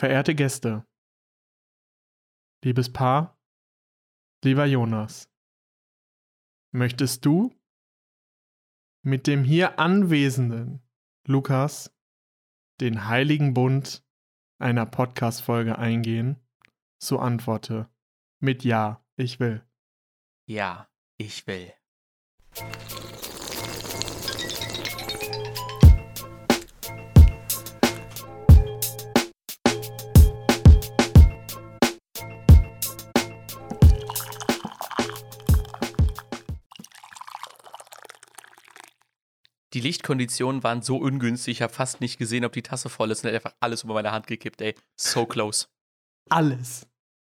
Verehrte Gäste, liebes Paar, lieber Jonas, möchtest du mit dem hier anwesenden Lukas den heiligen Bund einer Podcast-Folge eingehen? So antworte mit Ja, ich will. Ja, ich will. Die Lichtkonditionen waren so ungünstig, ich habe fast nicht gesehen, ob die Tasse voll ist und hat einfach alles über meine Hand gekippt, ey. So close. Alles.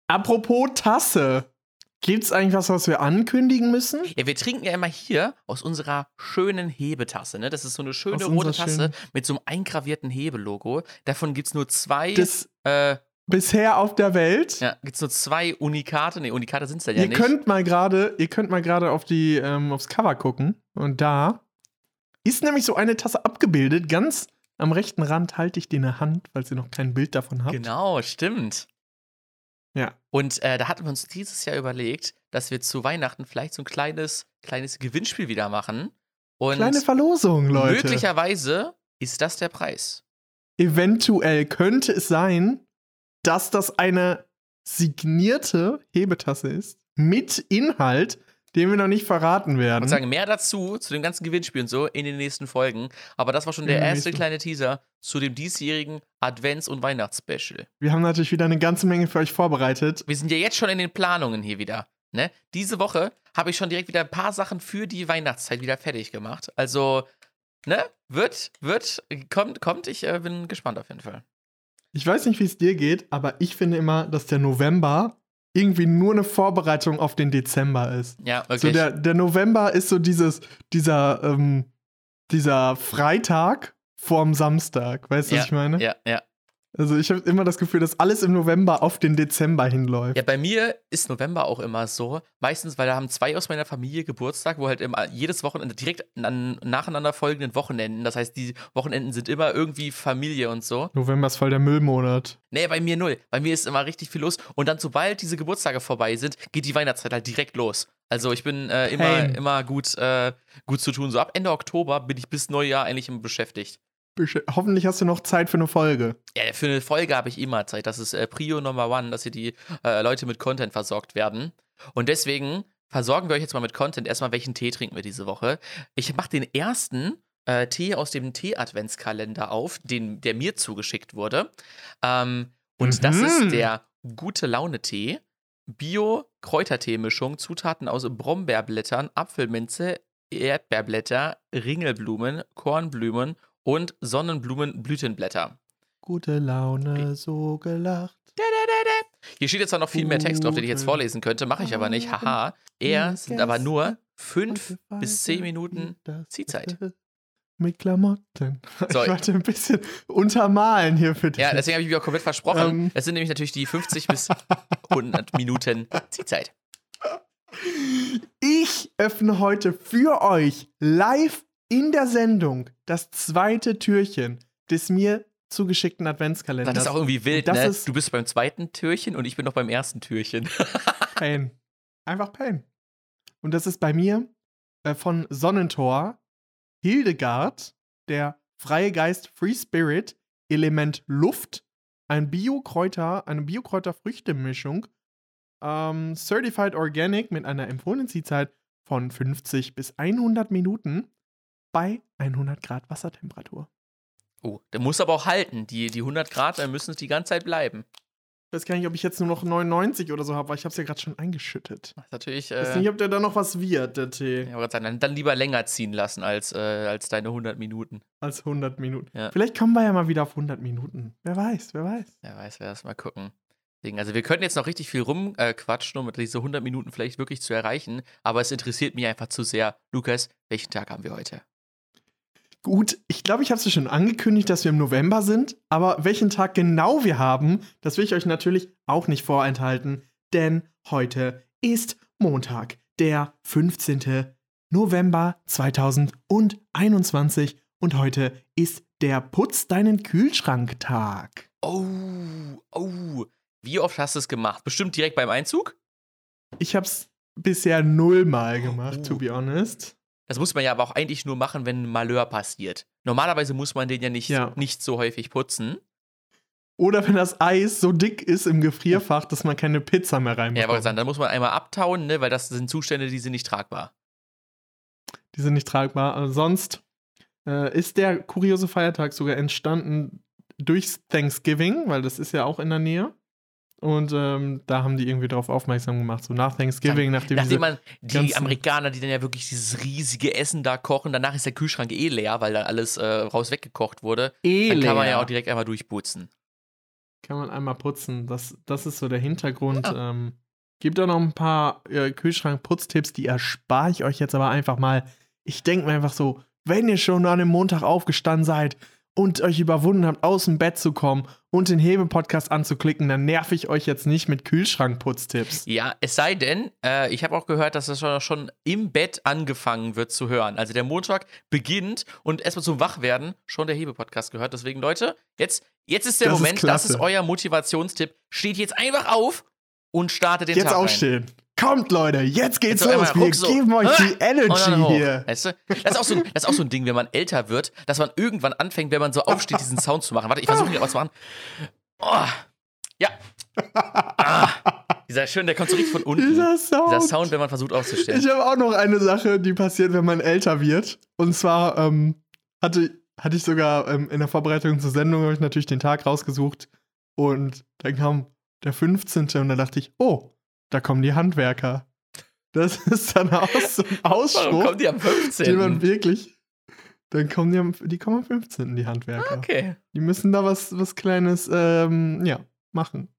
Apropos Tasse. Gibt's eigentlich was, was wir ankündigen müssen? Ja, wir trinken ja immer hier aus unserer schönen Hebetasse, ne? Das ist so eine schöne Aus rote Tasse schönen- mit so einem eingravierten Hebelogo. Davon gibt's nur zwei. Das äh, bisher auf der Welt. ja, gibt's nur zwei Unikate. Ne, Unikate sind's ja ihr nicht. könnt mal gerade, ihr könnt mal gerade auf die ähm, aufs Cover gucken und da ist nämlich so eine Tasse abgebildet. Ganz am rechten Rand halte ich die in der Hand, falls ihr noch kein Bild davon habt. Genau, stimmt. Ja. Und äh, da hatten wir uns dieses Jahr überlegt, dass wir zu Weihnachten vielleicht so ein kleines, kleines Gewinnspiel wieder machen. Und Kleine Verlosung, Leute. möglicherweise ist das der Preis. Eventuell könnte es sein, dass das eine signierte Hebetasse ist mit Inhalt, den wir noch nicht verraten werden. Und sagen mehr dazu, zu dem ganzen Gewinnspiel und so, in den nächsten Folgen. Aber das war schon In der erste nächsten- kleine Teaser zu dem diesjährigen Advents- und Weihnachtsspecial. wir haben natürlich wieder eine ganze Menge für euch vorbereitet. Wir sind ja jetzt schon in den Planungen hier wieder. Ne? Diese Woche habe ich schon direkt wieder ein paar Sachen für die Weihnachtszeit wieder fertig gemacht. Also, ne? Wird, wird, kommt, kommt. Ich äh, bin gespannt auf jeden Fall. Ich weiß nicht, wie es dir geht, aber ich finde immer, dass der November irgendwie nur eine Vorbereitung auf den Dezember ist. Ja, So wirklich. der, der November ist so dieses, dieser, ähm, dieser Freitag vorm Samstag. Weißt du, was ich meine? ja, ja. Also ich habe immer das Gefühl, dass alles im November auf den Dezember hinläuft. Ja, bei mir ist November auch immer so. Meistens, weil da haben zwei aus meiner Familie Geburtstag, wo halt immer jedes Wochenende direkt an nacheinander folgenden Wochenenden. Das heißt, die Wochenenden sind immer irgendwie Familie und so. November ist voll der Müllmonat. Nee, bei mir null. Bei mir ist immer richtig viel los. Und dann, sobald diese Geburtstage vorbei sind, geht die Weihnachtszeit halt direkt los. Also ich bin äh, immer, immer gut, äh, gut zu tun. So ab Ende Oktober bin ich bis Neujahr eigentlich immer beschäftigt. Hoffentlich hast du noch Zeit für eine Folge. Ja, für eine Folge habe ich immer Zeit. Das ist äh, Prio Number One, dass hier die äh, Leute mit Content versorgt werden. Und deswegen versorgen wir euch jetzt mal mit Content. Erstmal, welchen Tee trinken wir diese Woche? Ich mache den ersten äh, Tee aus dem Tee-Adventskalender auf, den, der mir zugeschickt wurde. Ähm, und das Mhm. ist der Gute Laune-Tee. Bio-Kräutertee-Mischung, Zutaten aus Brombeerblättern, Apfelminze, Erdbeerblätter, Ringelblumen, Kornblumen und Sonnenblumenblütenblätter. Gute Laune, so gelacht. Hier steht jetzt zwar noch viel mehr Text drauf, den ich jetzt vorlesen könnte, mache ich aber nicht. Haha. Er sind aber nur fünf bis zehn Minuten Ziehzeit. Mit Klamotten. So. Ich wollte ein bisschen untermalen hier für dich. Ja, deswegen habe ich mich auch komplett versprochen. Ähm. Es sind nämlich natürlich die 50 bis 100 Minuten Ziehzeit. Ich öffne heute für euch live in der Sendung das zweite Türchen des mir zugeschickten Adventskalenders. Das ist auch irgendwie wild, ne? ist- Du bist beim zweiten Türchen und ich bin noch beim ersten Türchen. Pain. Einfach Pain. Und das ist bei mir äh, von Sonnentor Hildegard, der freie Geist Free Spirit, Element Luft, ein Biokräuter, eine Biokräuter-Früchte-Mischung, ähm, Certified Organic mit einer empfohlenen Ziehzeit von 50 bis 100 Minuten bei 100 Grad Wassertemperatur. Oh, der muss aber auch halten. Die, die 100 Grad, da müssen es die ganze Zeit bleiben. Ich weiß gar nicht, ob ich jetzt nur noch 99 oder so habe, weil ich habe es ja gerade schon eingeschüttet. Das ist natürlich. Ich weiß Äh, nicht, ob der da noch was wird, der Tee. ja, sagen, dann, dann lieber länger ziehen lassen als, äh, als deine 100 Minuten. Als 100 Minuten. Ja. Vielleicht kommen wir ja mal wieder auf 100 Minuten. Wer weiß, wer weiß. Wer weiß, wer das mal gucken. Also wir könnten jetzt noch richtig viel rumquatschen, äh, um diese 100 Minuten vielleicht wirklich zu erreichen. Aber es interessiert mich einfach zu sehr. Lukas, welchen Tag haben wir heute? Gut, ich glaube, ich habe es ja schon angekündigt, dass wir im November sind. Aber welchen Tag genau wir haben, das will ich euch natürlich auch nicht vorenthalten. Denn heute ist Montag, der 15. November 2021. Und heute ist der Putz deinen Kühlschrank-Tag. Oh, Wie oft hast du es gemacht? Bestimmt direkt beim Einzug? Ich hab's bisher nullmal gemacht, Oh. to be honest. Das muss man ja aber auch eigentlich nur machen, wenn ein Malheur passiert. Normalerweise muss man den ja nicht, Ja. nicht so häufig putzen. Oder wenn das Eis so dick ist im Gefrierfach, dass man keine Pizza mehr Ja, aber reinbekommt. dann muss man einmal abtauen, ne, weil das sind Zustände, die sind nicht tragbar. Die sind nicht tragbar. Aber sonst äh, ist der kuriose Feiertag sogar entstanden durch Thanksgiving, weil das ist ja auch in der Nähe. Und ähm, da haben die irgendwie darauf aufmerksam gemacht. So nach Thanksgiving, nachdem, Nachdem man die Amerikaner, die dann ja wirklich dieses riesige Essen da kochen, danach ist der Kühlschrank eh leer, weil da alles äh, raus weggekocht wurde. eh Dann kann man leer. ja auch direkt einmal durchputzen. Kann man einmal putzen. Das, das ist so der Hintergrund. Ja. Ähm, gibt auch noch ein paar äh, Kühlschrank-Putztipps, die erspare ich euch jetzt aber einfach mal. Ich denke mir einfach so, wenn ihr schon an einem Montag aufgestanden seid und euch überwunden habt, aus dem Bett zu kommen und den Hebe-Podcast anzuklicken, dann nerv ich euch jetzt nicht mit Kühlschrank-Putztipps. Ja, es sei denn, äh, ich habe auch gehört, dass das schon, schon im Bett angefangen wird zu hören. Also der Montag beginnt und erstmal zum Wachwerden schon der Hebe-Podcast gehört. Deswegen, Leute, jetzt, jetzt ist der Das ist Moment, das klasse. ist euer Motivationstipp. Steht jetzt einfach auf und startet den Jetzt Tag rein. aufstehen. Kommt, Leute, jetzt geht's Jetzt los. Wir so. geben euch die Und dann Energy hier. Weißt du? Das ist, auch so, ein- das ist auch so ein Ding, wenn man älter wird, dass man irgendwann anfängt, wenn man so aufsteht, diesen Sound zu machen. Warte, ich versuche ihn auch zu machen. Oh, ja. Ah, dieser schön, der kommt so richtig von unten. Dieser Sound. Dieser Sound, wenn man versucht aufzustehen. Ich habe auch noch eine Sache, die passiert, wenn man älter wird. Und zwar ähm, hatte, hatte ich sogar ähm, in der Vorbereitung zur Sendung habe ich natürlich den Tag rausgesucht. Und dann kam der 15. und da dachte ich, oh, da kommen die Handwerker. Das ist dann auch so ein Warum Ausspruch, kommt die am den man 15.? wirklich. Dann kommen die, am, die kommen am 15. die Handwerker. Okay. Die müssen da was, was Kleines, ähm, ja, machen.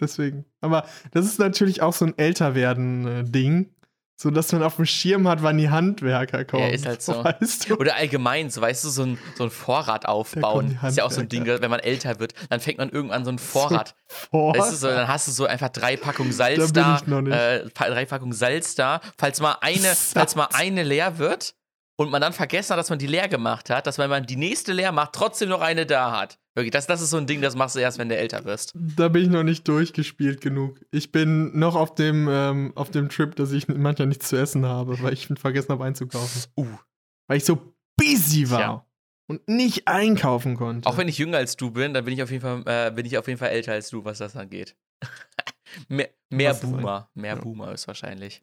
Deswegen. Aber das ist natürlich auch so ein Älterwerden-Ding. So dass man auf dem Schirm hat, wann die Handwerker kommen. ist halt so. Weißt du? Oder allgemein, so weißt du, so ein, so ein Vorrat aufbauen. Ist ja auch so ein Ding, wenn man älter wird, dann fängt man irgendwann so ein Vorrat. Vor. Weißt du, so, dann hast du so einfach drei Packungen Salz Da da, ich noch nicht. äh, drei Packungen Salz da. Falls mal eine, falls mal eine leer wird und man dann vergessen hat, dass man die leer gemacht hat, dass wenn man die nächste leer macht, trotzdem noch eine da hat. Wirklich, das, das ist so ein Ding, das machst du erst, wenn du älter wirst. Da bin ich noch nicht durchgespielt genug. Ich bin noch auf dem, ähm, auf dem Trip, dass ich manchmal nichts zu essen habe, weil ich vergessen habe einzukaufen. Uh. Weil ich so busy war Tja. und nicht einkaufen konnte. Auch wenn ich jünger als du bin, dann bin ich auf jeden Fall, äh, bin ich auf jeden Fall älter als du, was das angeht. mehr mehr Was Boomer. Mehr Ja. Boomer ist wahrscheinlich.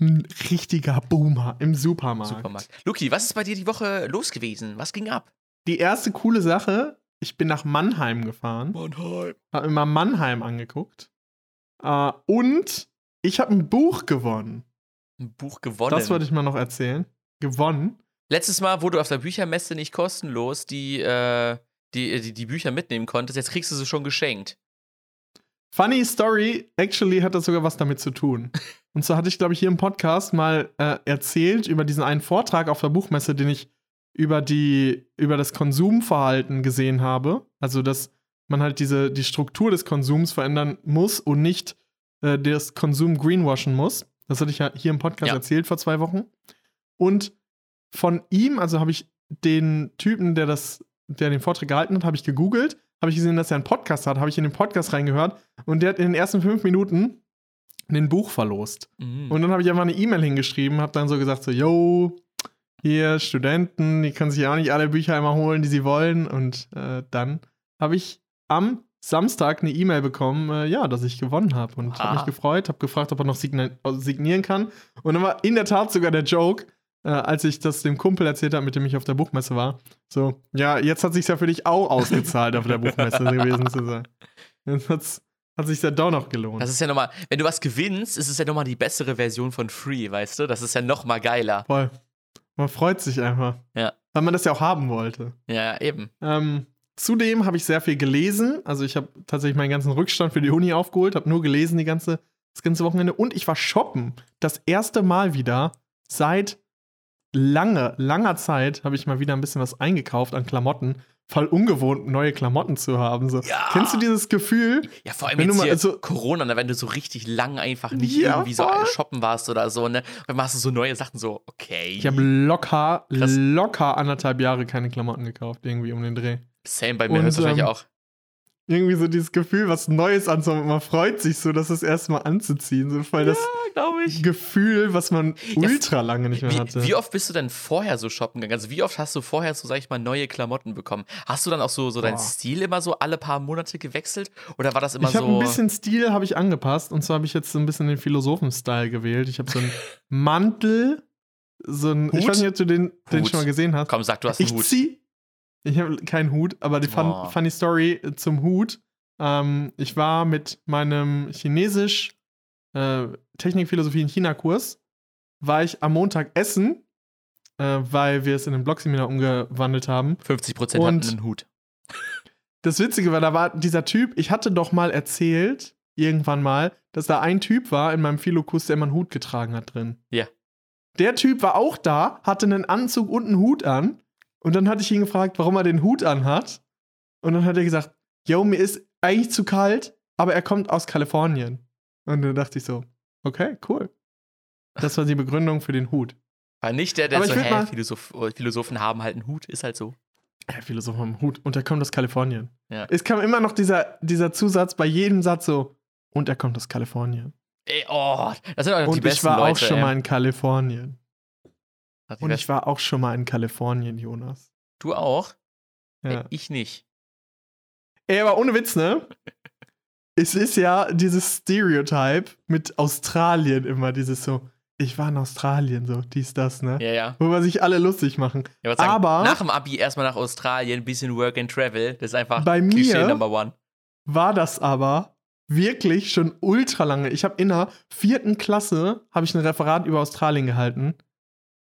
Ein richtiger Boomer im Supermarkt. Supermarkt. Luki, was ist bei dir die Woche los gewesen? Was ging ab? Die erste coole Sache, ich bin nach Mannheim gefahren, Mannheim. habe mir mal Mannheim angeguckt. Äh, und ich habe ein Buch gewonnen. Ein Buch gewonnen. Das wollte ich mal noch erzählen. Gewonnen. Letztes Mal, wo du auf der Büchermesse nicht kostenlos die, äh, die, die, die Bücher mitnehmen konntest, jetzt kriegst du sie schon geschenkt. Funny Story, actually hat das sogar was damit zu tun. Und zwar hatte ich, glaube ich, hier im Podcast mal äh, erzählt über diesen einen Vortrag auf der Buchmesse, den ich über die, über das Konsumverhalten gesehen habe. Also, dass man halt diese, die Struktur des Konsums verändern muss und nicht äh, das Konsum greenwashen muss. Das hatte ich ja hier im Podcast Ja. erzählt vor zwei Wochen. Und von ihm, also habe ich den Typen, der das, der den Vortrag gehalten hat, habe ich gegoogelt, habe ich gesehen, dass er einen Podcast hat, habe ich in den Podcast reingehört und der hat in den ersten fünf Minuten ein Buch verlost. Mhm. Und dann habe ich einfach eine E-Mail hingeschrieben, habe dann so gesagt so, yo, hier Studenten, die können sich ja auch nicht alle Bücher einmal holen, die sie wollen. Und äh, dann habe ich am Samstag eine E-Mail bekommen, äh, ja, dass ich gewonnen habe und Ah. habe mich gefreut, habe gefragt, ob er noch signi also signieren kann. Und dann war in der Tat sogar der Joke, äh, als ich das dem Kumpel erzählt habe, mit dem ich auf der Buchmesse war, so, ja, jetzt hat sich ja für dich auch ausgezahlt, auf der Buchmesse gewesen zu sein. Jetzt hat's, hat sich ja doch noch gelohnt. Das ist ja nochmal, wenn du was gewinnst, ist es ja nochmal die bessere Version von Free, weißt du? Das ist ja nochmal geiler. Voll. Man freut sich einfach. Ja. Weil man das ja auch haben wollte. Ja, eben. Ähm, zudem habe ich sehr viel gelesen. Also ich habe tatsächlich meinen ganzen Rückstand für die Uni aufgeholt, habe nur gelesen die ganze, das ganze Wochenende. Und ich war shoppen. Das erste Mal wieder seit lange, langer Zeit habe ich mal wieder ein bisschen was eingekauft an Klamotten. Voll ungewohnt, neue Klamotten zu haben. So. Ja. Kennst du dieses Gefühl? Ja, vor allem Wenn du jetzt mal- hier also- Corona, ne, wenn du so richtig lang einfach nicht Ja, irgendwie so voll. shoppen warst oder so, ne? Dann machst du so neue Sachen so, okay. Ich habe locker, Krass. locker anderthalb Jahre keine Klamotten gekauft, irgendwie um den Dreh. Same bei mir Und, du wahrscheinlich ähm, auch. Irgendwie so dieses Gefühl, was Neues anzuhaben. Man freut sich so, das erstmal anzuziehen. So voll das glaube ich. Gefühl, was man ultra lange nicht mehr Wie, hatte. wie oft bist du denn vorher so shoppen gegangen? Also wie oft hast du vorher so, sag ich mal, neue Klamotten bekommen? Hast du dann auch so, so deinen Boah. Stil immer so alle paar Monate gewechselt? Oder war das immer ich habe so. ein bisschen Stil habe ich angepasst und zwar habe ich jetzt so ein bisschen den Philosophen-Style gewählt. Ich habe so einen Mantel, so ein, ich Hut? weiß nicht, ob du den, den Hut. schon mal gesehen hast. Komm, sag, du hast einen ich Hut. zieh, ich habe keinen Hut, aber die fun funny Story äh, zum Hut. Ähm, ich war mit meinem Chinesisch äh, Technik, Philosophie in China-Kurs, war ich am Montag essen, äh, weil wir es in den Blogseminar umgewandelt haben. 50% Und- hatten einen Hut. Das Witzige war, da war dieser Typ, ich hatte doch mal erzählt, irgendwann mal, dass da ein Typ war in meinem Philokurs, der immer einen Hut getragen hat drin. Ja. Der Typ war auch da, hatte einen Anzug und einen Hut an. Und dann hatte ich ihn gefragt, warum er den Hut anhat. Und dann hat er gesagt, yo, mir ist eigentlich zu kalt, aber er kommt aus Kalifornien. Und dann dachte ich so, okay, cool. Das war die Begründung für den Hut. War nicht der, der Aber so, hä, mal- Philosoph Philosophen haben halt einen Hut, ist halt so. Ja, Philosoph am Hut. Und er kommt aus Kalifornien. Ja. Es kam immer noch dieser, dieser Zusatz bei jedem Satz so, und er kommt aus Kalifornien. Ey, oh, das sind auch die Und besten ich war Leute. auch schon ey. mal in Kalifornien. Die Und ich war auch schon mal in Kalifornien, Jonas. Du auch? Ja. Ey, ich nicht. Ey, aber ohne Witz, ne? es ist ja dieses Stereotype mit Australien immer, dieses so, ich war in Australien, so, dies, das, ne? Ja, ja. Worüber sich alle lustig machen. Ich würd sagen, Aber- nach dem Abi erstmal nach Australien, bisschen Work and Travel. Das ist einfach Bei Klischee mir- Number One. War das aber wirklich schon ultra lange. Ich habe in der vierten Klasse habe ich ein Referat über Australien gehalten.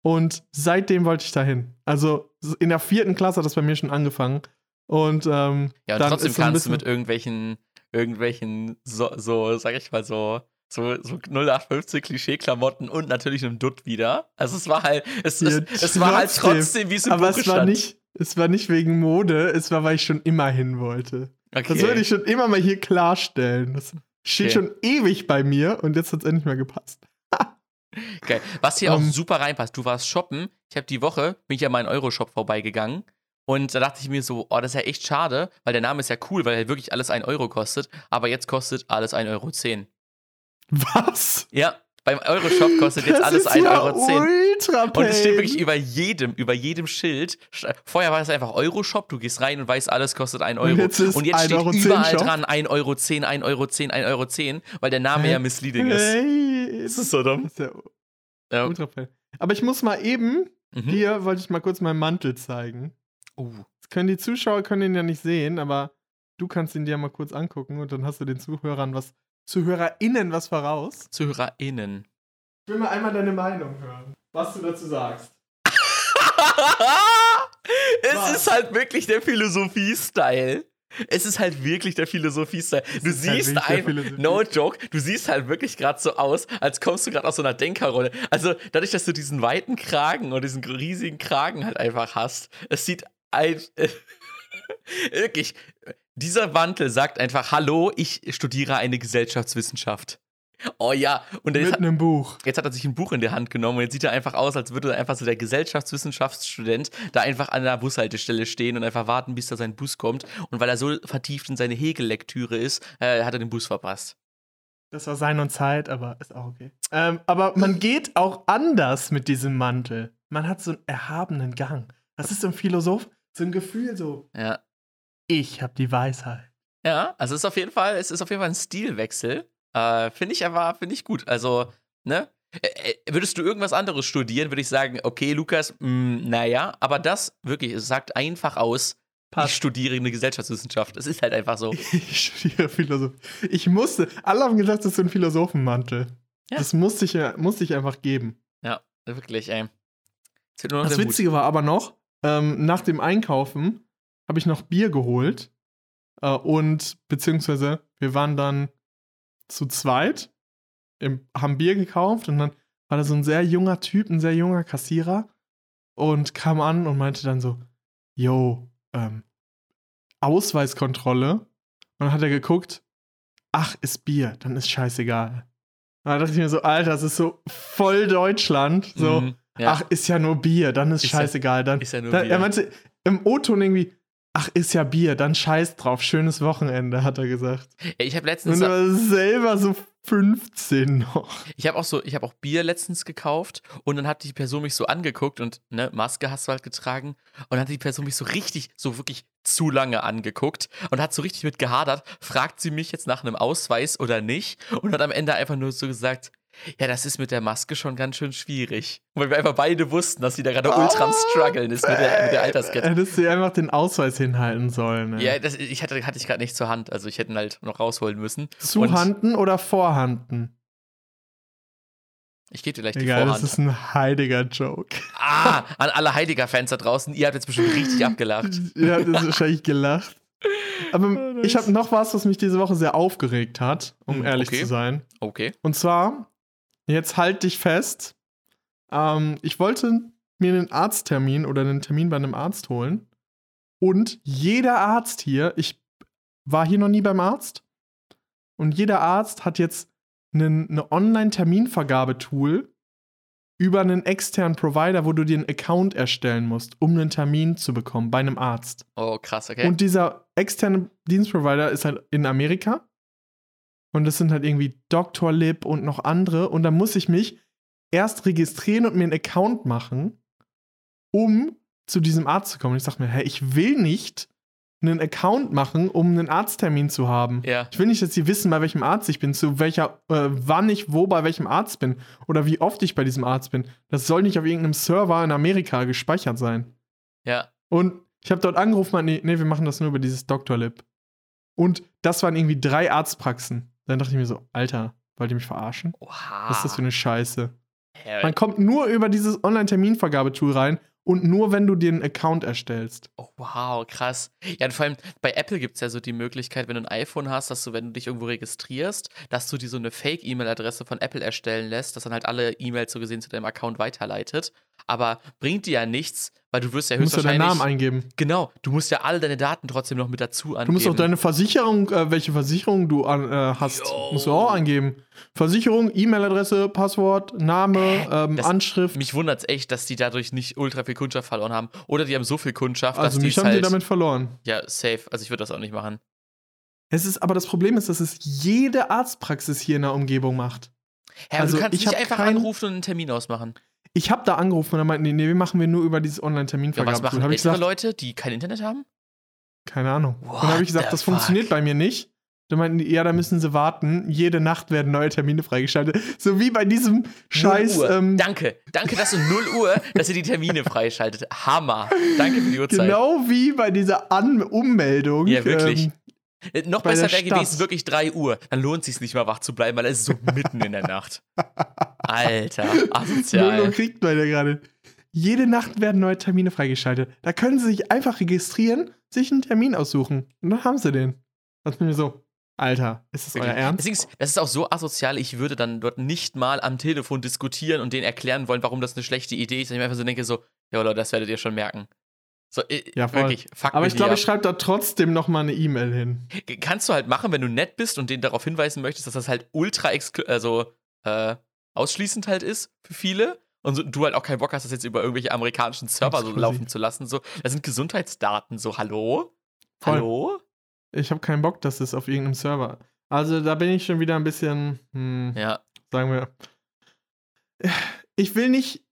Und seitdem wollte ich dahin. Also in der vierten Klasse hat das bei mir schon angefangen. Und, ähm, Ja, und dann trotzdem ist kannst du mit irgendwelchen, irgendwelchen, so, so, sag ich mal so, so, so 0815 Klischee-Klamotten und natürlich einem Dutt wieder. Also es war halt, es, Ja, es, es war halt trotzdem. wie es im Aber Buche es war stand. nicht, es war nicht wegen Mode, es war, weil ich schon immer hin wollte. okay. Das würde ich schon immer mal hier klarstellen. Das steht Okay. schon ewig bei mir und jetzt hat es endlich mal gepasst. Geil. Was hier auch Ähm, super reinpasst, du warst shoppen. Ich habe die Woche, bin ich ja mal in Euroshop vorbeigegangen. Und da dachte ich mir so, oh, das ist ja echt schade, weil der Name ist ja cool, weil er wirklich alles 1 Euro kostet. Aber jetzt kostet alles 1,10 Euro. Was? Ja, beim Euroshop kostet jetzt Das alles ist 1,10 ja Euro. Ultra Und es steht wirklich über jedem, über jedem Schild. Vorher war es einfach Euroshop, du gehst rein und weißt, alles kostet 1 Euro. Und jetzt und jetzt 1,10 steht Euro überall Shop. dran 1,10 Euro, 1,10 Euro, 1,10 Euro, weil der Name ja misleading ist. Hey, Das ist so dumm. Ist ja Ja. ultra pain. Aber ich muss mal eben, Mhm. hier wollte ich mal kurz meinen Mantel zeigen. Uh, Das können die Zuschauer können ihn ja nicht sehen, aber du kannst ihn dir mal kurz angucken und dann hast du den Zuhörern was, ZuhörerInnen was voraus. ZuhörerInnen. Ich will mal einmal deine Meinung hören, was du dazu sagst. es Was? ist halt wirklich der Philosophie-Style. Es ist halt wirklich der Philosophie-Style. Du ist halt siehst wirklich der einfach, no joke, du siehst halt wirklich gerade so aus, als kommst du gerade aus so einer Denkerrolle. Also dadurch, dass du diesen weiten Kragen und diesen riesigen Kragen halt einfach hast, es sieht ein, wirklich, dieser Mantel sagt einfach, hallo, ich studiere eine Gesellschaftswissenschaft. Oh ja, und jetzt Mit hat, einem Buch. Jetzt hat er sich ein Buch in die Hand genommen und jetzt sieht er einfach aus, als würde er einfach so der Gesellschaftswissenschaftsstudent da einfach an der Bushaltestelle stehen und einfach warten, bis da sein Bus kommt. Und weil er so vertieft in seine Hegel-Lektüre ist, äh, hat er den Bus verpasst. Das war Sein und Zeit, aber ist auch okay. Ähm, aber man geht auch anders mit diesem Mantel. Man hat so einen erhabenen Gang. Das ist so ein Philosoph, so ein Gefühl so, Ja. Ich habe die Weisheit. Ja, also es ist auf jeden Fall, es ist auf jeden Fall ein Stilwechsel. Äh, finde ich aber, finde ich gut. Also, ne? Äh, Würdest du irgendwas anderes studieren, würde ich sagen, okay, Lukas, mh, naja, aber das wirklich, es sagt einfach aus, ich studiere eine Gesellschaftswissenschaft. Es ist halt einfach so. Ich studiere Philosophie. Ich musste, alle haben gesagt, das ist so ein Philosophenmantel. Ja. Das musste ich, musste ich einfach geben. Ja, wirklich, ey. Das Hut. Witzige war aber noch, ähm, nach dem Einkaufen habe ich noch Bier geholt. Äh, und beziehungsweise wir waren dann zu zweit, im, haben Bier gekauft und dann war da so ein sehr junger Typ, ein sehr junger Kassierer und kam an und meinte dann so, yo, ähm, Ausweiskontrolle. Und dann hat er geguckt, ach, ist Bier, dann ist scheißegal. Und da dachte ich mir so, Alter, das ist so voll Deutschland. So, Mhm, ja. ach, ist ja nur Bier, dann ist, Ist ja- scheißegal. dann, ist ja nur dann, Bier. Er meinte im O-Ton irgendwie, ach, ist ja Bier, dann scheiß drauf, schönes Wochenende, hat er gesagt. Ich habe Und letztens. du warst selber so 15 noch. Ich habe auch so, ich habe auch Bier letztens gekauft und dann hat die Person mich so angeguckt und ne, Maske hast du halt getragen und dann hat die Person mich so richtig, so wirklich zu lange angeguckt und hat so richtig mit gehadert, fragt sie mich jetzt nach einem Ausweis oder nicht und hat am Ende einfach nur so gesagt, ja, das ist mit der Maske schon ganz schön schwierig. Weil wir einfach beide wussten, dass sie da gerade ultra am struggeln ist mit der, mit der Alterskette. Hättest du einfach den Ausweis hinhalten sollen. Ne? Ja, das, ich hatte, hatte ich gerade nicht zur Hand, also ich hätte ihn halt noch rausholen müssen. Und Zuhanden oder Vorhanden? Ich gebe dir gleich die Egal, das Vorhand. ist ein heiliger Joke. Ah, an alle Heidegger-Fans da draußen, ihr habt jetzt bestimmt richtig abgelacht. Ihr habt jetzt wahrscheinlich gelacht. Aber Oh, ich habe noch was, was mich diese Woche sehr aufgeregt hat, um Hm, ehrlich okay. zu sein. Okay. Und zwar, jetzt halt dich fest. Ähm, ich wollte mir einen Arzttermin oder einen Termin bei einem Arzt holen. Und jeder Arzt hier, ich war hier noch nie beim Arzt. Und jeder Arzt hat jetzt einen, eine Online-Terminvergabetool über einen externen Provider, wo du dir einen Account erstellen musst, um einen Termin zu bekommen bei einem Arzt. Oh, krass, okay. Und dieser externe Dienstprovider ist halt in Amerika. Und das sind halt irgendwie Dr. Lib und noch andere. Und da muss ich mich erst registrieren und mir einen Account machen, um zu diesem Arzt zu kommen. Und ich sag mir, hä, ich will nicht einen Account machen, um einen Arzttermin zu haben. ja. Ich will nicht, dass sie wissen, bei welchem Arzt ich bin, zu welcher, äh, wann ich wo bei welchem Arzt bin oder wie oft ich bei diesem Arzt bin. Das soll nicht auf irgendeinem Server in Amerika gespeichert sein. Ja. Und ich habe dort angerufen, nee, nee, wir machen das nur über dieses Dr. Lib. Und das waren irgendwie drei Arztpraxen. Dann dachte ich mir so, Alter, wollt ihr mich verarschen? Oha. Was ist das für eine Scheiße? Ja, Man kommt nur über dieses Online-Terminvergabetool rein und nur, wenn du dir einen Account erstellst. Oh, wow, krass. Ja, und vor allem bei Apple gibt es ja so die Möglichkeit, wenn du ein iPhone hast, dass du, wenn du dich irgendwo registrierst, dass du dir so eine Fake-E-Mail-Adresse von Apple erstellen lässt, dass dann halt alle E-Mails so gesehen zu deinem Account weiterleitet. Aber bringt dir ja nichts, weil du wirst ja Du musst ja deinen höchstwahrscheinlich. Namen eingeben. genau, du musst ja alle deine Daten trotzdem noch mit dazu angeben. Du musst auch deine Versicherung, äh, welche Versicherung du an, äh, hast, Jo. musst du auch angeben. Versicherung, E-Mail-Adresse, Passwort, Name, ähm, das- Anschrift. Mich wundert es echt, dass die dadurch nicht ultra viel Kundschaft verloren haben. Oder die haben so viel Kundschaft, also dass die mich es haben die halt. damit verloren. ja, safe. Also ich würde das auch nicht machen. Es ist, aber das Problem ist, dass es jede Arztpraxis hier in der Umgebung macht. Aber Also, du kannst ich nicht einfach kein- anrufen und einen Termin ausmachen. Ich habe da angerufen und dann meinten die, nee, wir machen wir nur über dieses Ja, was machen ältere gesagt, Leute, die kein Internet haben? keine Ahnung. und What dann habe ich gesagt, das fuck? funktioniert bei mir nicht. Dann meinten die, ja, da müssen sie warten. Jede Nacht werden neue Termine freigeschaltet. So wie bei diesem Scheiß. 0 Uhr. Ähm, Danke. Danke, dass um 0 Uhr, dass ihr die Termine freischaltet. Hammer. Danke für die Uhrzeit. genau wie bei dieser An Ummeldung. Ja, wirklich. Ähm, Äh, Noch bei besser wäre gewesen, wirklich 3 Uhr. Dann lohnt es sich nicht mal wach zu bleiben, weil es ist so mitten in der Nacht. Alter, 0 Uhr asozial. kriegt man ja gerade. Jede Nacht werden neue Termine freigeschaltet. Da können sie sich einfach registrieren, sich einen Termin aussuchen. Und dann haben sie den. Das bin mir so, Alter, ist das euer. Ernst? Deswegen ist, das ist auch so asozial, ich würde dann dort nicht mal am Telefon diskutieren und denen erklären wollen, warum das eine schlechte Idee ist. Und ich mir einfach so denke, so, ja Leute, das werdet ihr schon merken. So, äh, Ja, voll. wirklich, fuck Aber ich glaube, ich schreibe da trotzdem noch mal eine E-Mail hin. Kannst du halt machen, wenn du nett bist und denen darauf hinweisen möchtest, dass das halt ultra also, äh, ausschließend halt ist für viele. Und so, du halt auch keinen Bock hast, das jetzt über irgendwelche amerikanischen Server so laufen zu lassen. So, das sind Gesundheitsdaten. So, hallo? Voll. Hallo? Ich habe keinen Bock, dass es auf irgendeinem Server. Also da bin ich schon wieder ein bisschen, hm, Ja. sagen wir. Ich will nicht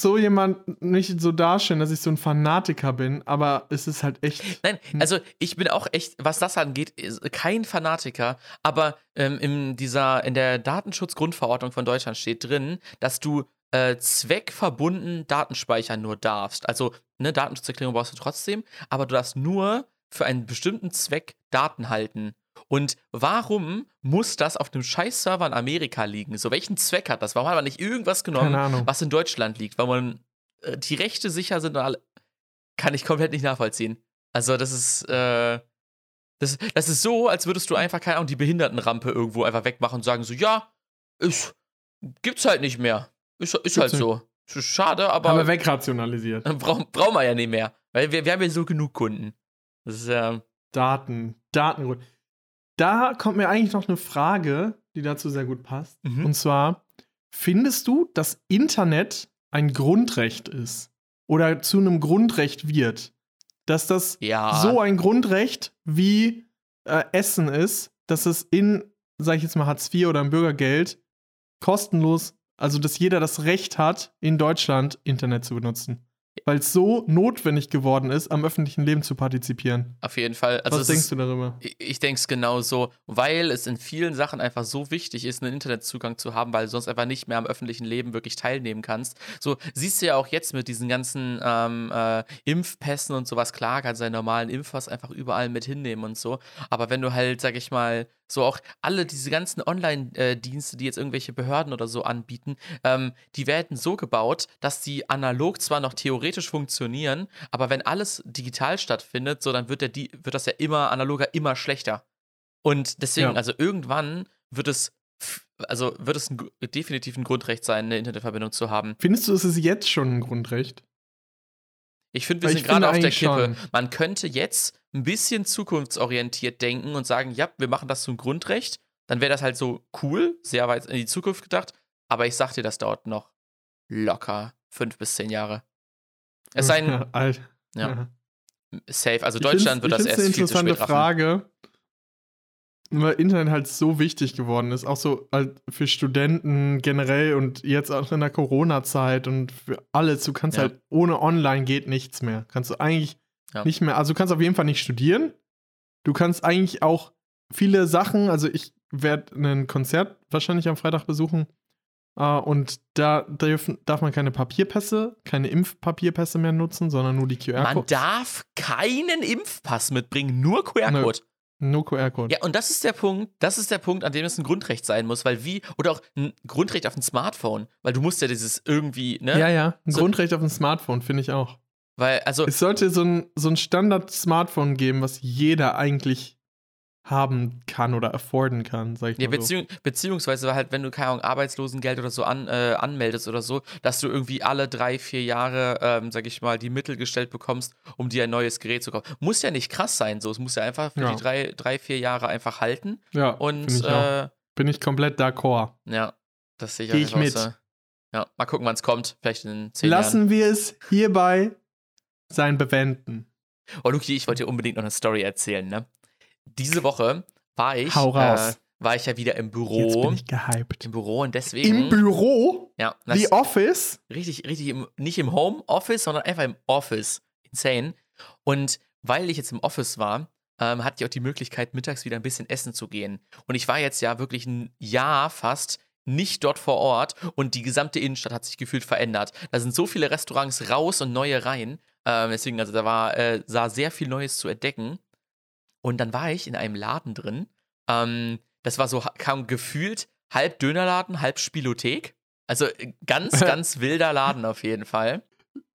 so jemand nicht so darstellen, dass ich so ein Fanatiker bin, aber es ist halt echt. Nein, Hm. also ich bin auch echt, was das angeht, kein Fanatiker, aber ähm, in dieser, in der Datenschutzgrundverordnung von Deutschland steht drin, dass du äh, zweckverbunden Daten speichern nur darfst. Also, ne, Datenschutzerklärung brauchst du trotzdem, aber du darfst nur für einen bestimmten Zweck Daten halten. Und warum muss das auf einem scheiß Server in Amerika liegen? So, welchen Zweck hat das? Warum hat man nicht irgendwas genommen, was in Deutschland liegt? Weil man äh, die Rechte sicher sind und alle. Kann ich komplett nicht nachvollziehen. Also, das ist, äh, das, das ist so, als würdest du einfach, keine Ahnung, die Behindertenrampe irgendwo einfach wegmachen und sagen so, ja, ist, gibt's halt nicht mehr. Ist, ist halt so. Ist schade, Haben wir aber wegrationalisiert. brauchen brauchen wir ja nicht mehr. Weil wir, wir haben ja so genug Kunden. Das ist ja, Daten, Datengrund. Da kommt mir eigentlich noch eine Frage, die dazu sehr gut passt. Mhm. Und zwar, findest du, dass Internet ein Grundrecht ist? Oder zu einem Grundrecht wird? dass das Ja. so ein Grundrecht wie äh, Essen ist, dass es in, sag ich jetzt mal, Hartz IV oder im Bürgergeld kostenlos, also dass jeder das Recht hat, in Deutschland Internet zu benutzen. Weil es so notwendig geworden ist, am öffentlichen Leben zu partizipieren. Auf jeden Fall. Also Was denkst ist, du darüber? Ich, ich denke es genauso, weil es in vielen Sachen einfach so wichtig ist, einen Internetzugang zu haben, weil du sonst einfach nicht mehr am öffentlichen Leben wirklich teilnehmen kannst. So siehst du ja auch jetzt mit diesen ganzen ähm, äh, Impfpässen und sowas. Klar, kannst du deinen normalen Impfpass einfach überall mit hinnehmen und so. Aber wenn du halt, sag ich mal, so auch alle diese ganzen Online-Dienste, die jetzt irgendwelche Behörden oder so anbieten, ähm, die werden so gebaut, dass die analog zwar noch theoretisch funktionieren, aber wenn alles digital stattfindet, so dann wird, der, die, wird das ja immer analoger, immer schlechter. Und deswegen, Ja. also irgendwann wird es, also wird es ein, definitiv ein Grundrecht sein, eine Internetverbindung zu haben. Findest du, es ist jetzt schon ein Grundrecht? Ich finde, wir Weil sind gerade auf der Kippe. schon. Man könnte jetzt ein bisschen zukunftsorientiert denken und sagen, ja, wir machen das zum Grundrecht. Dann wäre das halt so cool, sehr weit in die Zukunft gedacht. Aber ich sag dir, das dauert noch locker fünf bis zehn Jahre. Es sei denn, Alt. ja, safe. Also Ich Deutschland wird das erst viel zu eine spät interessante raffen. Frage, weil Internet halt so wichtig geworden ist, auch so halt für Studenten generell und jetzt auch in der Corona-Zeit und für alles. Du kannst Ja. halt ohne Online geht nichts mehr. Kannst du eigentlich Ja. nicht mehr. Also du kannst auf jeden Fall nicht studieren. Du kannst eigentlich auch viele Sachen. Also ich werde ein Konzert wahrscheinlich am Freitag besuchen. Äh, und da dürfen, darf man keine Papierpässe, keine Impfpapierpässe mehr nutzen, sondern nur die Man QR-Codes. darf keinen Impfpass mitbringen, nur QR-Code. Nur QR-Code. Ja, und das ist der Punkt, das ist der Punkt, an dem es ein Grundrecht sein muss, weil wie, oder auch ein Grundrecht auf ein Smartphone, weil du musst ja dieses irgendwie, ne? Ja, ja, ein So- Grundrecht auf ein Smartphone, finde ich auch. Weil, also, Es sollte so ein, so ein Standard-Smartphone geben, was jeder eigentlich haben kann oder afforden kann, sag ich ja, mal so. beziehung, beziehungsweise halt, wenn du, keine Ahnung, Arbeitslosengeld oder so an, äh, anmeldest oder so, dass du irgendwie alle drei, vier Jahre, ähm, sag ich mal, die Mittel gestellt bekommst, um dir ein neues Gerät zu kaufen. Muss ja nicht krass sein, so. Es muss ja einfach für Ja. die drei, drei, vier Jahre einfach halten. Ja, Und, ich äh, bin ich komplett d'accord. ja, das sehe ich Geh auch ich mit. Ja, mal gucken, wann es kommt. Vielleicht in zehn Lassen wir es hierbei sein bewenden. Jahren. Oh, Luki, ich wollte dir unbedingt noch eine Story erzählen, ne? Diese Woche war ich. Äh, war ich ja wieder im Jetzt Büro. bin ich gehypt. Im Büro und deswegen. Im Büro? Ja, das The Office? richtig, richtig, im, nicht im Homeoffice, sondern einfach im Office. Insane. Und weil ich jetzt im Office war, ähm, hatte ich auch die Möglichkeit, mittags wieder ein bisschen essen zu gehen. Und ich war jetzt ja wirklich ein Jahr fast nicht dort vor Ort und die gesamte Innenstadt hat sich gefühlt verändert. Da sind so viele Restaurants raus und neue rein. Ähm, deswegen, also da war, äh, sah sehr viel Neues zu entdecken. Und dann war ich in einem Laden drin. Ähm, das war so, kam gefühlt halb Dönerladen, halb Spielothek. Also äh, ganz, ganz wilder Laden auf jeden Fall.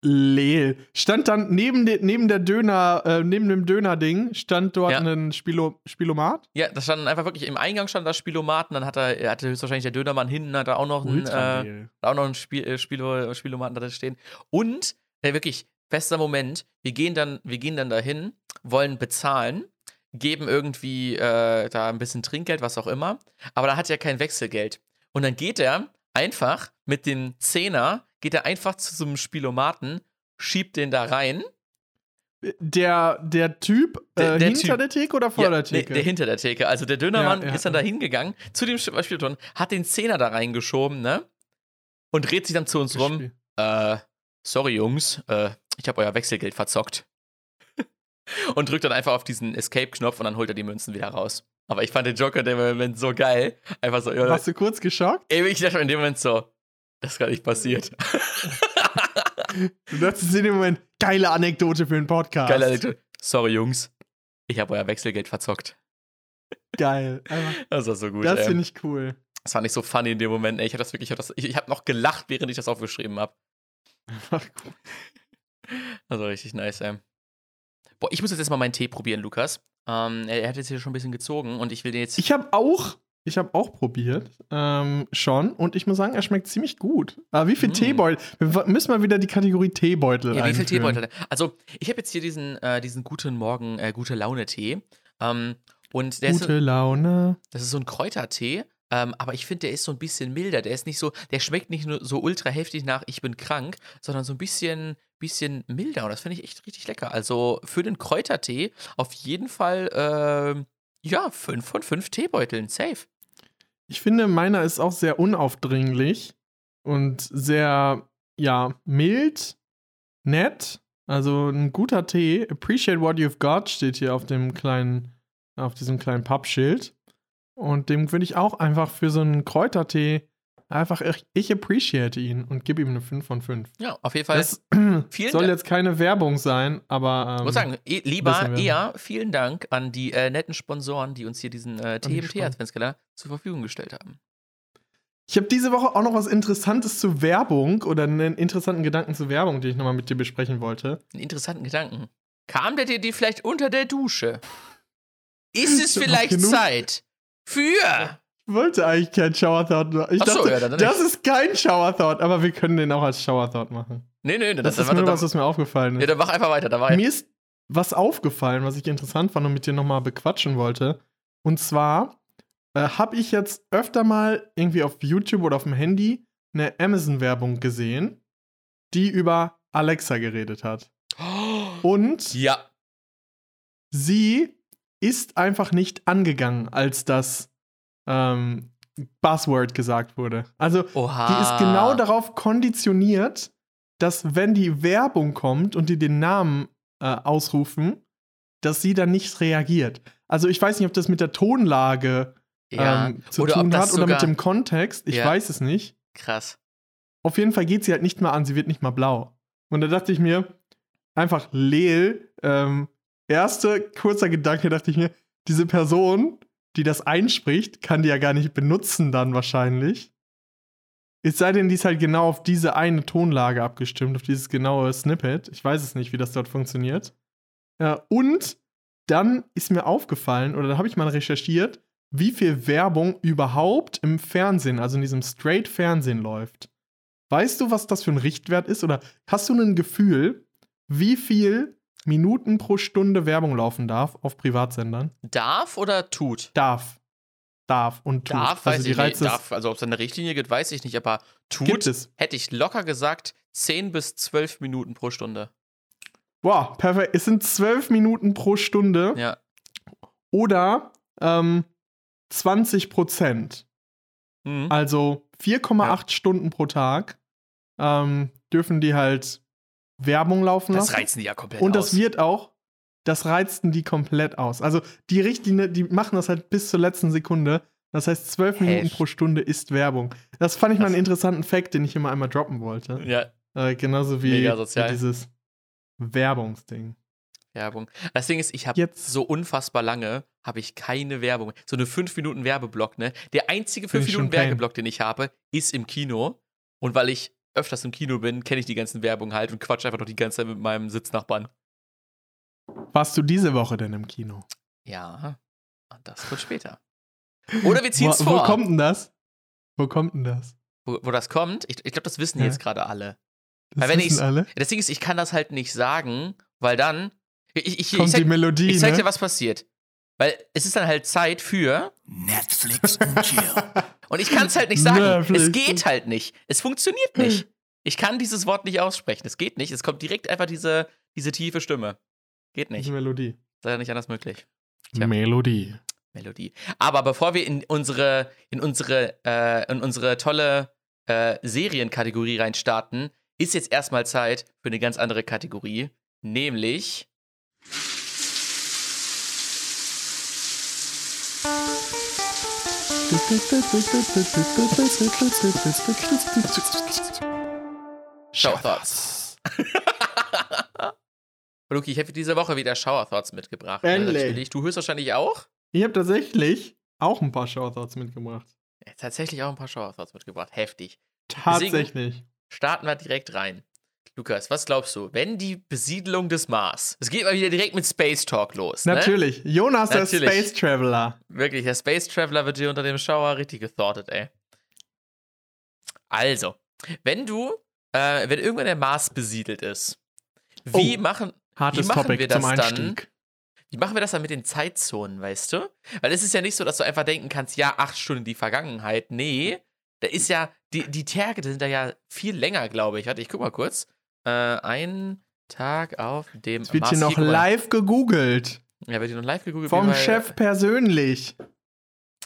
Leel. Stand dann neben, de, neben der Döner, äh, neben dem Döner-Ding, stand dort Ja. ein Spilo, Spilomat. Ja, da stand einfach wirklich im Eingang stand das Spielomaten, dann hat er, hatte höchstwahrscheinlich der Dönermann hinten, hat er auch noch einen, äh, auch noch einen Spiel, äh, Spielo, Spielomaten da drin stehen. Und äh, wirklich, bester Moment, wir gehen dann, wir gehen dann dahin, wollen bezahlen, geben irgendwie äh, da ein bisschen Trinkgeld, was auch immer, aber da hat er kein Wechselgeld. Und dann geht er einfach mit dem Zehner, geht er einfach zu so einem Spielomaten, schiebt den da rein. Der, der Typ Der- äh, der hinter Typ. der Theke oder vor Ja, der Theke? der hinter der Theke. Also der Dönermann Ja, ja, ist dann da hingegangen zu dem Spielton, hat den Zehner da reingeschoben, ne? Und dreht sich dann zu uns rum. Äh, sorry Jungs, äh, ich habe euer Wechselgeld verzockt. und drückt dann einfach auf diesen Escape-Knopf und dann holt er die Münzen wieder raus. Aber ich fand den Joker in dem Moment so geil. Einfach so, Warst du kurz geschockt? ey, ich dachte in dem Moment so, das ist gar nicht passiert. Du dachtest in dem Moment, geile Anekdote für einen Podcast. Geile Anekdote. Sorry Jungs, ich habe euer Wechselgeld verzockt. Geil. Das war so gut. das finde ich cool. Das fand ich so funny in dem Moment. Ey. Ich habe das wirklich, ich habe habe noch gelacht, während ich das aufgeschrieben habe. Einfach cool. Also richtig nice, ey. Boah, ich muss jetzt erstmal meinen Tee probieren, Lukas. Ähm, er, er hat jetzt hier schon ein bisschen gezogen und ich will den jetzt. Ich habe auch, ich habe auch probiert, ähm, schon, und ich muss sagen, er schmeckt ziemlich gut. Aber wie viel Mm. Teebeutel? Wir müssen mal wieder die Kategorie Teebeutel ja, wie viel. Teebeutel? Also, ich habe jetzt hier diesen, äh, diesen guten Morgen, äh, gute Laune-Tee. Ähm, und der ist, Gute Laune. das ist so ein Kräutertee. Ähm, aber ich finde, der ist so ein bisschen milder. Der ist nicht so, der schmeckt nicht nur so ultra heftig nach, ich bin krank, sondern so ein bisschen bisschen milder und das finde ich echt richtig lecker. Also für den Kräutertee auf jeden Fall, ähm, ja, 5 von 5 Teebeuteln, safe. Ich finde, meiner ist auch sehr unaufdringlich und sehr, ja, mild, nett. Also ein guter Tee. Appreciate what you've got steht hier auf dem kleinen, auf diesem kleinen Pappschild. Und dem würde ich auch einfach für so einen Kräutertee einfach, ich, ich appreciate ihn und gebe ihm eine 5 von 5. Ja, auf jeden Fall. Das vielen soll Dank. jetzt keine Werbung sein, aber. Ich Ähm, muss sagen, eh- lieber eher vielen Dank an die äh, netten Sponsoren, die uns hier diesen äh, die TMT Spon- Adventskalender zur Verfügung gestellt haben. Ich habe diese Woche auch noch was Interessantes zu Werbung oder einen interessanten Gedanken zu Werbung, den ich nochmal mit dir besprechen wollte. Einen interessanten Gedanken. Kam der dir die vielleicht unter der Dusche? Ist es Ich vielleicht. Zeit für. Ich wollte eigentlich kein Shower Thought machen. Ich so, dachte, ja, das ist kein Shower Thought, aber wir können den auch als Shower Thought machen. Nee, nee, nee, Das, das, ist nur dann, was, was mir aufgefallen Ja, ist. dann mach einfach weiter. Da war Mir ist was aufgefallen, was ich interessant fand und mit dir nochmal bequatschen wollte. Und zwar äh, habe ich jetzt öfter mal irgendwie auf YouTube oder auf dem Handy eine Amazon-Werbung gesehen, die über Alexa geredet hat. Und Ja. sie ist einfach nicht angegangen, als das ähm, Buzzword gesagt wurde. Also Oha. die ist genau darauf konditioniert, dass wenn die Werbung kommt und die den Namen äh, ausrufen, dass sie dann nicht reagiert. Also ich weiß nicht, ob das mit der Tonlage Ja. ähm, zu Oder tun hat oder mit dem Kontext. Ich Ja. weiß es nicht. Krass. Auf jeden Fall geht sie halt nicht mal an, sie wird nicht mal blau. Und da dachte ich mir, einfach Leel, ähm, erste kurzer Gedanke, dachte ich mir, diese Person, die das einspricht, kann die ja gar nicht benutzen dann wahrscheinlich. Es sei denn, die ist halt genau auf diese eine Tonlage abgestimmt, auf dieses genaue Snippet. Ich weiß es nicht, wie das dort funktioniert. Ja, und dann ist mir aufgefallen, oder da habe ich mal recherchiert, wie viel Werbung überhaupt im Fernsehen, also in diesem Straight-Fernsehen läuft. Weißt du, was das für ein Richtwert ist? Oder hast du ein Gefühl, wie viel Minuten pro Stunde Werbung laufen darf auf Privatsendern? Darf oder tut? Darf. Darf und tut. Darf, also weiß ich nicht. Darf, also ob es eine Richtlinie gibt, weiß ich nicht, aber tut, hätte ich locker gesagt, 10 bis 12 Minuten pro Stunde. Boah, perfekt. Es sind zwölf Minuten pro Stunde Ja. oder ähm, 20 Prozent. Mhm. Also 4,8 Stunden pro Tag ähm, dürfen die halt Werbung laufen Das lassen. reizen die ja komplett Und aus. das wird auch, das reizten die komplett aus. Also die Richtlinie, die machen das halt bis zur letzten Sekunde. Das heißt, zwölf Minuten pro Stunde ist Werbung. Das fand ich mal einen interessanten Fact, den ich immer einmal droppen wollte. Ja, Äh, genauso wie, sozial. dieses Werbungsding. Werbung. Das Ding ist, ich habe Jetzt- so unfassbar lange habe ich keine Werbung. So eine 5 Minuten Werbeblock, ne? Der einzige 5 Finde ich schon Minuten. Werbeblock, den ich habe, ist im Kino. Und weil ich öfters im Kino bin, kenne ich die ganzen Werbungen halt und quatsch einfach noch die ganze Zeit mit meinem Sitznachbarn. Warst du diese Woche denn im Kino? Ja, und das wird später. Oder wir ziehen es vor. Wo kommt denn das? Wo kommt denn das? wo, wo das kommt, ich, ich glaube, das wissen Ja. jetzt gerade alle. Das Weil wenn wissen alle. Das Ding ist, ich kann das halt nicht sagen, weil dann. Ich, ich, ich, Kommt sag, die Melodie, ich sag ne? dir, was passiert. Weil es ist dann halt Zeit für. Netflix and chill. Und ich kann es halt nicht sagen. Netflix. Es geht halt nicht. Es funktioniert nicht. Ich kann dieses Wort nicht aussprechen. Es geht nicht. Es kommt direkt einfach diese, diese tiefe Stimme. Geht Diese nicht. Melodie. Ist leider nicht anders möglich. Tja. Melodie. Melodie. Aber bevor wir in unsere, in unsere, äh, in unsere tolle äh, Serienkategorie reinstarten, ist jetzt erstmal Zeit für eine ganz andere Kategorie, nämlich Shower Thoughts. Luki, ich habe diese Woche wieder Shower Thoughts mitgebracht. ne, Endlich. Natürlich. Du höchstwahrscheinlich auch? Ich habe tatsächlich auch ein paar Shoutouts mitgebracht. Ja, tatsächlich auch ein paar Shower Thoughts mitgebracht. Heftig. Tatsächlich. Starten wir direkt rein. Lukas, was glaubst du, wenn die Besiedlung des Mars, es geht mal wieder direkt mit Space Talk los, ne? Natürlich. Jonas, der Natürlich. Space Traveler. Wirklich, der Space Traveler wird hier unter dem Schauer richtig gethortet, ey. Also, wenn du, äh, wenn irgendwann der Mars besiedelt ist, wie Oh. machen, Hartes machen Topic wir das dann? Wie machen wir das dann mit den Zeitzonen, weißt du? Weil es ist ja nicht so, dass du einfach denken kannst, ja, acht Stunden die Vergangenheit. Nee, da ist ja, die, die Tage sind da ja viel länger, glaube ich. Warte, ich guck mal kurz. Äh, ein Tag auf dem Es wird hier noch live gegoogelt. Ja, wird hier noch live gegoogelt. Vom Chef persönlich.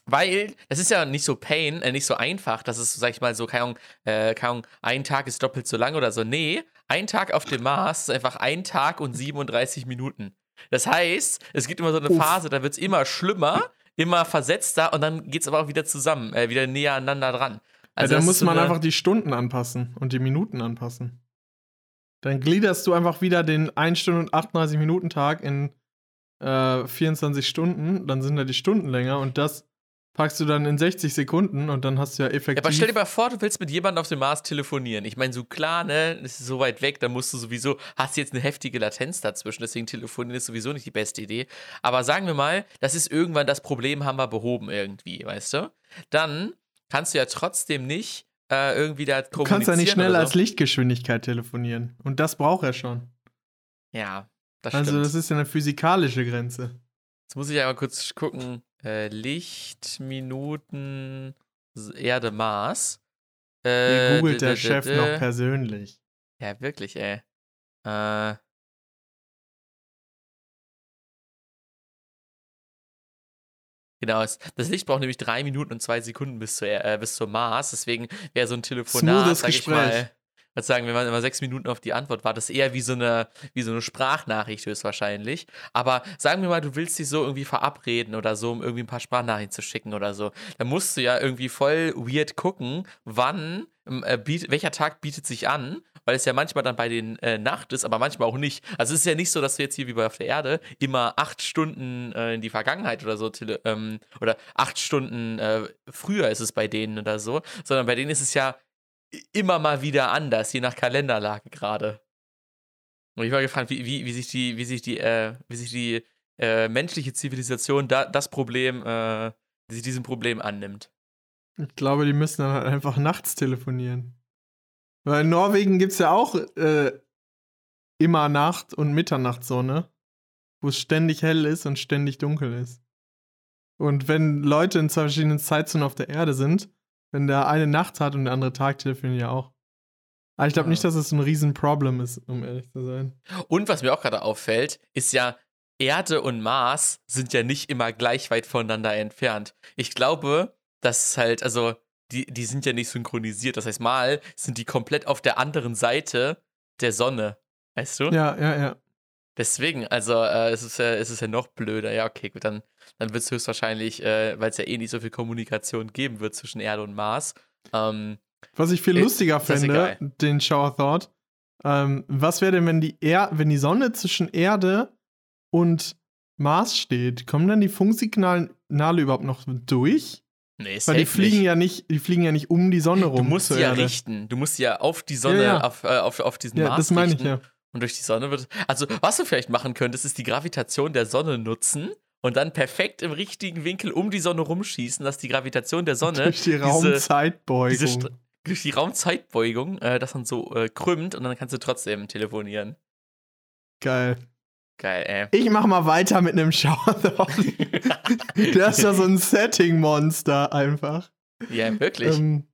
Weil das ist ja nicht so pain, äh, nicht so einfach, dass es, sag ich mal, so, keine Ahnung, äh, keine Ahnung, ein Tag ist doppelt so lang oder so. Nee, ein Tag auf dem Mars ist einfach ein Tag und 37 Minuten. Das heißt, es gibt immer so eine Uff. Phase, da wird es immer schlimmer, immer versetzter und dann geht es aber auch wieder zusammen, äh, wieder näher aneinander dran. Also da das ist muss so man einfach die Stunden anpassen und die Minuten anpassen. Dann gliederst du einfach wieder den 1 Stunde und 38 Minuten Tag in äh, 24 Stunden, dann sind da die Stunden länger und das packst du dann in 60 Sekunden und dann hast du ja Ja, effektiv. aber stell dir mal vor, du willst mit jemandem auf dem Mars telefonieren. Ich meine, so klar, ne, das ist so weit weg, da musst du sowieso, hast jetzt eine heftige Latenz dazwischen, deswegen telefonieren ist sowieso nicht die beste Idee. Aber sagen wir mal, das ist irgendwann das Problem, haben wir behoben irgendwie, weißt du? Dann kannst du ja trotzdem nicht äh, irgendwie da du kannst ja nicht kommunizieren schneller oder als so. Lichtgeschwindigkeit telefonieren. Und das braucht er schon. Ja, das Also, stimmt. das ist ja eine physikalische Grenze. Jetzt muss ich einmal kurz gucken. Äh, Lichtminuten S- Erde Mars. Hier Äh, googelt d- der Chef noch persönlich. Ja, wirklich, ey. Äh. Genau, das Licht braucht nämlich drei Minuten und zwei Sekunden bis zur, äh, bis zur Mars. Deswegen wäre so ein Telefonat, sag ich mal, was sagen, wenn man immer sechs Minuten auf die Antwort wartet, ist eher wie so eine, wie so eine Sprachnachricht höchstwahrscheinlich. Aber sagen wir mal, du willst dich so irgendwie verabreden oder so, um irgendwie ein paar Sprachnachrichten zu schicken oder so. Dann musst du ja irgendwie voll weird gucken, wann, ähm, äh, biet, welcher Tag bietet sich an, weil es ja manchmal dann bei den äh, Nacht ist, aber manchmal auch nicht. Also es ist ja nicht so, dass du jetzt hier wie bei auf der Erde immer acht Stunden äh, in die Vergangenheit oder so ähm, oder acht Stunden äh, früher ist es bei denen oder so, sondern bei denen ist es ja immer mal wieder anders, je nach Kalenderlage gerade. Und ich war gefragt, wie, wie, wie sich die, wie sich die, äh, wie sich die äh, menschliche Zivilisation da, das Problem, äh, wie sich diesem Problem annimmt. Ich glaube, die müssen dann halt einfach nachts telefonieren. Weil in Norwegen gibt es ja auch äh, immer Nacht- und Mitternachtssonne, wo es ständig hell ist und ständig dunkel ist. Und wenn Leute in zwei verschiedenen Zeitzonen auf der Erde sind, wenn der eine Nacht hat und der andere Tag, telefonieren ja auch. Aber ich glaube Ja. nicht, dass es ein Riesenproblem ist, um ehrlich zu sein. Und was mir auch gerade auffällt, ist ja, Erde und Mars sind ja nicht immer gleich weit voneinander entfernt. Ich glaube, dass halt, also, die, die sind ja nicht synchronisiert. Das heißt, mal sind die komplett auf der anderen Seite der Sonne. Weißt du? Ja, ja, ja. Deswegen, also, äh, es, ist ja, es ist ja noch blöder. Ja, okay, gut, dann, dann wird es höchstwahrscheinlich, äh, weil es ja eh nicht so viel Kommunikation geben wird zwischen Erde und Mars. Ähm, Was ich viel Äh, lustiger egal. den Shower Thought, ähm, was wäre denn, wenn die, er wenn die Sonne zwischen Erde und Mars steht? Kommen dann die Funksignale überhaupt noch durch? Nee, Weil die fliegen nicht. ja nicht, die fliegen ja nicht um die Sonne rum. Du musst sie ja Erde. richten. Du musst sie ja auf die Sonne, Ja, ja. Auf, äh, auf, auf diesen Ja, Mars das meine ich ja. Und durch die Sonne wird. Also, was du vielleicht machen könntest, ist die Gravitation der Sonne nutzen und dann perfekt im richtigen Winkel um die Sonne rumschießen, dass die Gravitation der Sonne Durch die diese, Raumzeitbeugung. diese St- durch die Raumzeitbeugung äh, das dann so äh, krümmt und dann kannst du trotzdem telefonieren. Geil. Geil, ey. Ich mach mal weiter mit einem Thought. Der ist ja so ein Setting-Monster einfach. ja, wirklich. Ähm,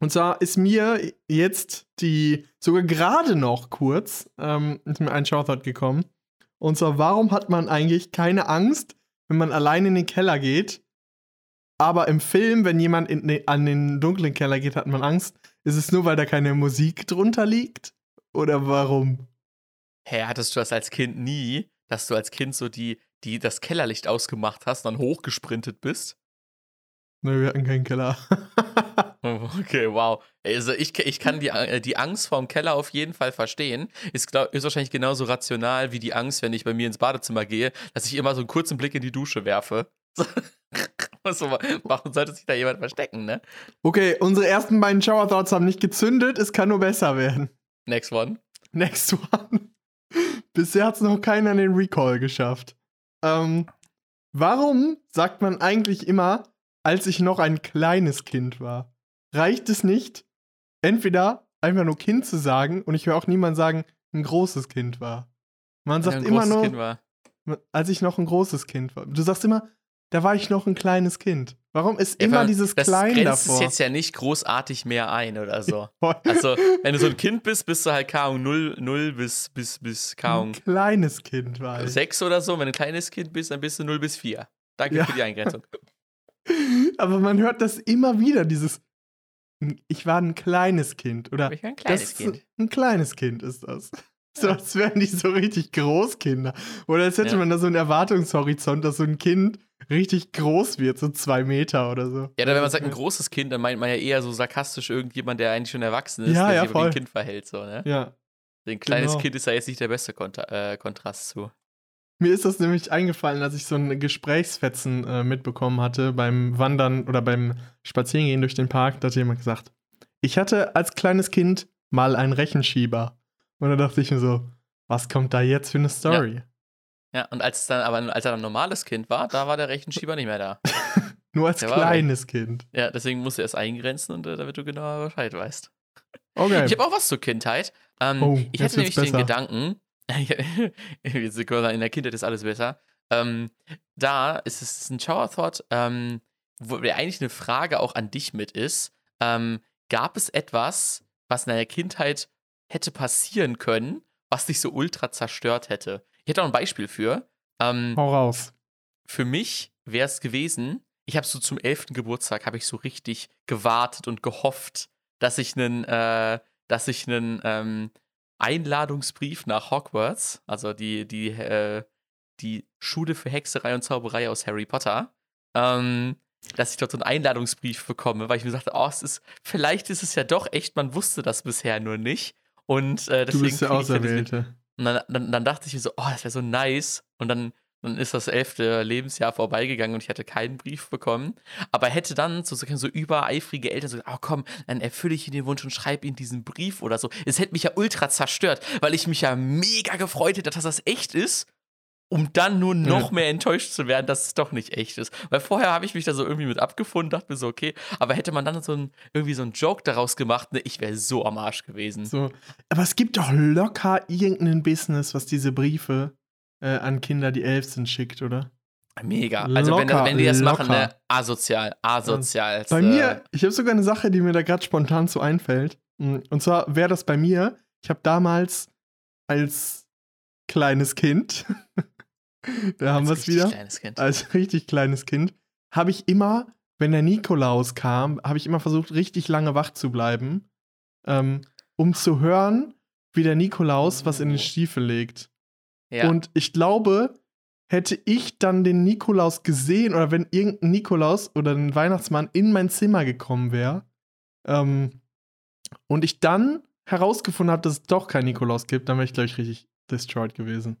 und zwar ist mir jetzt die, sogar gerade noch kurz, ähm, ist mir ein Shoutout gekommen. Und zwar, warum hat man eigentlich keine Angst, wenn man allein in den Keller geht? Aber im Film, wenn jemand in den, an den dunklen Keller geht, hat man Angst. Ist es nur, weil da keine Musik drunter liegt? Oder warum? Hä, hattest du das als Kind nie, dass du als Kind so die, die das Kellerlicht ausgemacht hast, dann hochgesprintet bist? Ne, wir hatten keinen Keller. Oh, Okay, wow. Also ich, ich kann die, äh, die Angst vorm Keller auf jeden Fall verstehen. Ist, glaub, ist wahrscheinlich genauso rational wie die Angst, wenn ich bei mir ins Badezimmer gehe, dass ich immer so einen kurzen Blick in die Dusche werfe. So, warum sollte sich da jemand verstecken, ne? okay, unsere ersten beiden Shower Thoughts haben nicht gezündet. Es kann nur besser werden. Next one. Next one. Bisher hat es noch keiner den Recall geschafft. Ähm, warum sagt man eigentlich immer, als ich noch ein kleines Kind war? Reicht es nicht, entweder einfach nur Kind zu sagen und ich höre auch niemand sagen, ein großes Kind war. Man sagt Ein immer nur, Kind war. als ich noch ein großes Kind war. Du sagst immer, da war ich noch ein kleines Kind. Warum ist Ja, immer dieses das Klein grenzt davor? es jetzt ja nicht großartig mehr ein oder so. Also, wenn du so ein Kind bist, bist du halt K 0, 0 bis, bis, bis K ein kleines Kind war ich. 6 oder so. Wenn du ein kleines Kind bist, dann bist du 0 bis 4. Danke Ja. für die Eingrenzung. Aber man hört das immer wieder, dieses Ich war ein kleines Kind. Oder Ich bin ein kleines das, Kind. Ein kleines Kind ist das. So, als wären die so richtig Großkinder. Oder als hätte Ja. man da so einen Erwartungshorizont, dass so ein Kind richtig groß wird, so zwei Meter oder so. Ja, oder wenn man sagt, ein großes Kind, dann meint man ja eher so sarkastisch irgendjemand, der eigentlich schon erwachsen ist, Ja, der ja, sich voll. ein Kind verhält. So, ne? Ja. Ein kleines genau. Kind ist ja jetzt nicht der beste Kontra äh, Kontrast zu. Mir ist das nämlich eingefallen, als ich so ein Gesprächsfetzen äh, mitbekommen hatte beim Wandern oder beim Spazierengehen durch den Park. Da hat jemand gesagt, ich hatte als kleines Kind mal einen Rechenschieber. Und da dachte ich mir so, was kommt da jetzt für eine Story? Ja, und als es dann aber als er dann ein normales Kind war, da war der Rechenschieber nicht mehr da. Nur als Der war kleines Kind. Ja, deswegen musst du erst eingrenzen und äh, damit du genauer Bescheid weißt. Okay. Ich habe auch was zur Kindheit. Ähm, Oh, ich hatte nämlich wird's den besser. Gedanken, in der Kindheit ist alles besser. Ähm, da ist es ein Shower Thought, ähm, wo eigentlich eine Frage auch an dich mit ist. Ähm, gab es etwas, was in deiner Kindheit hätte passieren können, was dich so ultra zerstört hätte? Ich hätte auch ein Beispiel für. Ähm, Hau raus. für mich wäre es gewesen, ich habe so zum 11. Geburtstag, habe ich so richtig gewartet und gehofft, dass ich einen, äh, dass ich einen ähm, Einladungsbrief nach Hogwarts, also die, die, äh, die Schule für Hexerei und Zauberei aus Harry Potter, ähm, dass ich dort so einen Einladungsbrief bekomme, weil ich mir dachte, oh, es ist, vielleicht ist es ja doch echt, man wusste das bisher nur nicht. Und äh, Du deswegen bist der Auserwählte. Und dann, dann, dann dachte ich mir so, oh, das wäre so nice. Und dann, dann ist das elfte Lebensjahr vorbeigegangen und ich hatte keinen Brief bekommen. Aber hätte dann so, so, übereifrige Eltern so, oh komm, dann erfülle ich den Wunsch und schreibe ihnen diesen Brief oder so. Es hätte mich ja ultra zerstört, weil ich mich ja mega gefreut hätte, dass das echt ist. Um dann nur noch mehr enttäuscht zu werden, dass es doch nicht echt ist. Weil vorher habe ich mich da so irgendwie mit abgefunden, dachte mir so, okay, aber hätte man dann so ein, irgendwie so einen Joke daraus gemacht, ne, ich wäre so am Arsch gewesen. So. Aber es gibt doch locker irgendein Business, was diese Briefe äh, an Kinder, die elf sind, schickt, oder? Mega. Also wenn, Locker, wenn die das machen, locker. ne, asozial, asozial. Bei mir, ich habe sogar eine Sache, die mir da gerade spontan so einfällt. Mm, Und zwar wäre das bei mir, ich habe damals als kleines Kind, da haben wir es wieder, Kleines Kind. als richtig kleines Kind, habe ich immer, wenn der Nikolaus kam, habe ich immer versucht, richtig lange wach zu bleiben, ähm, um zu hören, wie der Nikolaus was in den Oh. Stiefel legt. ja. Und ich glaube, hätte ich dann den Nikolaus gesehen oder wenn irgendein Nikolaus oder ein Weihnachtsmann in mein Zimmer gekommen wäre ähm, und ich dann herausgefunden habe, dass es doch keinen Nikolaus gibt, dann wäre ich, glaube ich, richtig destroyed gewesen.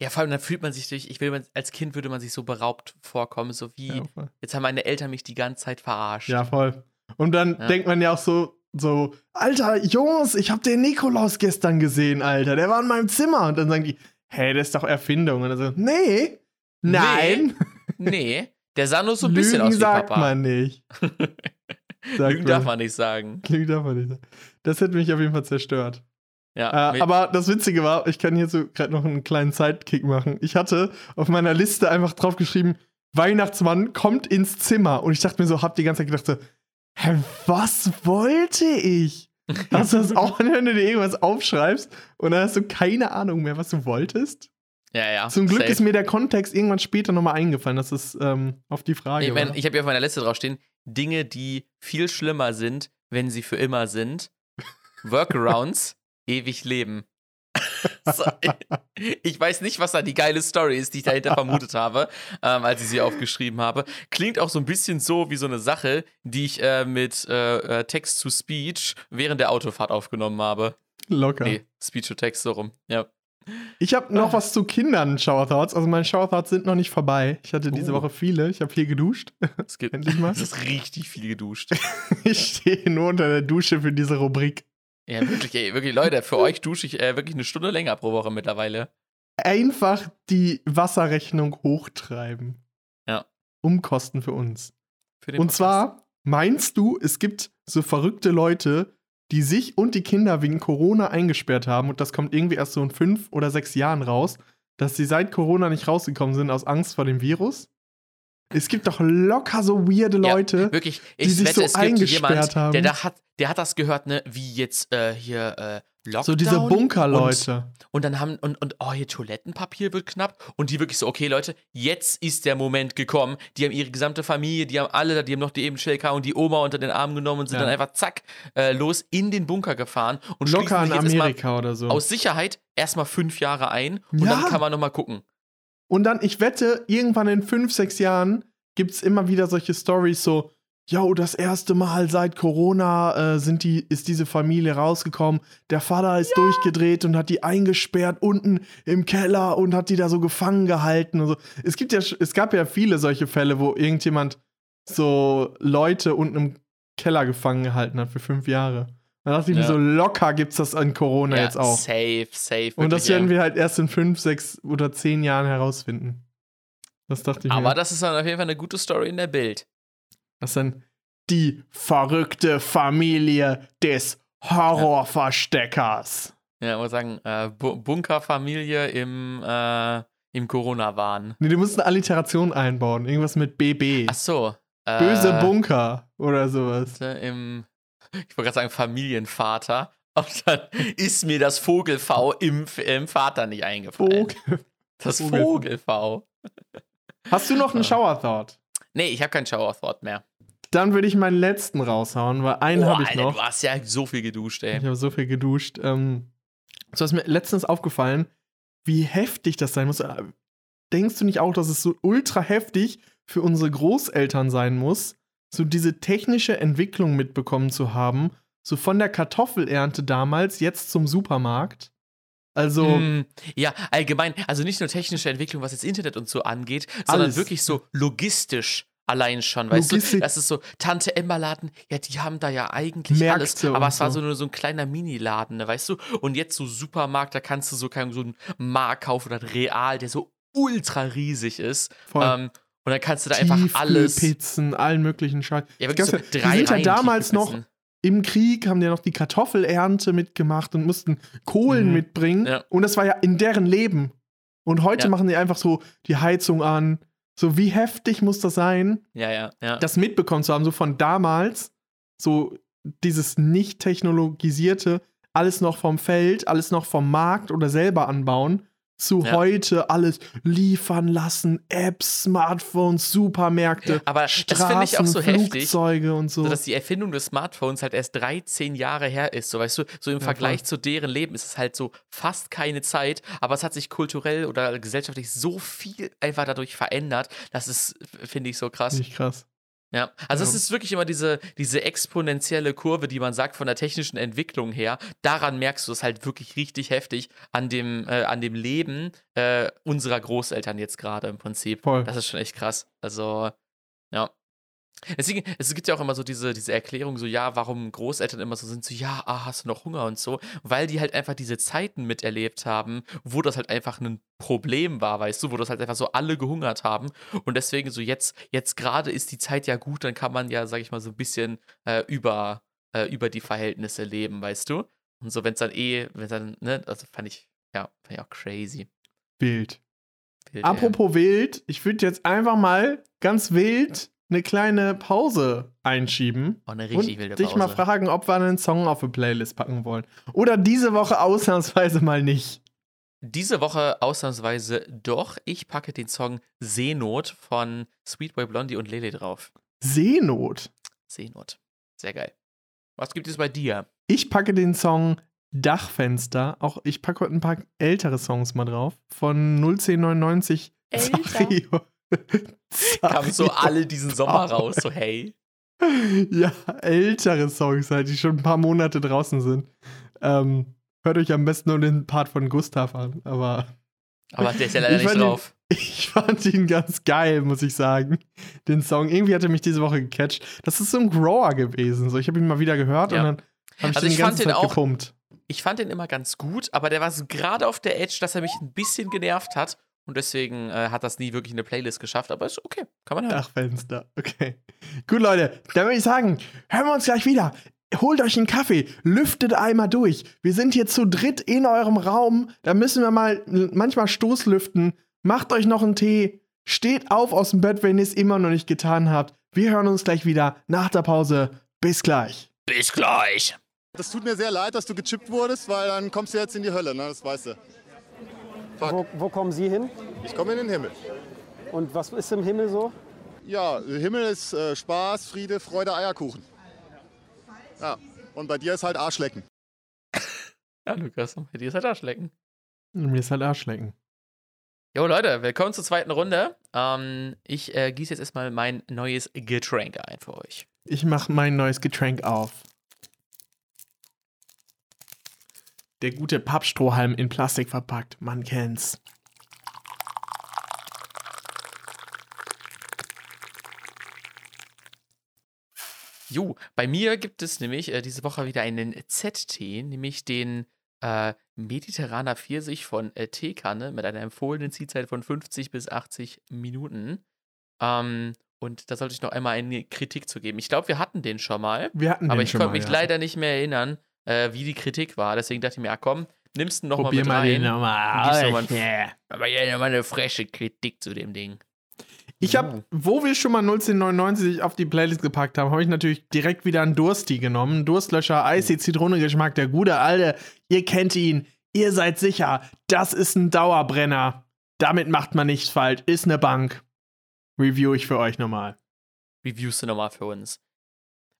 Ja, vor allem dann fühlt man sich durch, ich will, man- als Kind würde man sich so beraubt vorkommen, so wie, Ja, jetzt haben meine Eltern mich die ganze Zeit verarscht. Ja, voll. Und dann Ja. denkt man ja auch so, so, Alter, Jungs, ich habe den Nikolaus gestern gesehen, Alter, der war in meinem Zimmer. Und dann sagen die, hey, das ist doch Erfindung. Und dann so, nee, nein, Nee, der sah nur so ein bisschen Lügen aus wie sagt Papa. man nicht. Sagt Lügen darf man nicht sagen. Lügen darf man nicht. Das hätte mich auf jeden Fall zerstört. Ja, Äh, aber das Witzige war, ich kann hier so gerade noch einen kleinen Sidekick machen. Ich hatte auf meiner Liste einfach drauf geschrieben, Weihnachtsmann kommt ins Zimmer. Und ich dachte mir so, hab die ganze Zeit gedacht so, hä, was wollte ich? Hast du das auch, wenn du dir irgendwas aufschreibst und dann hast du keine Ahnung mehr, was du wolltest? ja, ja. Zum Glück safe. ist mir der Kontext irgendwann später nochmal eingefallen. Das ist ähm, auf die Frage. Ich, mein, ich habe hier auf meiner Liste draufstehen, Dinge, die viel schlimmer sind, wenn sie für immer sind. Workarounds, ewig leben. So, ich, weiß nicht, was da die geile Story ist, die ich dahinter vermutet habe, ähm, als ich sie aufgeschrieben habe. Klingt auch so ein bisschen so wie so eine Sache, die ich äh, mit äh, äh, Text-to-Speech während der Autofahrt aufgenommen habe. Locker. Nee, Speech-to-Text so rum. Ja. Ich habe noch was zu Kindern Shower Thoughts. Also meine Shower Thoughts sind noch nicht vorbei. Ich hatte diese Oh. Woche viele. Ich habe viel geduscht. Es gibt Endlich mal. Es ist richtig viel geduscht. Ich stehe nur unter der Dusche für diese Rubrik. Ja, wirklich, ey, wirklich, Leute, für euch dusche ich äh, wirklich eine Stunde länger pro Woche mittlerweile. Einfach die Wasserrechnung hochtreiben. Ja. Umkosten für uns. Für Und Podcast. zwar, meinst du, es gibt so verrückte Leute, die sich und die Kinder wegen Corona eingesperrt haben und das kommt irgendwie erst so in fünf oder sechs Jahren raus, dass sie seit Corona nicht rausgekommen sind aus Angst vor dem Virus? Es gibt doch locker so weirde Leute. Ja, wirklich, die ich sich wette, so es gibt eingesperrt jemand, haben. der, da hat, der hat das gehört, ne, wie jetzt äh, hier äh, Lockdown. so diese Und, Bunkerleute. und dann haben, und, und oh, hier Toilettenpapier wird knapp. Und die wirklich so, okay, Leute, jetzt ist der Moment gekommen. Die haben ihre gesamte Familie, die haben alle, die haben noch die eben Schelka und die Oma unter den Arm genommen und sind Ja. dann einfach zack äh, los in den Bunker gefahren und Locker in Amerika oder so. aus Sicherheit erstmal fünf Jahre ein und Ja. dann kann man nochmal gucken. Und dann, ich wette, irgendwann in fünf, sechs Jahren gibt es immer wieder solche Stories so, yo, das erste Mal seit Corona äh, sind die, ist diese Familie rausgekommen. Der Vater ist durchgedreht und hat die eingesperrt unten im Keller und hat die da so gefangen gehalten und so. Es gibt ja, es gab ja viele solche Fälle, wo irgendjemand so Leute unten im Keller gefangen gehalten hat für fünf Jahre. Da dachte ich mir Ja. so, locker gibt's das an Corona jetzt auch. safe, safe. Und das werden ja. wir halt erst in fünf, sechs oder zehn Jahren herausfinden. Das dachte ich Aber mir. das ist dann auf jeden Fall eine gute Story in der Bild. Das ist dann die verrückte Familie des Horrorversteckers. Ja, muss sagen, äh, Bu Bunkerfamilie im, äh, im Corona-Wahn. Nee, du musst eine Alliteration einbauen. Irgendwas mit BB. Ach so. Äh, Böse Bunker oder sowas. Im, ich wollte gerade sagen Familienvater. Und dann ist mir das Vogel-V im, im Vater nicht eingefallen. Vogel. Das Vogel-V. Vogel-V. Hast du noch einen Ah. Shower Thought? Nee, ich habe kein Shower-Thought mehr. Dann würde ich meinen letzten raushauen, weil einen Boah, habe ich Alter, noch. Du hast ja so viel geduscht, ey. Ich habe so viel geduscht. Ähm, so ist mir letztens aufgefallen, wie heftig das sein muss. Äh, Denkst du nicht auch, dass es so ultra heftig für unsere Großeltern sein muss, so diese technische Entwicklung mitbekommen zu haben, so von der Kartoffelernte damals jetzt zum Supermarkt? Also, Mm, ja, allgemein, also nicht nur technische Entwicklung, was jetzt Internet und so angeht, sondern Alles. wirklich so logistisch allein schon, weißt Logistik. du? Das ist so, Tante Emma-Laden, ja, die haben da ja eigentlich Märkte alles, aber es war so. nur so ein kleiner Mini-Laden, ne, weißt du? Und jetzt so Supermarkt, da kannst du so, kein, so einen Markt kaufen oder einen Real, der so ultra riesig ist. voll. Ähm, und dann kannst du da einfach alles. Pizzen, allen möglichen Scheiß. Ja, wirklich so Ganze- die drei sind ja damals noch im Krieg haben die ja noch die Kartoffelernte mitgemacht und mussten Kohlen Mhm. mitbringen. Ja. Und das war ja in deren Leben. Und heute Ja. machen die einfach so die Heizung an. So, wie heftig muss das sein, Ja, ja, ja. das mitbekommen zu haben, so von damals, so dieses nicht technologisierte, alles noch vom Feld, alles noch vom Markt oder selber anbauen, zu Ja. heute alles liefern lassen, Apps, Smartphones, Supermärkte, Aber das Straßen, finde ich auch so heftig. Flugzeuge und so. so dass die Erfindung des Smartphones halt erst 13 Jahre her ist. So, weißt du, so im Ja, Vergleich voll. zu deren Leben ist es halt so fast keine Zeit, aber es hat sich kulturell oder gesellschaftlich so viel einfach dadurch verändert. Das ist, finde ich, so krass. Nicht krass. Ja, also es ist wirklich immer diese, diese exponentielle Kurve, die man sagt von der technischen Entwicklung her. Daran merkst du es halt wirklich richtig heftig an dem, äh, an dem Leben äh, unserer Großeltern jetzt gerade im Prinzip. Voll. Das ist schon echt krass. Also, ja. Deswegen, es gibt ja auch immer so diese, diese Erklärung, so, ja, warum Großeltern immer so sind, so, ja, ah, hast du noch Hunger und so, weil die halt einfach diese Zeiten miterlebt haben, wo das halt einfach ein Problem war, weißt du, wo das halt einfach so alle gehungert haben und deswegen so jetzt, jetzt gerade ist die Zeit ja gut, dann kann man ja, sag ich mal, so ein bisschen äh, über, äh, über die Verhältnisse leben, weißt du? Und so, wenn es dann eh, wenn dann, ne, also fand ich, ja, fand ich auch crazy. Wild. Wild. Apropos wild, ich würde jetzt einfach mal ganz wild eine kleine Pause einschieben. Oh, eine richtig und wilde dich Pause. mal fragen, ob wir einen Song auf die Playlist packen wollen. Oder diese Woche ausnahmsweise mal nicht. Diese Woche ausnahmsweise doch. Ich packe den Song Seenot von Sweetboy Blondie und Lele drauf. Seenot. Seenot. Sehr geil. Was gibt es bei dir? Ich packe den Song Dachfenster. Auch ich packe heute ein paar ältere Songs mal drauf. Von 01099 Älter? Zario. Kamen so alle diesen Sommer raus, so hey. Ja, ältere Songs halt, die schon ein paar Monate draußen sind. Ähm, hört euch am besten nur den Part von Gustav an, aber Aber der ist ja leider Ich nicht ihn- drauf. ich fand ihn ganz geil, muss ich sagen. Den Song. Irgendwie hat er mich diese Woche gecatcht. Das ist so ein Grower gewesen. So, ich habe ihn mal wieder gehört Ja. und dann habe ich Also den ich ganze fand den Zeit auch- gepumpt. Ich fand den immer ganz gut, aber der war so gerade auf der Edge, dass er mich ein bisschen genervt hat. Und deswegen äh, hat das nie wirklich in eine Playlist geschafft. Aber ist okay. Kann man hören. Dachfenster. Okay. Gut, Leute, dann würde ich sagen, hören wir uns gleich wieder. Holt euch einen Kaffee, lüftet einmal durch. Wir sind hier zu dritt in eurem Raum. Da müssen wir mal manchmal Stoßlüften. Macht euch noch einen Tee. Steht auf aus dem Bett, wenn ihr es immer noch nicht getan habt. Wir hören uns gleich wieder nach der Pause. Bis gleich. Bis gleich. Das tut mir sehr leid, dass du gechippt wurdest, weil dann kommst du jetzt in die Hölle, ne? das weißt du. Fuck. Wo, wo kommen Sie hin? Ich komme in den Himmel. Und was ist im Himmel so? Ja, Himmel ist äh, Spaß, Friede, Freude, Eierkuchen. Ja, und bei dir ist halt Arschlecken. Ja, Lukas, bei dir ist halt Arschlecken. Mir ist halt Arschlecken. Jo, Leute, willkommen zur zweiten Runde. Ähm, ich äh, gieße jetzt erstmal mein neues Getränk ein für euch. Ich mache mein neues Getränk auf. Der gute Pappstrohhalm in Plastik verpackt. Man kennt's. Jo, bei mir gibt es nämlich äh, diese Woche wieder einen ZT, nämlich den äh, Mediterraner Pfirsich von äh, Teekanne mit einer empfohlenen Ziehzeit von 50 bis 80 Minuten. Ähm, und da sollte ich noch einmal eine Kritik zu geben. Ich glaube, wir hatten den schon mal, Wir hatten aber den ich schon konnte mich ja. leider nicht mehr erinnern, äh, wie die Kritik war. Deswegen dachte ich mir, ja komm, nimmst du noch Probier mal mal mit den rein. nochmal. Noch ein- Aber ja, nochmal eine frische Kritik zu dem Ding. Ich habe, wo wir schon mal 1999 auf die Playlist gepackt haben, habe ich natürlich direkt wieder einen Dursti genommen. Durstlöscher, Eisig, Zitronengeschmack, der gute alte. Ihr kennt ihn. Ihr seid sicher. Das ist ein Dauerbrenner. Damit macht man nichts falsch. Ist eine Bank. Review ich für euch nochmal. Reviewst du nochmal für uns.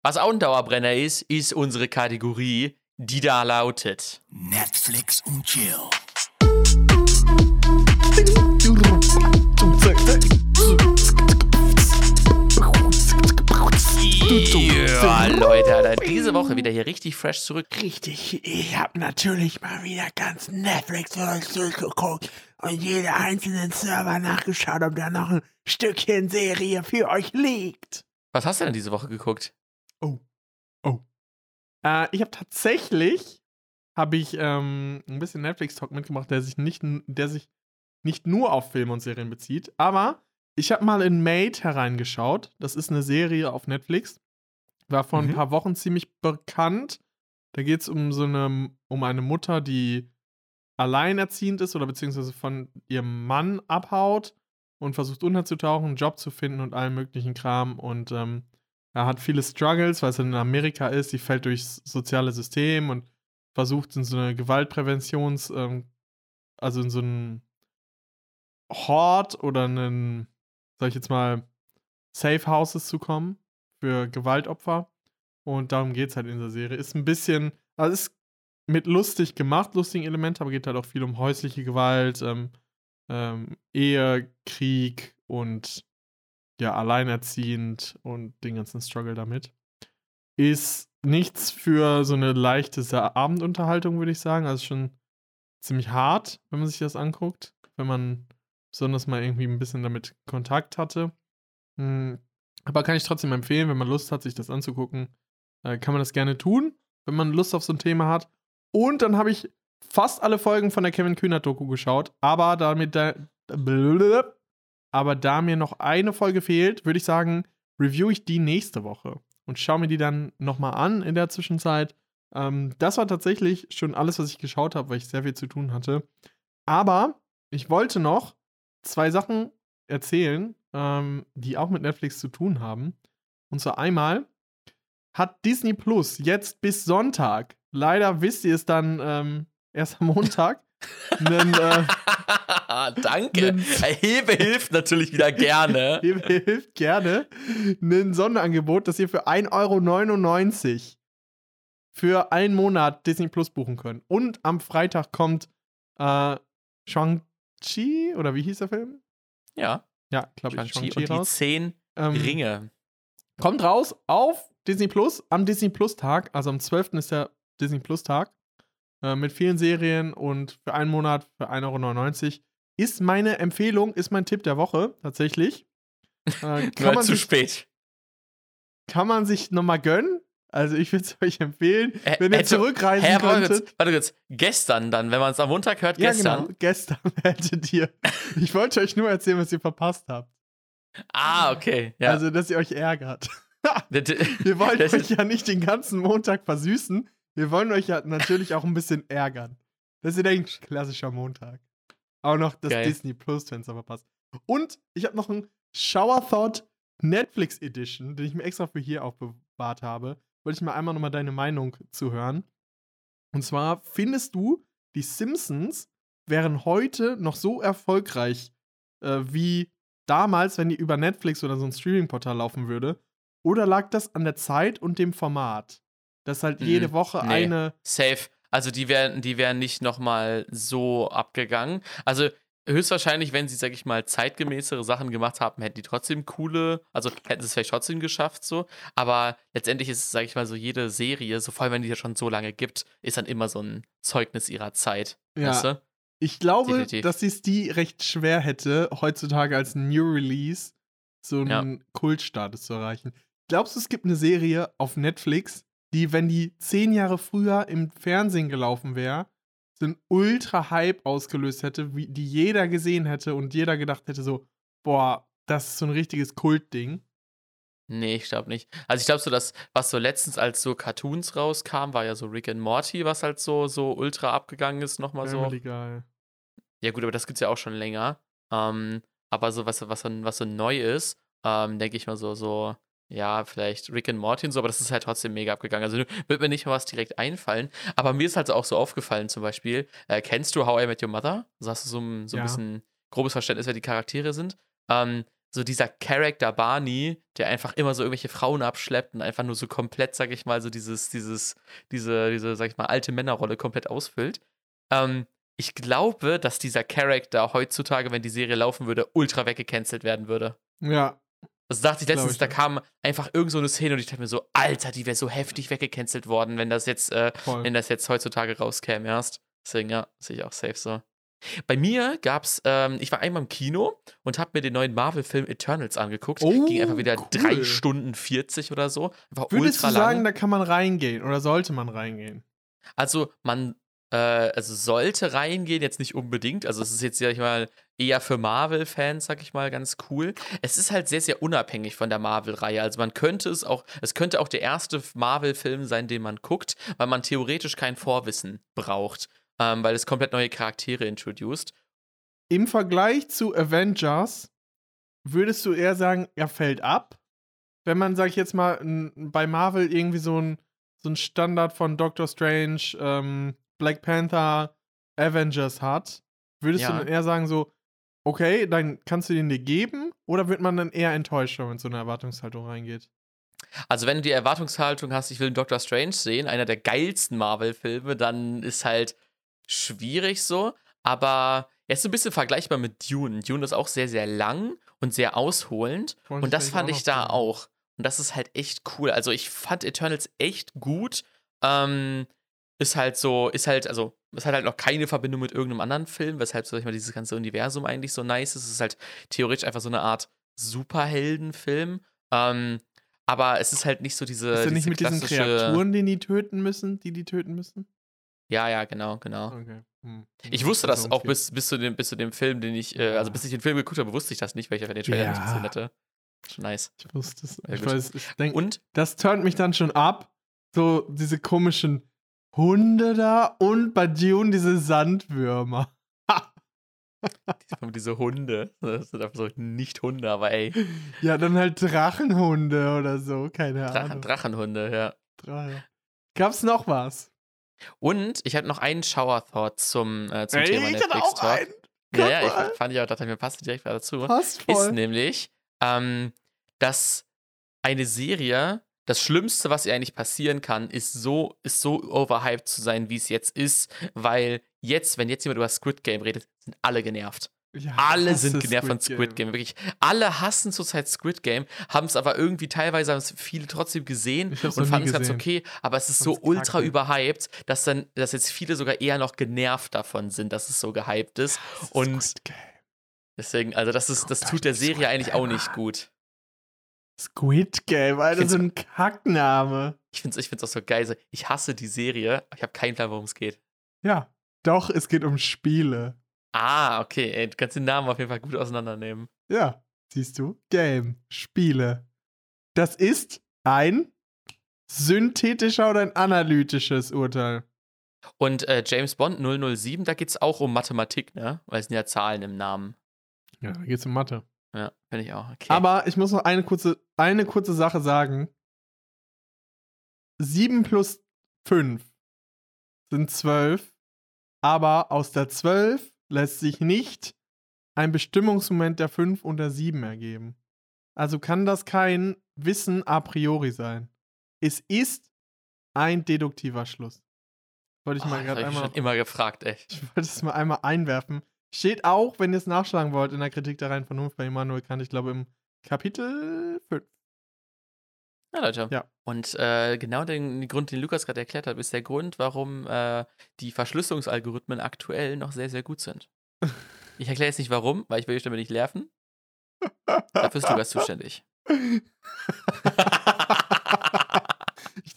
Was auch ein Dauerbrenner ist, ist unsere Kategorie, die da lautet. Netflix und Chill. Ja, Leute, Alter, diese Woche wieder hier richtig fresh zurück. Richtig, ich habe natürlich mal wieder ganz Netflix für euch durchgeguckt und jede einzelnen Server nachgeschaut, ob da noch ein Stückchen Serie für euch liegt. Was hast du denn diese Woche geguckt? Äh, ich habe tatsächlich habe ich ähm, ein bisschen Netflix-Talk mitgemacht, der sich nicht, der sich nicht nur auf Filme und Serien bezieht, aber ich habe mal in Made hereingeschaut. Das ist eine Serie auf Netflix. War vor ein Mhm. paar Wochen ziemlich bekannt. Da geht es um so eine, um eine Mutter, die alleinerziehend ist oder beziehungsweise von ihrem Mann abhaut und versucht unterzutauchen, einen Job zu finden und allen möglichen Kram. Und ähm, er hat viele Struggles, weil es in Amerika ist. Sie fällt durchs soziale System und versucht in so eine Gewaltpräventions-, ähm, also in so einen Hort oder einen, sag ich jetzt mal, Safe Houses zu kommen für Gewaltopfer. Und darum geht es halt in der Serie. Ist ein bisschen, also ist mit lustig gemacht, lustigen Elementen, aber geht halt auch viel um häusliche Gewalt, ähm, ähm, Ehe, Krieg und ja, alleinerziehend und den ganzen Struggle damit. Ist nichts für so eine leichte Abendunterhaltung, würde ich sagen. Also schon ziemlich hart, wenn man sich das anguckt. Wenn man besonders mal irgendwie ein bisschen damit Kontakt hatte. Hm, Aber kann ich trotzdem empfehlen, wenn man Lust hat, sich das anzugucken, äh, kann man das gerne tun, wenn man Lust auf so ein Thema hat. Und dann habe ich fast alle Folgen von der Kevin Kühnert-Doku geschaut, aber damit da, aber da mir noch eine Folge fehlt, würde ich sagen, review ich die nächste Woche und schaue mir die dann nochmal an in der Zwischenzeit. Ähm, das war tatsächlich schon alles, was ich geschaut habe, weil ich sehr viel zu tun hatte. Aber ich wollte noch zwei Sachen erzählen, ähm, die auch mit Netflix zu tun haben. Und zwar einmal hat Disney Plus jetzt bis Sonntag, leider wisst ihr es dann ähm, erst am Montag, einen, äh, Danke. Nimm- Hebe hilft natürlich wieder gerne. Ihr hilft gerne ein Sonderangebot, das ihr für 1,99 Euro für einen Monat Disney Plus buchen könnt. Und am Freitag kommt äh, Shang-Chi, oder wie hieß der Film? Ja, Ja, glaube ich, Shang-Chi Shang-Chi und die zehn Ähm, Ringe. Kommt raus auf Disney Plus am Disney Plus Tag. Also am 12. ist der Disney Plus Tag. Äh, mit vielen Serien und für einen Monat für 1,99 Euro. Ist meine Empfehlung, ist mein Tipp der Woche tatsächlich. Äh, kann, man zu sich, spät. kann man sich nochmal gönnen. Also ich würde es euch empfehlen, Ä- wenn ihr hätte- zurückreisen Hä, warte könntet. kurz, warte kurz. Gestern dann, wenn man es am Montag hört, Ja, gestern. genau. Gestern hättet ihr. Ich wollte euch nur erzählen, was ihr verpasst habt. Ah, okay. Ja. Also, dass ihr euch ärgert. Wir wollen Das- euch ja nicht den ganzen Montag versüßen. Wir wollen euch ja natürlich auch ein bisschen ärgern. Das ist ein klassischer Montag. Auch noch das Geil. Disney Plus Fenster verpasst. Und ich habe noch einen Shower Thought Netflix Edition, den ich mir extra für hier aufbewahrt habe. Wollte ich mal einmal nochmal deine Meinung zu hören. Und zwar findest du, die Simpsons wären heute noch so erfolgreich äh, wie damals, wenn die über Netflix oder so ein Streaming-Portal laufen würde? Oder lag das an der Zeit und dem Format? Dass halt Mhm. jede Woche Nee. eine. Safe. Also die wären, die wären nicht nochmal so abgegangen. Also höchstwahrscheinlich, wenn sie, sag ich mal, zeitgemäßere Sachen gemacht haben, hätten die trotzdem coole, also hätten sie es vielleicht trotzdem geschafft so. Aber letztendlich ist, sag ich mal, so jede Serie, so vor allem wenn die ja schon so lange gibt, ist dann immer so ein Zeugnis ihrer Zeit. Ja. Weißt du? Ich glaube, Definitiv. dass sie es die recht schwer hätte, heutzutage als New Release so einen Kultstatus zu erreichen. Glaubst du, es gibt eine Serie auf Netflix, die, wenn die zehn Jahre früher im Fernsehen gelaufen wäre, so einen Ultra-Hype ausgelöst hätte, wie, die jeder gesehen hätte und jeder gedacht hätte so, boah, das ist so ein richtiges Kultding. Nee, ich glaube nicht. Also ich glaube so, dass, was so letztens als so Cartoons rauskam, war ja so Rick and Morty, was halt so, so ultra abgegangen ist, nochmal so. Guy. Ja, gut, aber das gibt's ja auch schon länger. Ähm, aber so, was, was, so- was so neu ist, ähm, denke ich mal so, so, ja, vielleicht Rick and Morty und so, aber das ist halt trotzdem mega abgegangen. Also wird mir nicht mal was direkt einfallen. Aber mir ist halt auch so aufgefallen, zum Beispiel, äh, kennst du How I Met Your Mother? Also hast du so, ein- so ein Ja. bisschen grobes Verständnis, wer die Charaktere sind? Ähm, so dieser Charakter Barney, der einfach immer so irgendwelche Frauen abschleppt und einfach nur so komplett, sag ich mal, so dieses, dieses, diese, diese, sag ich mal, alte Männerrolle komplett ausfüllt. Ähm, ich glaube, dass dieser Charakter heutzutage, wenn die Serie laufen würde, ultra weggecancelt werden würde. Ja, Das dachte ich letztens, ich da kam einfach irgend so eine Szene und ich dachte mir so, Alter, die wäre so heftig weggecancelt worden, wenn das jetzt, äh, wenn das jetzt heutzutage rauskäme erst. Deswegen, ja, sehe ich auch safe so. Bei mir gab's, ähm, ich war einmal im Kino und habe mir den neuen Marvel-Film Eternals angeguckt. Oh, Ging einfach wieder cool. 3 Stunden 40 oder so. Einfach Würdest ultra du sagen, da kann man reingehen oder sollte man reingehen? Also man äh, also sollte reingehen, jetzt nicht unbedingt. Also es ist jetzt, sag ich mal, eher für Marvel-Fans, sag ich mal, ganz cool. Es ist halt sehr, sehr unabhängig von der Marvel-Reihe. Also man könnte es auch, es könnte auch der erste Marvel-Film sein, den man guckt, weil man theoretisch kein Vorwissen braucht. Ähm, weil es komplett neue Charaktere introduced. Im Vergleich zu Avengers würdest du eher sagen, er fällt ab? Wenn man, sag ich jetzt mal, bei Marvel irgendwie so ein, so ein Standard von Doctor Strange, ähm, Black Panther, Avengers hat, würdest Ja. du dann eher sagen so, okay, dann kannst du den dir geben? Oder wird man dann eher enttäuscht, wenn man mit so einer Erwartungshaltung reingeht? Also, wenn du die Erwartungshaltung hast, ich will einen Doctor Strange sehen, einer der geilsten Marvel-Filme, dann ist halt schwierig so. Aber er ist so ein bisschen vergleichbar mit Dune. Dune ist auch sehr, sehr lang und sehr ausholend. Wollte Und das fand ich da sagen. auch. Und das ist halt echt cool. Also, ich fand Eternals echt gut. Ähm, ist halt so, ist halt, also, es hat halt noch keine Verbindung mit irgendeinem anderen Film, weshalb, sag ich mal, dieses ganze Universum eigentlich so nice ist. Es ist halt theoretisch einfach so eine Art Superheldenfilm. Ähm, aber es ist halt nicht so diese. Ist nicht diese mit diesen Kreaturen, die die töten müssen, die die töten müssen? Ja, ja, genau, genau. Okay. Hm. Ich wusste das auch bis, bis, zu dem, bis zu dem Film, den ich, äh, also bis ich den Film geguckt habe, wusste ich das nicht, weil ich den Trailer nicht Ja. gesehen hatte. Schon nice. Ich wusste es. Ja, Ich weiß, ich denke, Und das turnt mich dann schon ab. So diese komischen Hunde da und bei Dune diese Sandwürmer. diese Hunde. Das sind einfach so nicht Hunde, aber ey. Ja, dann halt Drachenhunde oder so, keine Drachen, Ahnung. Drachenhunde, ja. Drache. Gab's noch was? Und ich hatte noch einen Shower-Thought zum, äh, zum Ey, Thema ich hatte auch einen. Ja, ja, ich fand ich auch, dachte mir, passt direkt dazu. Passt Ist voll. nämlich, ähm, dass eine Serie, das Schlimmste, was ihr eigentlich passieren kann, ist so, ist so overhyped zu sein, wie es jetzt ist, weil jetzt, wenn jetzt jemand über Squid Game redet, sind alle genervt. Ich Alle sind genervt von Squid Game. Wirklich. Alle hassen zurzeit Squid Game, haben es aber irgendwie teilweise haben es viele trotzdem gesehen und fanden es ganz okay. Aber es ist so ultra kacke. überhyped, dass dann, dass jetzt viele sogar eher noch genervt davon sind, dass es so gehypt ist. Und Squid Game. deswegen, also das ist, das tut der Serie eigentlich auch nicht gut. Squid Game, Alter, find's- so ein Kackname. Ich finde es ich find's auch so geil. so, Ich hasse die Serie, aber ich habe keinen Plan, worum es geht. Ja, doch, es geht um Spiele. Ah, okay. Ey, du kannst den Namen auf jeden Fall gut auseinandernehmen. Ja, siehst du? Game, Spiele. Das ist ein synthetischer oder ein analytisches Urteil. Und äh, James Bond 007, da geht es auch um Mathematik, ne? Weil es sind ja Zahlen im Namen. Ja, da geht's um Mathe. Ja, finde ich auch. Okay. Aber ich muss noch eine kurze, eine kurze Sache sagen. 7 plus 5 sind 12, aber aus der 12 lässt sich nicht ein Bestimmungsmoment der 5 und der 7 ergeben. Also kann das kein Wissen a priori sein. Es ist ein deduktiver Schluss. Wollte ich oh, mal gerade hab ich einmal, schon immer gefragt, ey. ich wollte es mal einmal einwerfen. Steht auch, wenn ihr es nachschlagen wollt, in der Kritik der reinen Vernunft bei Immanuel Kant, ich glaube im Kapitel 5. Ja, Leute. Ja. Und äh, genau den Grund, den Lukas gerade erklärt hat, ist der Grund, warum äh, die Verschlüsselungsalgorithmen aktuell noch sehr, sehr gut sind. Ich erkläre jetzt nicht warum, weil ich will euch damit nicht nerven. Dafür ist Lukas zuständig.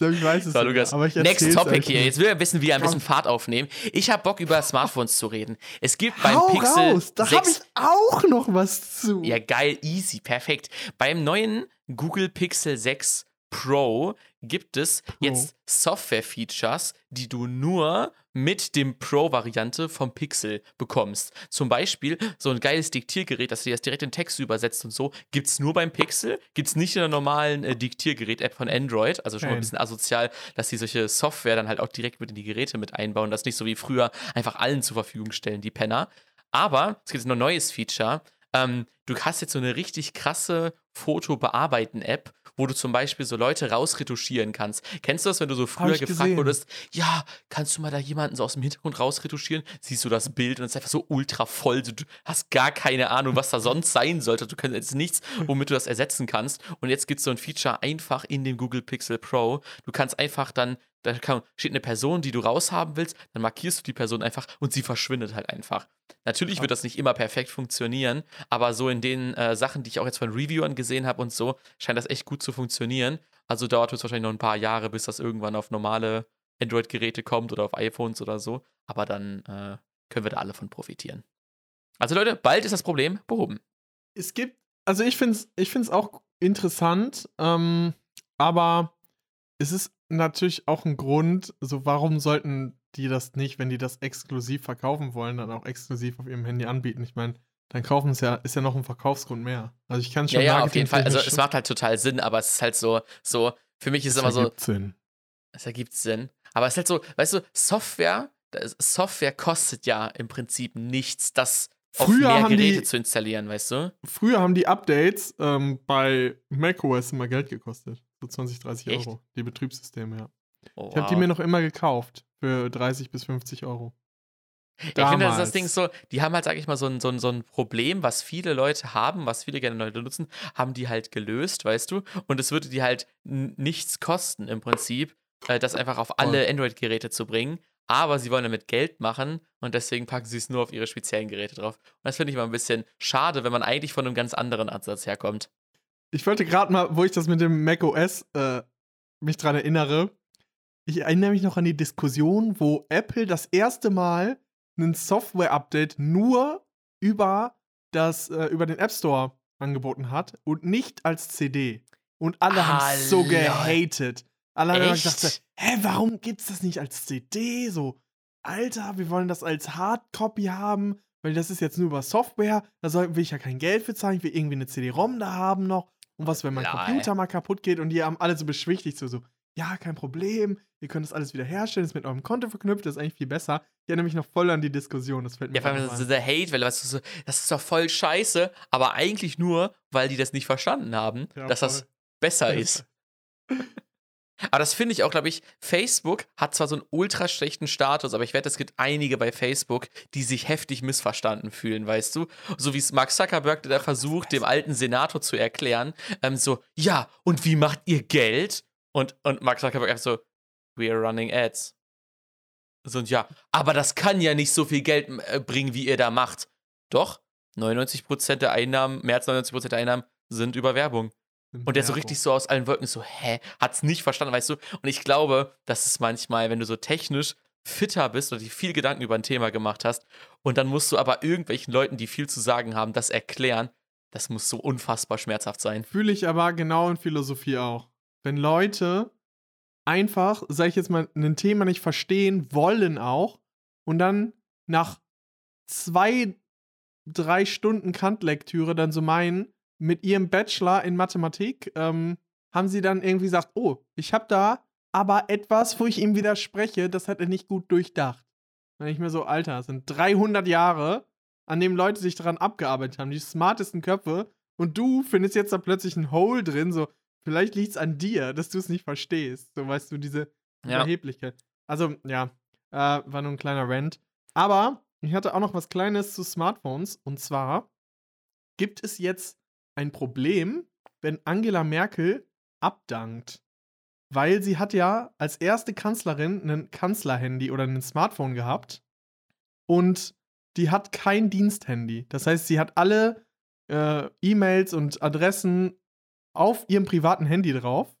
ich glaube, ich weiß es So, Lukas, aber ich next topic hier. nicht. Jetzt will er wissen, wie er ein bisschen. Fahrt aufnehmen. Ich habe Bock, über Smartphones zu reden. Es gibt beim Hau Pixel raus, da habe 6 ich auch noch was zu. Ja, geil, easy, perfekt. Beim neuen Google Pixel 6 Pro gibt es jetzt Software-Features, die du nur mit dem Pro-Variante vom Pixel bekommst. Zum Beispiel so ein geiles Diktiergerät, dass dir das direkt in Text übersetzt und so, gibt es nur beim Pixel, gibt es nicht in der normalen äh, Diktiergerät-App von Android. Also schon mal ein bisschen asozial, dass die solche Software dann halt auch direkt mit in die Geräte mit einbauen, das nicht so wie früher einfach allen zur Verfügung stellen, die Penner. Aber es gibt noch ein neues Feature. Ähm, du hast jetzt so eine richtig krasse Foto-Bearbeiten-App, wo du zum Beispiel so Leute rausretuschieren kannst. Kennst du das, wenn du so früher gefragt gesehen. wurdest, ja, kannst du mal da jemanden so aus dem Hintergrund rausretuschieren? Siehst du das Bild und es ist einfach so ultra voll. Du hast gar keine Ahnung, was da sonst sein sollte. Du kannst jetzt nichts, womit du das ersetzen kannst. Und jetzt gibt es so ein Feature einfach in dem Google Pixel Pro. Du kannst einfach dann da kann, steht eine Person, die du raushaben willst, dann markierst du die Person einfach und sie verschwindet halt einfach. Natürlich wird das nicht immer perfekt funktionieren, aber so in den äh, Sachen, die ich auch jetzt von Reviewern gesehen habe und so, scheint das echt gut zu funktionieren. Also dauert es wahrscheinlich noch ein paar Jahre, bis das irgendwann auf normale Android-Geräte kommt oder auf iPhones oder so. Aber dann äh, können wir da alle von profitieren. Also Leute, bald ist das Problem behoben. Es gibt, also ich finde es ich find's auch interessant, ähm, aber es ist natürlich auch ein Grund, so warum sollten die das nicht, wenn die das exklusiv verkaufen wollen, dann auch exklusiv auf ihrem Handy anbieten. Ich meine, dann kaufen es ja, ist ja noch ein Verkaufsgrund mehr. Also ich kann Ja, schon ja, auf jeden Fall. Also es macht halt total Sinn, aber es ist halt so, so, für mich ist es immer so, ergibt Sinn. Es ergibt Sinn. Aber es ist halt so, weißt du, Software, Software kostet ja im Prinzip nichts, das auf Früher mehr haben Geräte die- zu installieren, weißt du? Früher haben die Updates ähm, bei macOS immer Geld gekostet. So 20, 30 Echt? Euro. Die Betriebssysteme, ja. Oh, Ich habe die wow. mir noch immer gekauft. Für 30 bis 50 Euro. Ja, ich finde, das, ist das damals. Ding so, die haben halt, sag ich mal, so ein, so, ein, so ein Problem, was viele Leute haben, was viele gerne Leute nutzen, haben die halt gelöst, weißt du? Und es würde die halt nichts kosten im Prinzip, äh, das einfach auf alle Android-Geräte zu bringen. Aber sie wollen damit Geld machen und deswegen packen sie es nur auf ihre speziellen Geräte drauf. Und das finde ich mal ein bisschen schade, wenn man eigentlich von einem ganz anderen Ansatz herkommt. Ich wollte gerade mal, wo ich das mit dem macOS äh, mich dran erinnere, ich erinnere mich noch an die Diskussion, wo Apple das erste Mal ein Software-Update nur über, das, äh, über den App Store angeboten hat und nicht als CD. Und alle haben es so Ah, gehatet. Alle haben gedacht, so, hä, warum gibt's das nicht als CD? So, Alter, wir wollen das als Hardcopy haben, weil das ist jetzt nur über Software. Da soll, will ich ja kein Geld für zahlen, ich will irgendwie eine CD-ROM da haben noch. Und was, wenn mein Lol. Computer mal kaputt geht und die haben alle so beschwichtigt, so, so, ja, kein Problem, ihr könnt das alles wieder herstellen, ist mit eurem Konto verknüpft, das ist eigentlich viel besser. Ich erinnere mich noch voll an die Diskussion, das fällt mir Ja, vor allem das ist der Hate-Welle, weißt du, so, das ist doch voll scheiße, aber eigentlich nur, weil die das nicht verstanden haben, Ja, dass das voll. besser ein. ist. Aber das finde ich auch, glaube ich, Facebook hat zwar so einen ultra schlechten Status, aber ich wette, es gibt einige bei Facebook, die sich heftig missverstanden fühlen, weißt du? So wie es Mark Zuckerberg, der da versucht, dem alten Senator zu erklären, ähm, so, ja, und wie macht ihr Geld? Und, und Mark Zuckerberg einfach so, we are running ads. So, und ja, aber das kann ja nicht so viel Geld äh, bringen, wie ihr da macht. Doch, 99% der Einnahmen, mehr als 99% der Einnahmen sind über Werbung. Und der so richtig so aus allen Wolken so, hä, hat's nicht verstanden, weißt du? Und ich glaube, das ist manchmal, wenn du so technisch fitter bist oder dir viel Gedanken über ein Thema gemacht hast und dann musst du aber irgendwelchen Leuten, die viel zu sagen haben, das erklären, das muss so unfassbar schmerzhaft sein. Fühle ich aber genau in Philosophie auch. Wenn Leute einfach, sag ich jetzt mal, ein Thema nicht verstehen wollen auch und dann nach zwei drei Stunden Kantlektüre dann so meinen, mit ihrem Bachelor in Mathematik ähm, haben sie dann irgendwie gesagt, oh, ich habe da aber etwas, wo ich ihm widerspreche, das hat er nicht gut durchdacht. Dann ich mir so, Alter, das sind 300 Jahre, an dem Leute sich daran abgearbeitet haben, die smartesten Köpfe, und du findest jetzt da plötzlich ein Hole drin, so, vielleicht liegt es an dir, dass du es nicht verstehst. So, weißt du, diese Ja. Überheblichkeit. Also, ja, äh, war nur ein kleiner Rant. Aber ich hatte auch noch was Kleines zu Smartphones, und zwar gibt es jetzt ein Problem, wenn Angela Merkel abdankt. Weil sie hat ja als erste Kanzlerin ein Kanzlerhandy oder ein Smartphone gehabt. Und die hat kein Diensthandy. Das heißt, sie hat alle äh, E-Mails und Adressen auf ihrem privaten Handy drauf.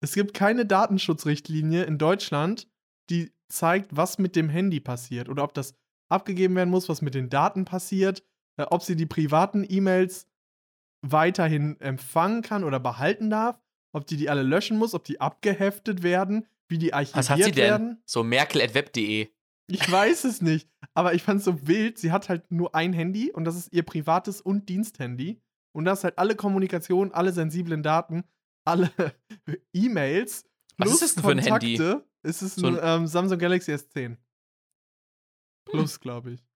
Es gibt keine Datenschutzrichtlinie in Deutschland, die zeigt, was mit dem Handy passiert oder ob das abgegeben werden muss, was mit den Daten passiert, äh, ob sie die privaten E-Mails weiterhin empfangen kann oder behalten darf, ob die die alle löschen muss, ob die abgeheftet werden, wie die archiviert Was hat sie denn? werden. So merkel.web.de. Ich weiß es nicht, aber ich fand es so wild. Sie hat halt nur ein Handy und das ist ihr privates und Diensthandy. Und da ist halt alle Kommunikation, alle sensiblen Daten, alle E-Mails. Was ist das denn für ein Handy? Kontakte. Es ist So ein, ein- ähm, Samsung Galaxy S10. Plus, glaube ich.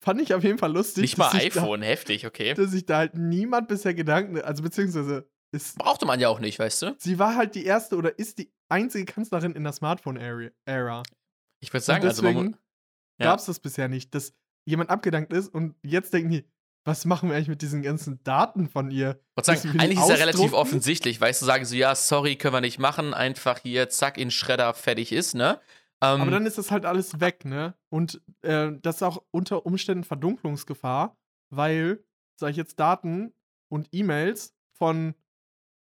Fand ich auf jeden Fall lustig. Nicht mal iPhone, heftig, okay. Da, dass sich da halt niemand bisher Gedanken, also beziehungsweise ist, Brauchte man ja auch nicht, weißt du? sie war halt die erste oder ist die einzige Kanzlerin in der Smartphone-Ära. Ich würde sagen, und also deswegen Ja. gab es das bisher nicht, dass jemand abgedankt ist und jetzt denken die, was machen wir eigentlich mit diesen ganzen Daten von ihr? sagen, eigentlich ist ja relativ offensichtlich, weißt du, sagen sie, ja, sorry, können wir nicht machen, einfach hier, zack, in Schredder, fertig ist, ne? Ähm, Aber dann ist das halt alles weg, ne? Und äh, das ist auch unter Umständen Verdunklungsgefahr, weil, sag ich jetzt, Daten und E-Mails von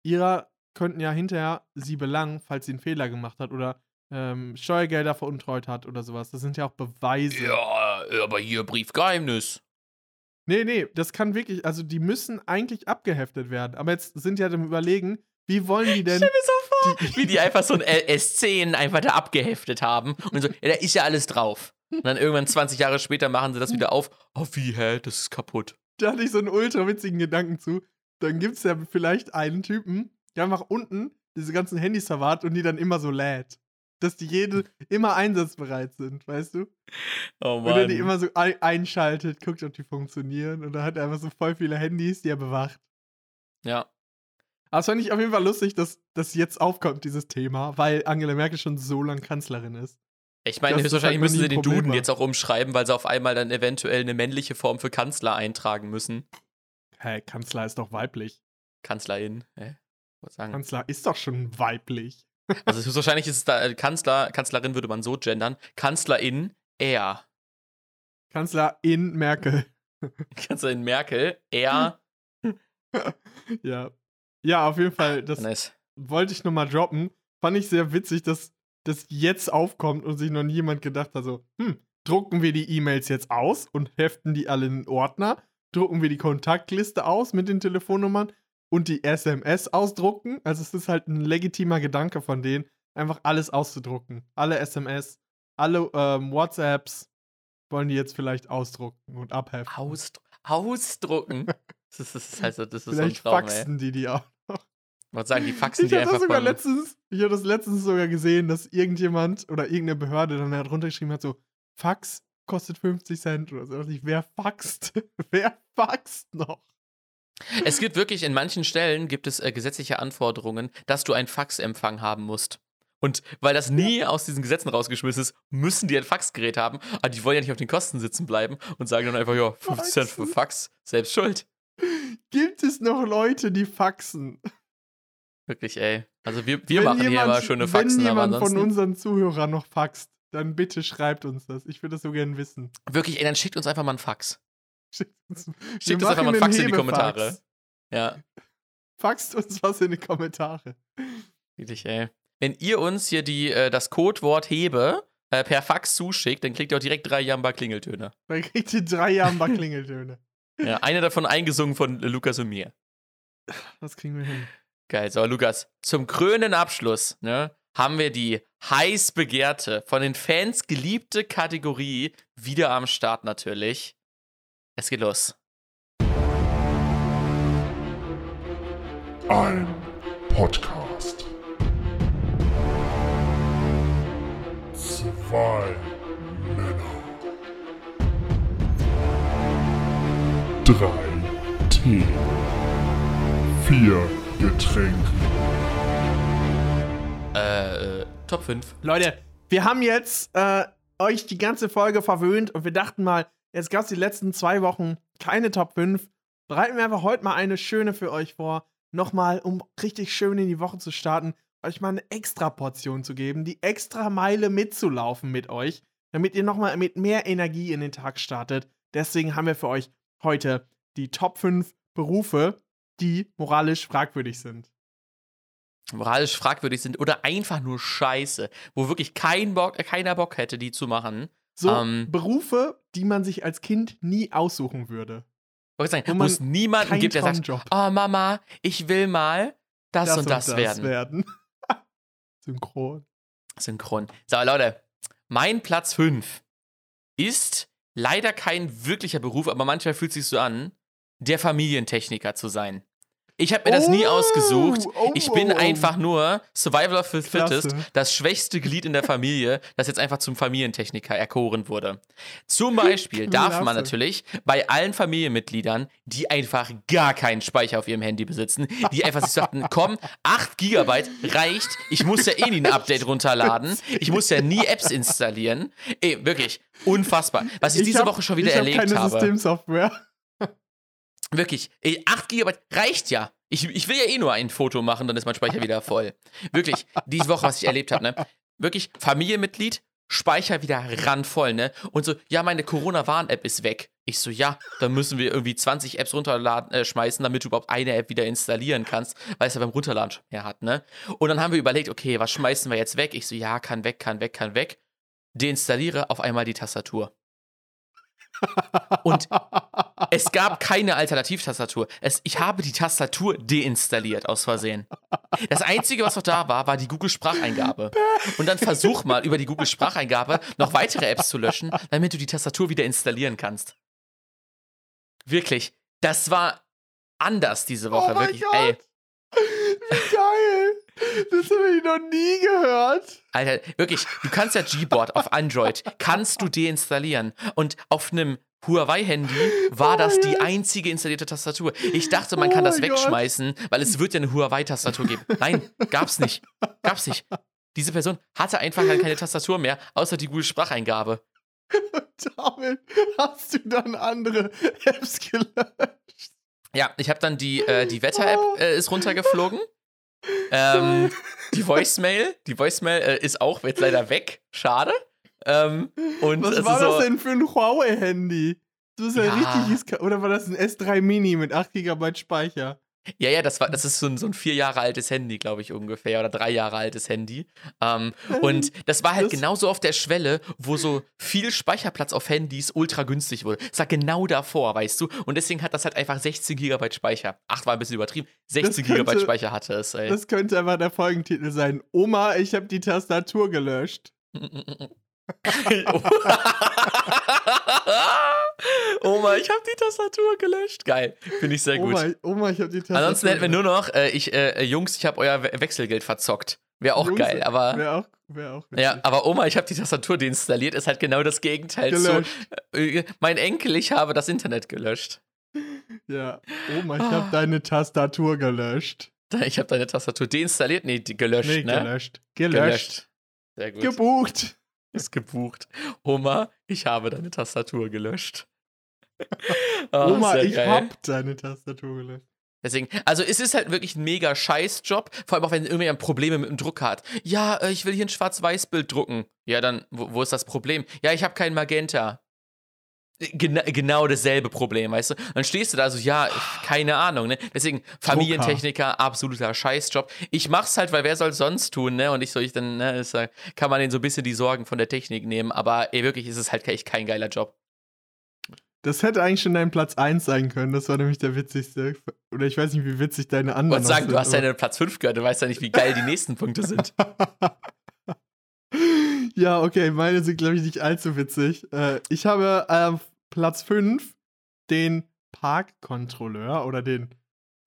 ihrer könnten ja hinterher sie belangen, falls sie einen Fehler gemacht hat oder ähm, Steuergelder veruntreut hat oder sowas. Das sind ja auch Beweise. ja, aber hier Briefgeheimnis. Nee, nee, das kann wirklich, also die müssen eigentlich abgeheftet werden. Aber jetzt sind ja dem Überlegen, wie wollen die denn. Stell mir so die- wie die einfach so ein S10 einfach da abgeheftet haben und so, ja, da ist ja alles drauf. Und dann irgendwann 20 Jahre später machen sie das wieder auf. Oh, wie, hä, das ist kaputt. da hatte ich so einen ultra witzigen Gedanken zu. Dann gibt es ja vielleicht einen Typen, der einfach unten diese ganzen Handys verwahrt und die dann immer so lädt. Dass die jede immer einsatzbereit sind, weißt du? Oh Oder die immer so ein einschaltet, guckt, ob die funktionieren. Und dann hat er einfach so voll viele Handys, die er bewacht. Ja. Aber es fand ich auf jeden Fall lustig, dass das jetzt aufkommt, dieses Thema, weil Angela Merkel schon so lange Kanzlerin ist. Ich meine, höchstwahrscheinlich halt müssen sie den Duden war. jetzt auch umschreiben, weil sie auf einmal dann eventuell eine männliche Form für Kanzler eintragen müssen. Hä, Kanzler ist doch weiblich. Kanzlerin. Hä? Was sagen? Kanzler ist doch schon weiblich. Also höchstwahrscheinlich ist es da äh, Kanzler, Kanzlerin würde man so gendern. Kanzlerin er. Kanzlerin Merkel. Kanzlerin Merkel er. ja. Ja, auf jeden Fall, das Nice. wollte ich nochmal droppen. Fand ich sehr witzig, dass das jetzt aufkommt und sich noch nie jemand gedacht hat, so, hm, drucken wir die E-Mails jetzt aus und heften die alle in einen Ordner? Drucken wir die Kontaktliste aus mit den Telefonnummern und die SMS ausdrucken? Also es ist halt ein legitimer Gedanke von denen, einfach alles auszudrucken. Alle SMS, alle ähm, WhatsApps wollen die jetzt vielleicht ausdrucken und abheften. Ausdru ausdrucken. Das ist, das ist, also, das ist so ein vielleicht Traum, ey. faxen die die auch. Ich wollte sagen, die faxen Ich die habe das einfach sogar letztens, ich habe das letztens sogar gesehen, dass irgendjemand oder irgendeine Behörde dann da drunter geschrieben hat, so, Fax kostet 50 Cent oder so. Ich, wer faxt? wer faxt noch? Es gibt wirklich in manchen Stellen gibt es äh, gesetzliche Anforderungen, dass du einen Faxempfang haben musst. Und weil das nie aus diesen Gesetzen rausgeschmissen ist, müssen die ein Faxgerät haben. Aber die wollen ja nicht auf den Kosten sitzen bleiben und sagen dann einfach, ja, 50 Cent für. Fax, selbst schuld. Gibt es noch Leute, die faxen? Wirklich, ey. Also wir, wir Wenn machen hier jemand- immer schöne Faxen, Wenn jemand von ansonsten. unseren Zuhörern noch faxt, dann bitte schreibt uns das. Ich würde das so gerne wissen. Wirklich, ey, dann schickt uns einfach mal ein Fax. Schickt uns, Schickt uns einfach mal ein einen Fax in die. Kommentare. Ja, Faxt uns was in die Kommentare. wirklich, ey. Wenn ihr uns hier die, äh, das Codewort Hebe äh, per Fax zuschickt, dann kriegt ihr auch direkt drei Jamba Klingeltöne. Dann kriegt ihr drei Jamba Klingeltöne. Ja, eine davon eingesungen von Lukas und mir. Das kriegen wir hin. Geil. So, Lukas, zum krönenden Abschluss ne, haben wir die heiß begehrte, von den Fans geliebte Kategorie wieder am Start natürlich. Es geht los. Ein Podcast. Zwei Männer. Drei Tee. Vier Getränke. Äh, äh, Top 5. Leute, wir haben jetzt äh, euch die ganze Folge verwöhnt und wir dachten mal, jetzt gab es die letzten zwei Wochen keine Top 5. Bereiten wir einfach heute mal eine schöne für euch vor. Nochmal, um richtig schön in die Woche zu starten, euch mal eine extra Portion zu geben, die extra Meile mitzulaufen mit euch, damit ihr nochmal mit mehr Energie in den Tag startet. Deswegen haben wir für euch heute die Top 5 Berufe, die moralisch fragwürdig sind. Moralisch fragwürdig sind oder einfach nur scheiße, wo wirklich kein Bock, äh, keiner Bock hätte, die zu machen. So Ähm. Berufe, die man sich als Kind nie aussuchen würde. Wollte sagen, Wo es niemanden gibt, der sagt, oh Mama, ich will mal das, und das, werden. werden. Synchron. Synchron. So, Leute, mein Platz 5 ist leider kein wirklicher Beruf, aber manchmal fühlt es sich so an, der Familientechniker zu sein. Ich habe mir das nie Oh, ausgesucht. oh, Ich bin oh, einfach nur Survival of the Klasse. Fittest, das schwächste Glied in der Familie, das jetzt einfach zum Familientechniker erkoren wurde. Zum Beispiel darf man Klasse. natürlich bei allen Familienmitgliedern, die einfach gar keinen Speicher auf ihrem Handy besitzen, die einfach sich sagten, komm, 8 Gigabyte reicht, ich muss ja eh nie ein Update runterladen, ich muss ja nie Apps installieren. Ey, wirklich, unfassbar. Was ich, diese hab- Woche schon wieder ich hab erlebt keine habe. Systemsoftware. Wirklich, ey, 8 GB reicht ja. Ich, ich will ja eh nur ein Foto machen, dann ist mein Speicher wieder voll. Wirklich, diese Woche, was ich erlebt habe, ne? Wirklich, Familienmitglied, Speicher wieder randvoll, ne? Und so, ja, meine Corona-Warn-App ist weg. Ich so, ja, dann müssen wir irgendwie 20 Apps runterladen, äh, schmeißen, damit du überhaupt eine App wieder installieren kannst, weil es ja beim Runterladen schon mehr hat, ne? Und dann haben wir überlegt, okay, was schmeißen wir jetzt weg? Ich so, ja, kann weg, kann weg, kann weg. Deinstalliere auf einmal die Tastatur. Und es gab keine Alternativtastatur. Es, ich habe die Tastatur deinstalliert aus Versehen. Das Einzige, was noch da war, war die Google-Spracheingabe. Und dann versuch mal über die Google-Spracheingabe noch weitere Apps zu löschen, damit du die Tastatur wieder installieren kannst. Wirklich. Das war anders diese Woche. Oh wirklich. Ey, Wie geil. Das habe ich noch nie gehört. Alter, wirklich, du kannst ja Gboard auf Android, kannst du deinstallieren. Und auf einem Huawei-Handy war Oh das die Gott. einzige installierte Tastatur. Ich dachte, man Oh kann das mein Gott. wegschmeißen, weil es wird ja eine Huawei-Tastatur geben. Nein, gab's nicht. Gab's nicht. Diese Person hatte einfach keine Tastatur mehr, außer die Google-Spracheingabe. Damit hast du dann andere Apps gelöscht. Ja, ich habe dann die, äh, die Wetter-App Oh. äh, ist runtergeflogen. Ähm, die Voicemail, die Voicemail äh, ist auch jetzt leider weg. Schade. Ähm, und Was war so, das denn für ein Huawei-Handy? Das ist ja, Ja. richtiges. Ka- Oder war das ein S3 Mini mit 8 GB Speicher? Ja, ja, das war, das ist so ein, so ein vier Jahre altes Handy, glaube ich, ungefähr, oder drei Jahre altes Handy. Ähm, und das war halt Das- genauso auf der Schwelle, wo so viel Speicherplatz auf Handys ultra günstig wurde. Das war genau davor, weißt du? Und deswegen hat das halt einfach 16 GB Speicher. Ach, war ein bisschen übertrieben. 16 könnte- GB Speicher hatte es, ey. Das könnte einfach der Folgentitel sein. Oma, ich habe die Tastatur gelöscht. Oma, ich habe die Tastatur gelöscht. Geil. Finde ich sehr gut. Oma, Oma ich habe die Tastatur Ansonsten hätten wir nur noch, äh, ich, äh, Jungs, ich habe euer We Wechselgeld verzockt. Wäre auch Jungs, geil, aber. Wäre auch, wär auch Ja, witzig. aber Oma, ich habe die Tastatur deinstalliert, ist halt genau das Gegenteil Gelöscht. zu. Äh, mein Enkel, ich habe das Internet gelöscht. Ja. Oma, ich Ah. habe deine Tastatur gelöscht. Ich habe deine Tastatur deinstalliert, nee, die gelöscht, nee, ne? gelöscht. Gelöscht. Sehr gut. Gebucht. ist gebucht. Oma, ich habe deine Tastatur gelöscht. Oh, Oma, ich geil. hab deine Tastatur gelöscht. Deswegen, also es ist halt wirklich ein mega Scheißjob, vor allem auch wenn irgendjemand Probleme mit dem Drucker hat. Ja, äh, ich will hier ein Schwarz-Weiß-Bild drucken. Ja, dann, wo, wo ist das Problem? Ja, ich habe kein Magenta. Gena genau dasselbe Problem, weißt du? Dann stehst du da so, ja, keine Ahnung, ne? Deswegen, Familientechniker, absoluter Scheißjob. Ich mach's halt, weil wer soll sonst tun, ne? Und ich soll ich dann, ne, ist, äh, kann man denen so ein bisschen die Sorgen von der Technik nehmen, aber ey, wirklich ist es halt echt kein geiler Job. Das hätte eigentlich schon dein Platz 1 sein können. Das war nämlich der witzigste. Oder ich weiß nicht, wie witzig deine Ich anderen wollte sagen, du hast sind, deine Platz 5 gehört, du weißt ja nicht, wie geil die nächsten Punkte sind. ja, okay, meine sind, glaube ich, nicht allzu witzig. Äh, ich habe ähm, Platz 5 den Parkkontrolleur oder den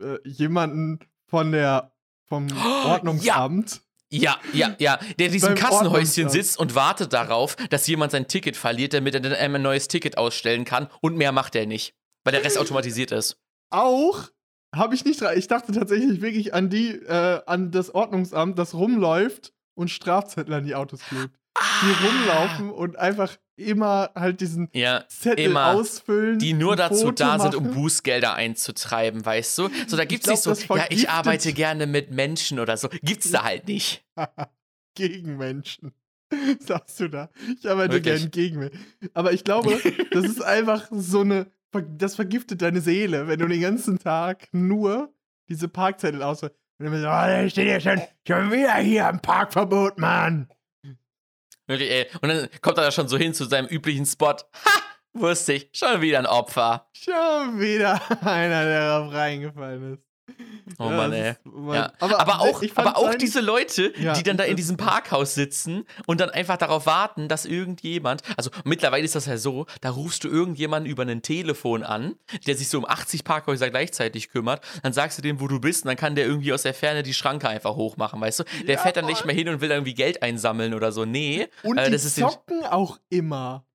äh, jemanden von der vom Oh, Ordnungsamt. Ja, ja, ja. Der in diesem Kassenhäuschen sitzt und wartet darauf, dass jemand sein Ticket verliert, damit er dann einmal ein neues Ticket ausstellen kann. Und mehr macht er nicht, weil der Rest automatisiert ist. Auch habe ich nicht dran. Ich dachte tatsächlich wirklich an die, äh, an das Ordnungsamt, das rumläuft und Strafzettel an die Autos klebt. Die rumlaufen und einfach immer halt diesen Ja, Zettel immer. ausfüllen. die nur dazu Foto da sind, um machen. Bußgelder einzutreiben, weißt du? So, da gibt's glaub, nicht so, ja, ich arbeite gerne mit Menschen oder so. Gibt's da halt nicht. gegen Menschen. Sagst du da? Ich arbeite Wirklich? gern gegen Menschen. Aber ich glaube, das ist einfach so eine. Das vergiftet deine Seele, wenn du den ganzen Tag nur diese Parkzettel ausfüllst. Und dann so, oh, da steht ja schon, schon wieder hier am Parkverbot, Mann. Wirklich, ey. Und dann kommt er da schon so hin zu seinem üblichen Spot. Ha! Wusste ich, schon wieder ein Opfer. Schon wieder einer, der darauf reingefallen ist. Oh Ja, Mann, ey. Mann. Ja. Aber, auch, ich fand aber auch diese Leute, Ja, die dann da in diesem Parkhaus sitzen und dann einfach darauf warten, dass irgendjemand, also mittlerweile ist das ja so, da rufst du irgendjemanden über ein Telefon an, der sich so um 80 Parkhäuser gleichzeitig kümmert, dann sagst du dem, wo du bist, und dann kann der irgendwie aus der Ferne die Schranke einfach hochmachen, weißt du? Der fährt dann nicht mehr hin und will irgendwie Geld einsammeln oder so. Nee, Und äh, die das zocken auch immer.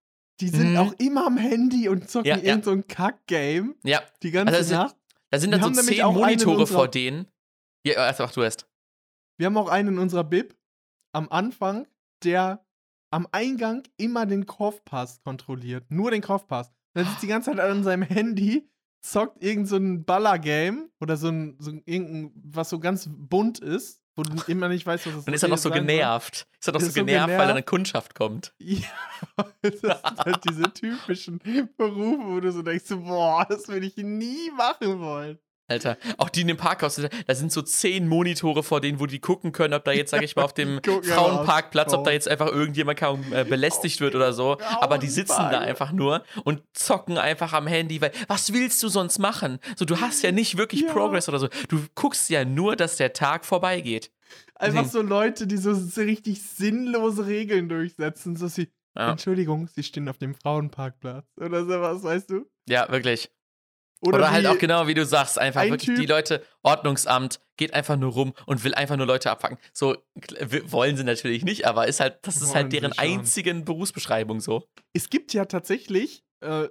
Die sind Mhm. auch immer am Handy und zocken Ja, irgend so ein Kack-Game ja, die ganze Also es sind- Nacht. Da sind Wir dann so zehn Monitore unserer- vor denen. Ja, erst ach, du erst. Wir haben auch einen in unserer Bib am Anfang, der am Eingang immer den Kaufpass kontrolliert. Nur den Kaufpass. Der sitzt die ganze Zeit an seinem Handy, zockt irgend so ein Baller-Game oder so ein, so ein irgendein, was so ganz bunt ist, wo du immer nicht weißt, was es Dann ist er noch so genervt. Ist er noch Ist so so genervt, weil genervt. dann eine Kundschaft kommt. Ja, das sind halt diese typischen Berufe, wo du so denkst, boah, das würde ich nie machen wollen. Alter, auch die in dem Parkhaus, da sind so zehn Monitore vor denen, wo die gucken können, ob da jetzt, sag ich mal, auf dem Frauenparkplatz, ob da jetzt einfach irgendjemand kaum äh, belästigt wird oder so. Aber die sitzen da einfach nur und zocken einfach am Handy, weil was willst du sonst machen? So, du hast ja nicht wirklich Ja. Progress oder so. Du guckst ja nur, dass der Tag vorbeigeht. Einfach so Leute, die so, so richtig sinnlose Regeln durchsetzen, so sie, Ja, Entschuldigung, sie stehen auf dem Frauenparkplatz oder sowas, weißt du? ja wirklich. Oder, halt wie- auch genau, wie du sagst, einfach ein wirklich Typ- die Leute, Ordnungsamt, geht einfach nur rum und will einfach nur Leute abfacken. So wollen sie natürlich nicht, aber ist halt, das ist Wollen halt deren einzigen Berufsbeschreibung so. Es gibt ja tatsächlich äh,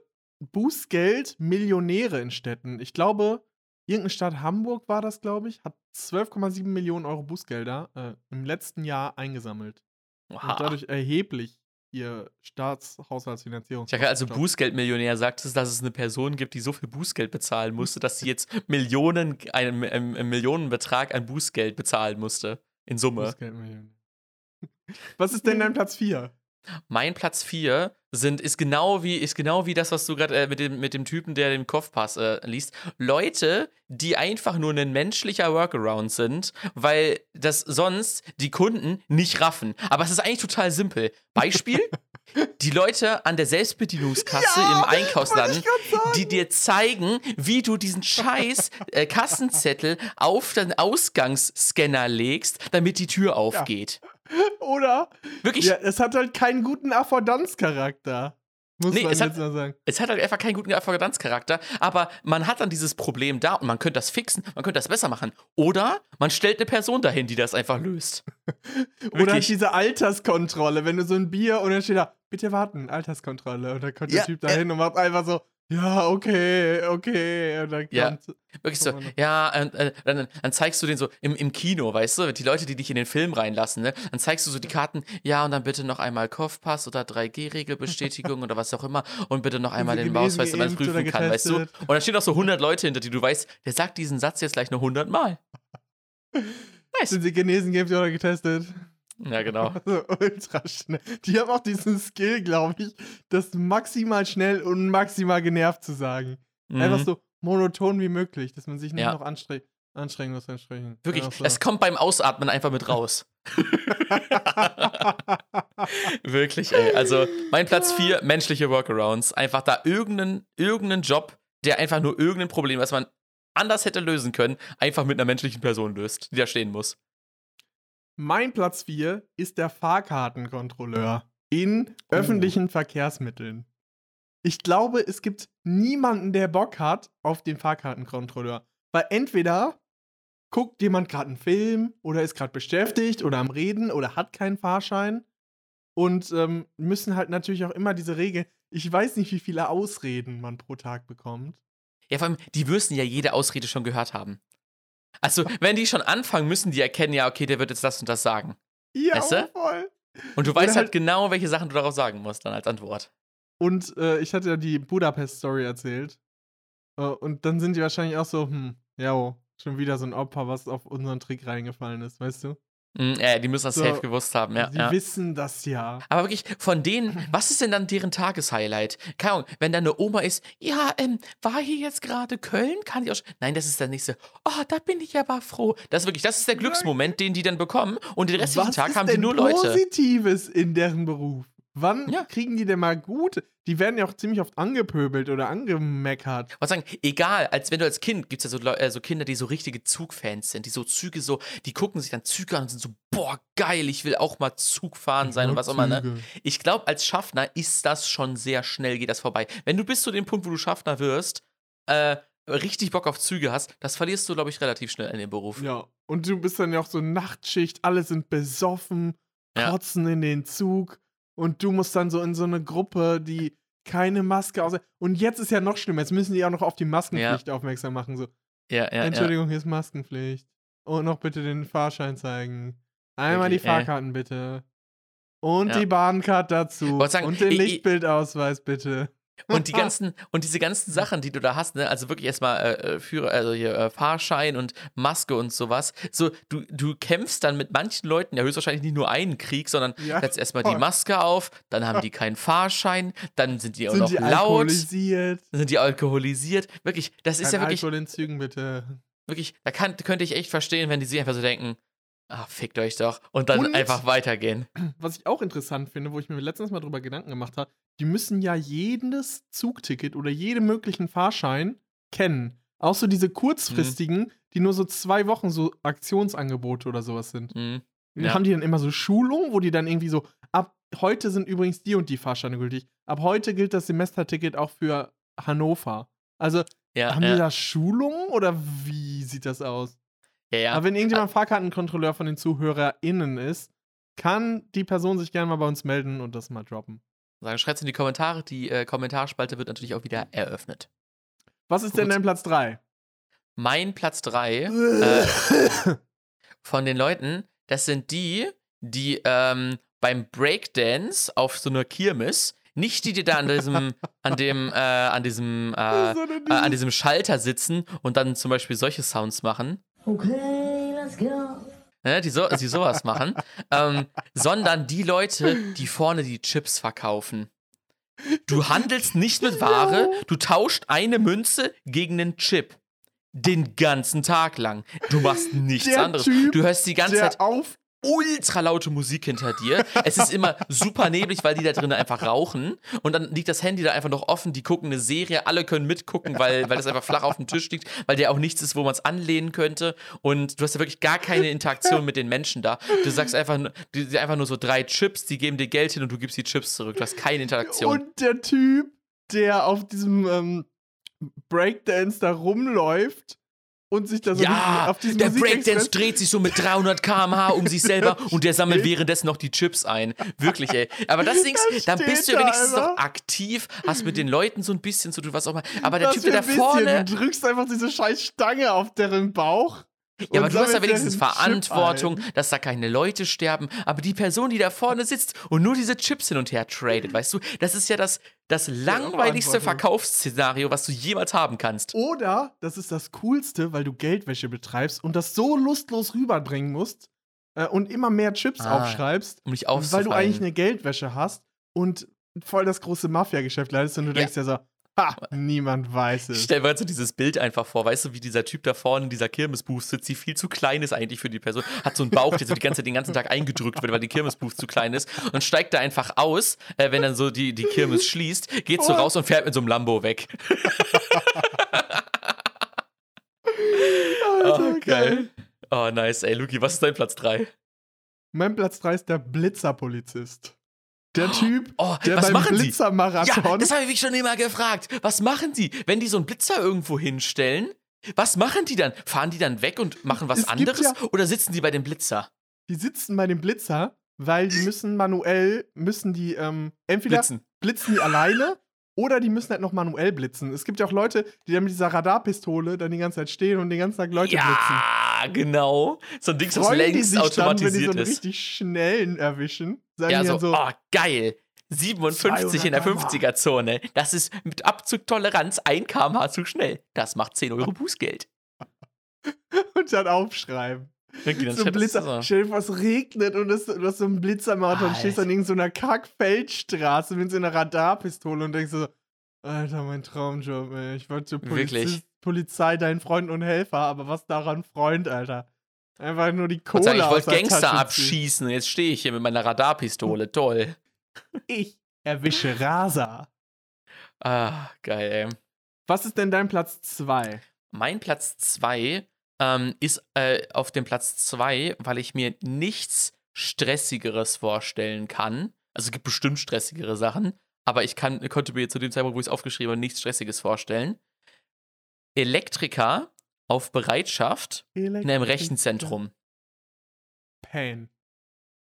Bußgeld Millionäre in Städten. Ich glaube, irgendeine Stadt Hamburg war das, glaube ich, hat 12,7 Millionen Euro Bußgelder äh, im letzten Jahr eingesammelt. Und Oha. dadurch erheblich ihr Staatshaushaltsfinanzierung. Ich sage also Bußgeldmillionär sagt es, dass es eine Person gibt, die so viel Bußgeld bezahlen musste, dass sie jetzt Millionen, einen, einen, einen Millionenbetrag an Bußgeld bezahlen musste. In Summe. Bußgeldmillionär. Was ist denn dein Platz 4? Mein Platz 4 sind, ist genau wie, ist genau wie das, was du gerade äh, mit, dem, mit dem Typen, der den Kopfpass äh, liest. Leute, die einfach nur ein menschlicher Workaround sind, weil das sonst die Kunden nicht raffen. Aber es ist eigentlich total simpel. Beispiel: Die Leute an der Selbstbedienungskasse im Einkaufsladen, die dir zeigen, wie du diesen scheiß äh, Kassenzettel auf den Ausgangsscanner legst, damit die Tür aufgeht. Oder? Wirklich, Ja, es hat halt keinen guten Affordanzcharakter. Muss Nee, man es jetzt hat- mal sagen. es hat halt einfach keinen guten Affordanzcharakter, aber man hat dann dieses Problem da und man könnte das fixen, man könnte das besser machen. Oder man stellt eine Person dahin, die das einfach löst. Oder diese Alterskontrolle, wenn du so ein Bier und dann steht da, bitte warten, Alterskontrolle. Und dann kommt Ja, der Typ da hin und macht einfach so, ja, okay, okay. Und dann Ja. Wirklich so, ja, äh, äh, dann, dann zeigst du den so im, im Kino, weißt du, die Leute, die dich in den Film reinlassen, ne, dann zeigst du so die Karten, ja, und dann bitte noch einmal Kopfpass oder 3G-Regelbestätigung oder was auch immer und bitte noch einmal den genesen, Ausweis, damit man prüfen kann, weißt du. Und dann stehen auch so 100 Leute hinter dir, du weißt, der sagt diesen Satz jetzt gleich nur 100 Mal. Nice. Sind sie genesen, geimpft oder getestet? Ja, genau. So ultra schnell. Die haben auch diesen Skill, glaube ich, das maximal schnell und maximal genervt zu sagen. Einfach Mhm. so monoton wie möglich, dass man sich nicht Ja. noch anstre anstrengen muss beim Sprechen. Wirklich, Einfach so. es kommt beim Ausatmen einfach mit raus. Wirklich, ey. Also, mein Platz 4, menschliche Workarounds. Einfach da irgendeinen, irgendeinen Job, der einfach nur irgendein Problem, was man anders hätte lösen können, einfach mit einer menschlichen Person löst, die da stehen muss. Mein Platz 4 ist der Fahrkartenkontrolleur in Oh. öffentlichen Verkehrsmitteln. Ich glaube, es gibt niemanden, der Bock hat auf den Fahrkartenkontrolleur. Weil entweder guckt jemand gerade einen Film oder ist gerade beschäftigt oder am Reden oder hat keinen Fahrschein und ähm, müssen halt natürlich auch immer diese Regel. Ich weiß nicht, wie viele Ausreden man pro Tag bekommt. Ja, vor allem, die müssen ja jede Ausrede schon gehört haben. Also, wenn die schon anfangen, müssen die erkennen, ja, okay, der wird jetzt das und das sagen. Ja, Weißt du? voll. Und du weißt halt halt- genau, welche Sachen du darauf sagen musst, dann als Antwort. Und äh, ich hatte ja die Budapest-Story erzählt. Äh, und dann sind die wahrscheinlich auch so, hm, ja, oh, schon wieder so ein Opfer, was auf unseren Trick reingefallen ist, weißt du? Mhm, ja, die müssen das So, safe gewusst haben, ja. die ja. wissen das ja. Aber wirklich, von denen, was ist denn dann deren Tageshighlight? Keine Ahnung, wenn da eine Oma ist, ja, ähm, war hier jetzt gerade Köln? Kann ich auch. Nein, das ist der nächste. Oh, da bin ich aber froh. Das ist wirklich, das ist der Glücksmoment, den die dann bekommen. Und den restlichen Was Tag haben die nur Leute. Positives in deren Beruf? Wann Ja. kriegen die denn mal gut? Die werden ja auch ziemlich oft angepöbelt oder angemeckert. Ich wollte sagen, egal, als wenn du als Kind, gibt es ja so, äh, so Kinder, die so richtige Zugfans sind, die so Züge so, die gucken sich dann Züge an und sind so, boah, geil, ich will auch mal Zug fahren sein und was auch immer, ne? Ich glaube, als Schaffner ist das schon sehr schnell, geht das vorbei. Wenn du bis zu dem Punkt, wo du Schaffner wirst, äh, richtig Bock auf Züge hast, das verlierst du, glaube ich, relativ schnell in dem Beruf. Ja. Und du bist dann ja auch so Nachtschicht, alle sind besoffen, Ja. kotzen in den Zug und du musst dann so in so eine Gruppe, die keine Maske aus. Und jetzt ist ja noch schlimmer, jetzt müssen die auch noch auf die Maskenpflicht aufmerksam machen. So, Ja, ja, ja. Entschuldigung, hier ist Maskenpflicht. Und noch bitte den Fahrschein zeigen. Einmal Wirklich, die. Fahrkarten bitte. Und Ja. die Bahncard dazu. Sagen, und den ich- Lichtbildausweis bitte. Und die ganzen, und diese ganzen Sachen, die du da hast, ne, also wirklich erstmal äh, äh, Führer, also hier äh, Fahrschein und Maske und sowas. So, du, du kämpfst dann mit manchen Leuten ja höchstwahrscheinlich nicht nur einen Krieg, sondern Ja, setzt erstmal die voll. Maske auf, dann haben die keinen Fahrschein, dann sind die auch Sind noch die laut, alkoholisiert? dann sind die alkoholisiert. Wirklich, das ist Kein ja wirklich, Alkohol in Zügen bitte. wirklich, da kann, könnte ich echt verstehen, wenn die sich einfach so denken, ah, fickt euch doch, und dann Und- einfach weitergehen. Was ich auch interessant finde, wo ich mir letztens mal drüber Gedanken gemacht habe, die müssen ja jedes Zugticket oder jeden möglichen Fahrschein kennen. Auch so diese kurzfristigen, Mhm. die nur so zwei Wochen so Aktionsangebote oder sowas sind. Mhm. Ja. Haben die dann immer so Schulungen, wo die dann irgendwie so, ab heute sind übrigens die und die Fahrscheine gültig. Ab heute gilt das Semesterticket auch für Hannover. Also Ja, haben die ja, da Schulungen oder wie sieht das aus? Ja, ja. Aber wenn irgendjemand Fahrkartenkontrolleur von den ZuhörerInnen ist, kann die Person sich gerne mal bei uns melden und das mal droppen. Sagen, schreibt's in die Kommentare. Die äh, Kommentarspalte wird natürlich auch wieder eröffnet. Was ist denn Gut. dein Platz 3? Mein Platz 3 äh, von den Leuten, das sind die, die ähm, beim Breakdance auf so einer Kirmes, nicht die, die da an diesem, an dem, äh, an diesem, äh, äh, an diesem Schalter sitzen und dann zum Beispiel solche Sounds machen, Okay, let's go. ne, die, so, die sowas machen, ähm, sondern die Leute, die vorne die Chips verkaufen. Du handelst nicht mit Ware, du tauscht eine Münze gegen einen Chip. Den ganzen Tag lang. Du machst nichts Der anderes. Typ, du hörst die ganze Zeit der auf. Ultra laute Musik hinter dir. Es ist immer super neblig, weil die da drinnen einfach rauchen. Und dann liegt das Handy da einfach noch offen. Die gucken eine Serie. Alle können mitgucken, weil, weil das einfach flach auf dem Tisch liegt, weil der auch nichts ist, wo man es anlehnen könnte. Und du hast ja wirklich gar keine Interaktion mit den Menschen da. Du sagst einfach, die einfach nur so drei Chips, die geben dir Geld hin und du gibst die Chips zurück. Du hast keine Interaktion. Und der Typ, der auf diesem ähm, Breakdance da rumläuft und sich da so ja, auf diesem der Breakdance dreht sich so mit 300 km/h um sich selber und der sammelt währenddessen noch die Chips ein. Wirklich, ey. Aber das Ding, dann bist du ja da wenigstens noch aktiv, hast mit den Leuten so ein bisschen zu tun, was auch immer. Aber der Was Typ, der da vorne. Du drückst einfach diese scheiß Stange auf deren Bauch. Ja, aber du hast ja wenigstens Chip Verantwortung, dass da keine Leute sterben. Aber die Person, die da vorne sitzt und nur diese Chips hin und her tradet, weißt du, das ist ja das, das langweiligste. Verkaufsszenario, was du jemals haben kannst. Oder, das ist das Coolste, weil du Geldwäsche betreibst und das so lustlos rüberbringen musst äh, und immer mehr Chips Ah, aufschreibst, Um dich weil du eigentlich eine Geldwäsche hast und voll das große Mafia-Geschäft leitest und du denkst ja so, ha, niemand weiß es. stell mir jetzt so dieses Bild einfach vor, weißt du, wie dieser Typ da vorne in dieser Kirmesbooth sitzt, die viel zu klein ist eigentlich für die Person, hat so einen Bauch, der so die ganze, den ganzen Tag eingedrückt wird, weil die Kirmesbooth zu klein ist und steigt da einfach aus, äh, wenn dann so die, die Kirmes schließt, geht so Oh. raus und fährt mit so einem Lambo weg. Alter, Oh, geil. Oh, nice, ey, Luki, was ist dein Platz 3? Mein Platz 3 ist der Blitzerpolizist. Der Typ, Oh, der was beim sie? Ja, Blitzermarathon. das habe ich mich schon immer gefragt. Was machen die, wenn die so einen Blitzer irgendwo hinstellen? Was machen die dann? Fahren die dann weg und machen was Es anderes? ja- Oder sitzen die bei dem Blitzer? die sitzen bei dem Blitzer, weil die müssen manuell, müssen die ähm, entweder Blitzen. blitzen die alleine oder die müssen halt noch manuell blitzen. Es gibt ja auch Leute, die dann mit dieser Radarpistole dann die ganze Zeit stehen und den ganzen Tag Leute blitzen. ja, genau. So ein Ding, das längst sich dann, wenn die so automatisiert einen ist. richtig schnellen erwischen? Sagen Ja, die so, dann so, oh, geil. 57 in der 200 50er-Zone. Das ist mit Abzugtoleranz 1 km/h zu schnell. Das macht 10 Euro Bußgeld. und dann aufschreiben. Dann geht das so ein Blitzer. so. Stell dir vor, es regnet und es, du hast so einen Blitzermarathon und stehst an irgendeiner Kackfeldstraße mit so einer Radarpistole und denkst so, Alter, mein Traumjob, ey. Ich wollte so Wirklich? Polizei, dein Freund und Helfer, aber was daran Freund, Alter? Einfach nur die Kohle sagen, ich wollte Gangster Tasche abschießen und jetzt stehe ich hier mit meiner Radarpistole. Toll. Ich erwische Rasa. Ah, geil, ey. Was ist denn dein Platz 2? Mein Platz 2 ähm, ist äh, auf dem Platz 2, weil ich mir nichts Stressigeres vorstellen kann. Also es gibt bestimmt stressigere Sachen, aber ich kann, konnte mir zu dem Zeitpunkt, wo ich es aufgeschrieben habe, nichts Stressiges vorstellen. Elektriker auf Bereitschaft in einem Rechenzentrum. Pain.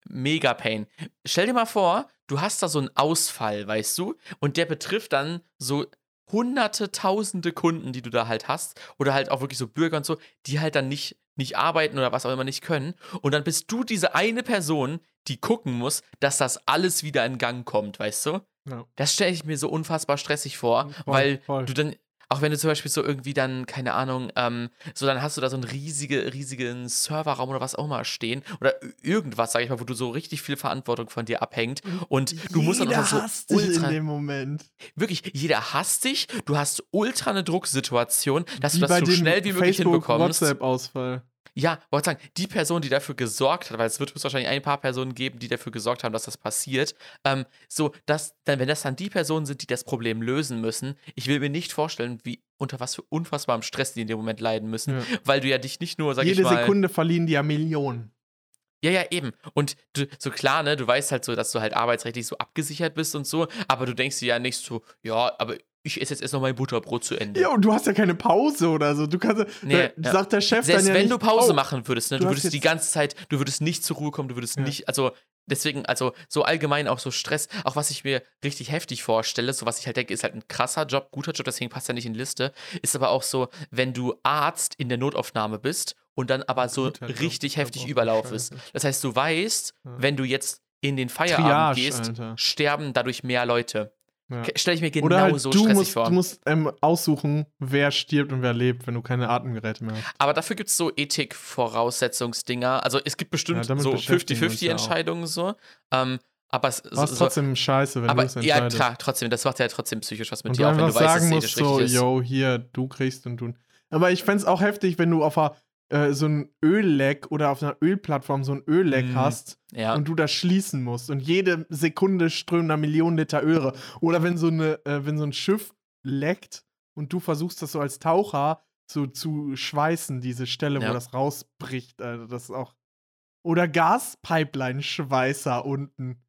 Mega Pain. Stell dir mal vor, du hast da so einen Ausfall, weißt du, und der betrifft dann so hunderte, tausende Kunden, die du da halt hast, oder halt auch wirklich so Bürger und so, die halt dann nicht, nicht arbeiten oder was auch immer nicht können. Und dann bist du diese eine Person, die gucken muss, dass das alles wieder in Gang kommt, weißt du? Ja. Das stelle ich mir so unfassbar stressig vor, Voll, weil voll. du dann, auch wenn du zum Beispiel so irgendwie dann, keine Ahnung, ähm, so dann hast du da so einen riesige, riesigen Serverraum oder was auch immer stehen oder irgendwas, sag ich mal, wo du so richtig viel Verantwortung von dir abhängt und du musst dann Jeder auch so hasst dich in dem Moment. wirklich, jeder hasst dich, du hast ultra eine Drucksituation, dass Wie du das so schnell wie möglich Facebook hinbekommst. WhatsApp-Ausfall. Ja, wollte sagen, die Person, die dafür gesorgt hat, weil es wird höchstwahrscheinlich ein paar Personen geben, die dafür gesorgt haben, dass das passiert. Ähm, so, dass, dann, wenn das dann die Personen sind, die das Problem lösen müssen, ich will mir nicht vorstellen, wie unter was für unfassbarem Stress die in dem Moment leiden müssen, Ja. weil du ja dich nicht nur, sag Jede ich mal, Sekunde verlieren die ja Millionen. ja, ja, eben. Und du, so klar, ne, du weißt halt so, dass du halt arbeitsrechtlich so abgesichert bist und so, aber du denkst dir ja nicht so, ja, aber ich esse jetzt erst noch mein Butterbrot zu Ende. Ja, und du hast ja keine Pause oder so. Du kannst, Nee, da ja. sagt der Chef Selbst dann ja wenn nicht, du Pause oh, machen würdest, ne, du du würdest die ganze Zeit, du würdest nicht zur Ruhe kommen, du würdest Ja. nicht, also deswegen, also so allgemein auch so Stress, auch was ich mir richtig heftig vorstelle, so was ich halt denke, ist halt ein krasser Job, guter Job, deswegen passt er nicht in die Liste, ist aber auch so, wenn du Arzt in der Notaufnahme bist und dann aber so Job, richtig Job heftig Überlauf ist. Das heißt, du weißt, Ja. wenn du jetzt in den Feierabend Triage, gehst, Alter. sterben dadurch mehr Leute. Ja. Stelle ich mir genau Oder halt, so du stressig musst, vor. du musst ähm, aussuchen, wer stirbt und wer lebt, wenn du keine Atemgeräte mehr hast. Aber dafür gibt es so Ethik-Voraussetzungsdinger. Also es gibt bestimmt Ja, so beschäftigen wir uns ja auch. 50-50-Entscheidungen so. Ähm, aber es hast so, trotzdem Scheiße, wenn du es ja, entscheidest. klar, trotzdem, das macht ja trotzdem psychisch was mit und dir, auch wenn du weißt, dass sagen es musst, ethisch so, richtig ist. yo, hier, du kriegst und du. Aber ich fänd's auch heftig, wenn du auf einer, äh, so ein Ölleck oder auf einer Ölplattform so ein Ölleck Mhm. hast Ja. und du das schließen musst und jede Sekunde strömen da Millionen Liter Öl. raus. Oder wenn so, eine, äh, wenn so ein Schiff leckt und du versuchst das so als Taucher so zu schweißen, diese Stelle, Ja. wo das rausbricht. Also das ist auch. Oder Gaspipeline-Schweißer unten,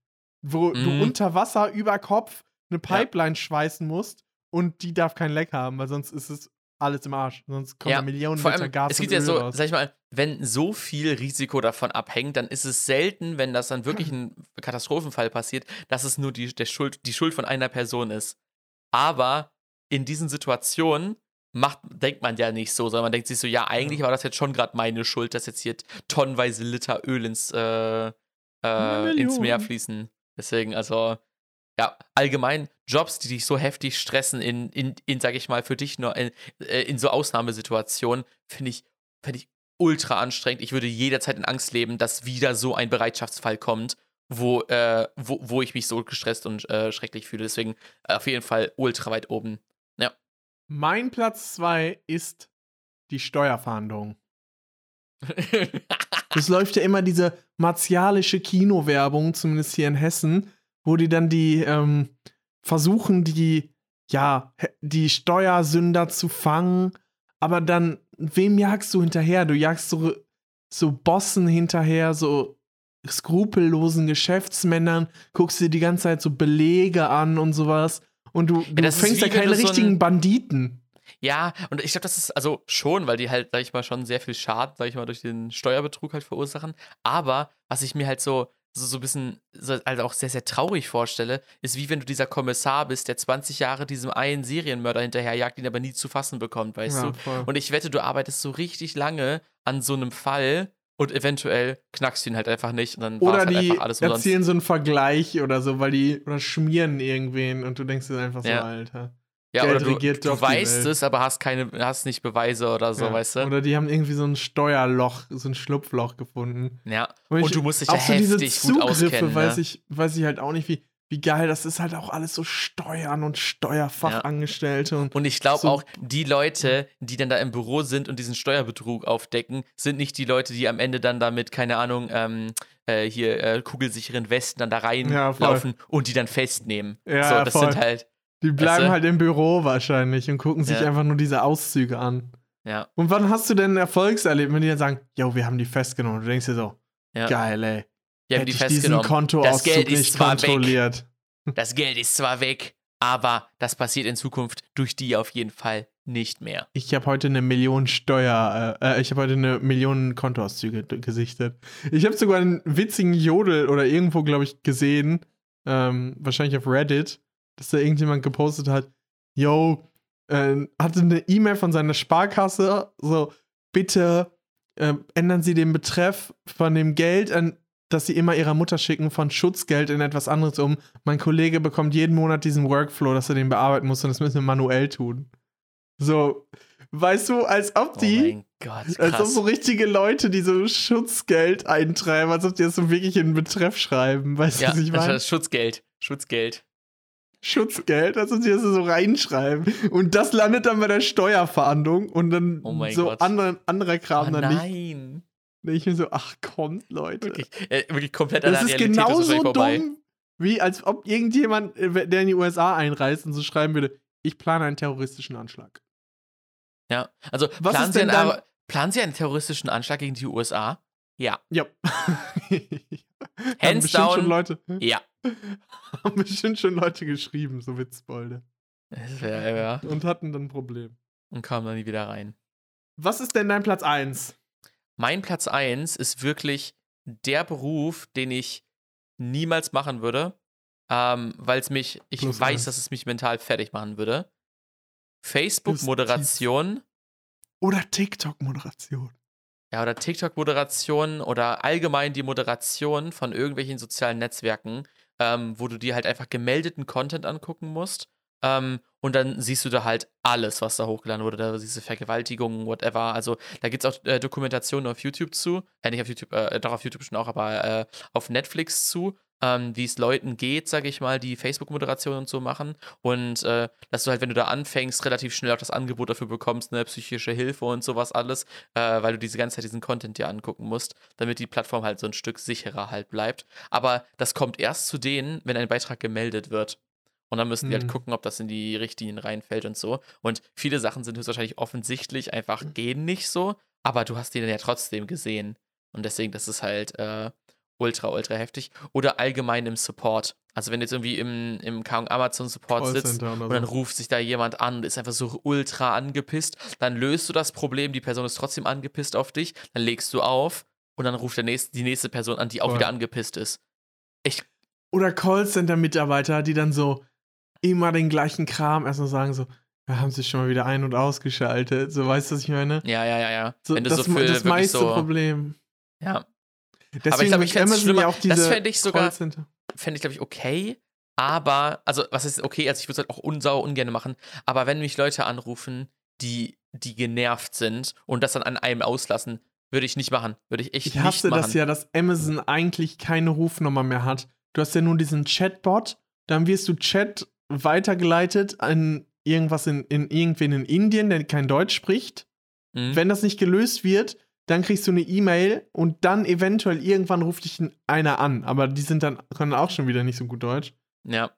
wo du Mhm. unter Wasser über Kopf eine Ja. Pipeline schweißen musst und die darf kein Leck haben, weil sonst ist es alles im Arsch. Sonst kommen Ja, da Millionen Vor Liter allem, Gas es gibt ja so, raus. sag ich mal, wenn so viel Risiko davon abhängt, dann ist es selten, wenn das dann wirklich ein Katastrophenfall passiert, dass es nur die, der Schuld, die Schuld von einer Person ist. Aber in diesen Situationen macht, denkt man ja nicht so, sondern man denkt sich so, ja, eigentlich war das jetzt schon gerade meine Schuld, dass jetzt hier tonnenweise Liter Öl ins, äh, äh, ins Meer fließen. Deswegen, also, ja, allgemein Jobs, die dich so heftig stressen, in, in, in sag ich mal, für dich nur in, äh, in so Ausnahmesituationen, finde ich, finde ich ultra anstrengend. Ich würde jederzeit in Angst leben, dass wieder so ein Bereitschaftsfall kommt, wo, äh, wo, wo ich mich so gestresst und äh, schrecklich fühle. Deswegen äh, auf jeden Fall ultra weit oben. Mein Platz 2 ist die Steuerfahndung. Es läuft ja immer diese martialische Kinowerbung, zumindest hier in Hessen, wo die dann die ähm, versuchen, die, ja, die Steuersünder zu fangen, aber dann, wem jagst du hinterher? Du jagst so, so Bossen hinterher, so skrupellosen Geschäftsmännern, guckst dir die ganze Zeit so Belege an und sowas. Und du, du ist fängst ja keine du so richtigen Banditen. Ja, und ich glaube, das ist also schon, weil die halt, sag ich mal, schon sehr viel Schaden, sag ich mal, durch den Steuerbetrug halt verursachen. Aber was ich mir halt so, so, so ein bisschen, so, also auch sehr, sehr traurig vorstelle, ist wie wenn du dieser Kommissar bist, der 20 Jahre diesem einen Serienmörder hinterherjagt, ihn aber nie zu fassen bekommt, weißt Ja, du? voll. Und ich wette, du arbeitest so richtig lange an so einem Fall und eventuell knackst du ihn halt einfach nicht und dann war Oder halt die einfach alles umsonst. erzielen so einen Vergleich oder so, weil die oder schmieren irgendwen und du denkst dir einfach so, Ja. Alter. Ja, Geld oder du, du weißt es, aber hast keine, hast nicht Beweise oder so, Ja. weißt du? Oder die haben irgendwie so ein Steuerloch, so ein Schlupfloch gefunden. ja. Und, ich- du musst dich da auch so diese gut Zugriffe auskennen. weiß, Ne? ich, weiß ich halt auch nicht, wie, wie geil das ist. Halt auch alles so Steuern und Steuerfachangestellte. Und Und ich glaube So- auch, die Leute, die dann da im Büro sind und diesen Steuerbetrug aufdecken, sind nicht die Leute, die am Ende dann damit, keine Ahnung, ähm, äh, hier äh, kugelsicheren Westen dann da Ja, reinlaufen und die dann festnehmen. Ja, so, das voll. sind halt, die bleiben du? halt im Büro wahrscheinlich und gucken sich Ja. einfach nur diese Auszüge an. ja, Und wann hast du denn ein Erfolgserlebnis, wenn die dann sagen, yo, wir haben die festgenommen? Du denkst dir so, ja. geil, ey. Die haben Hätte die ich diesen festgenommen. Kontoauszug Das Geld ist nicht zwar weg. kontrolliert. Das Geld ist zwar weg, aber das passiert in Zukunft durch die auf jeden Fall nicht mehr. Ich habe heute eine Million Steuer, äh, äh, ich habe heute eine Million Kontoauszüge gesichtet. Ich habe sogar einen witzigen Jodel oder irgendwo, glaube ich, gesehen, ähm, wahrscheinlich auf Reddit, dass da irgendjemand gepostet hat, yo, äh, hatte eine E-Mail von seiner Sparkasse, so, bitte äh, ändern Sie den Betreff von dem Geld, an, das Sie immer Ihrer Mutter schicken, von Schutzgeld in etwas anderes um. Mein Kollege bekommt jeden Monat diesen Workflow, dass er den bearbeiten muss und das müssen wir manuell tun. So, weißt du, als ob Oh die, mein Gott, als ob so richtige Leute, die so Schutzgeld eintreiben, als ob die das so wirklich in den Betreff schreiben. Weißt du, ja, was ich das meine? ist Schutzgeld. Schutzgeld. Schutzgeld, ob die das so reinschreiben. Und das landet dann bei der Steuerverhandlung und dann Oh so Gott. andere, anderer Kram Oh dann nicht. nein. Ich mir so, ach kommt, Leute. Wirklich, äh, wirklich komplett an das ist Realität genauso vorbei. dumm, wie als ob irgendjemand, äh, der in die USA einreist und so schreiben würde, ich plane einen terroristischen Anschlag. Ja, also Was planen ist Sie, denn einen, dann- planen Sie einen terroristischen Anschlag gegen die USA? Ja. Ja. Hands down. schon Leute, Ja. haben bestimmt schon Leute geschrieben, so Witzbolde. Das wär, ja. Und hatten dann ein Problem. Und kam dann nie wieder rein. Was ist denn dein Platz 1? Mein Platz 1 ist wirklich der Beruf, den ich niemals machen würde, ähm, weil es mich, ich Plus weiß, eins. dass es mich mental fertig machen würde. Facebook-Moderation, Oder TikTok-Moderation. ja, oder TikTok-Moderation oder allgemein die Moderation von irgendwelchen sozialen Netzwerken, ähm, wo du dir halt einfach gemeldeten Content angucken musst. Ähm, und dann siehst du da halt alles, was da hochgeladen wurde. Da siehst du Vergewaltigungen, whatever. Also da gibt es auch äh, Dokumentationen auf YouTube zu. Äh, nicht auf YouTube, äh, doch auf YouTube schon auch, aber äh, auf Netflix zu, ähm, wie es Leuten geht, sag ich mal, die Facebook-Moderation und so machen. Und äh, dass du halt, wenn du da anfängst, relativ schnell auch das Angebot dafür bekommst, ne, psychische Hilfe und sowas alles, äh, weil du diese ganze Zeit diesen Content dir angucken musst, damit die Plattform halt so ein Stück sicherer halt bleibt. Aber das kommt erst zu denen, wenn ein Beitrag gemeldet wird. Und dann müssen die Mhm. halt gucken, ob das in die Richtlinien reinfällt und so. Und viele Sachen sind höchstwahrscheinlich offensichtlich einfach gehen nicht so, aber du hast die dann ja trotzdem gesehen. Und deswegen, das ist halt äh, ultra, ultra heftig. Oder allgemein im Support. Also wenn du jetzt irgendwie im, im keine Ahnung, Amazon Support sitzt und dann ruft sich da jemand an und ist einfach so ultra angepisst, dann löst du das Problem, die Person ist trotzdem angepisst auf dich, dann legst du auf und dann ruft der nächste, die nächste Person an, die auch Voll. wieder angepisst ist. Ich, Oder Callcenter-Mitarbeiter, die dann so immer den gleichen Kram erstmal sagen, so, ja, haben sie schon mal wieder ein- und ausgeschaltet. So, weißt du, was ich meine? ja, ja, ja, ja. So, wenn du das, so für das meiste so, Problem. ja, Deswegen glaub, hab ich fänd's Amazon schlimmer. ja auch diese Das fänd ich sogar- fände ich, glaube ich, okay. Aber, also, was ist okay? Also, ich würde es halt auch unsauer ungern machen. Aber wenn mich Leute anrufen, die, die genervt sind und das dann an einem auslassen, würde ich nicht machen. Würde ich echt Ich hasse nicht machen. das ja, dass Amazon eigentlich keine Rufnummer mehr hat. Du hast ja nur diesen Chatbot, dann wirst du Chat weitergeleitet an irgendwas in, in irgendwen in Indien, der kein Deutsch spricht. Mhm. Wenn das nicht gelöst wird, dann kriegst du eine E-Mail und dann eventuell irgendwann ruft dich einer an. Aber die sind dann, können auch schon wieder nicht so gut Deutsch. ja.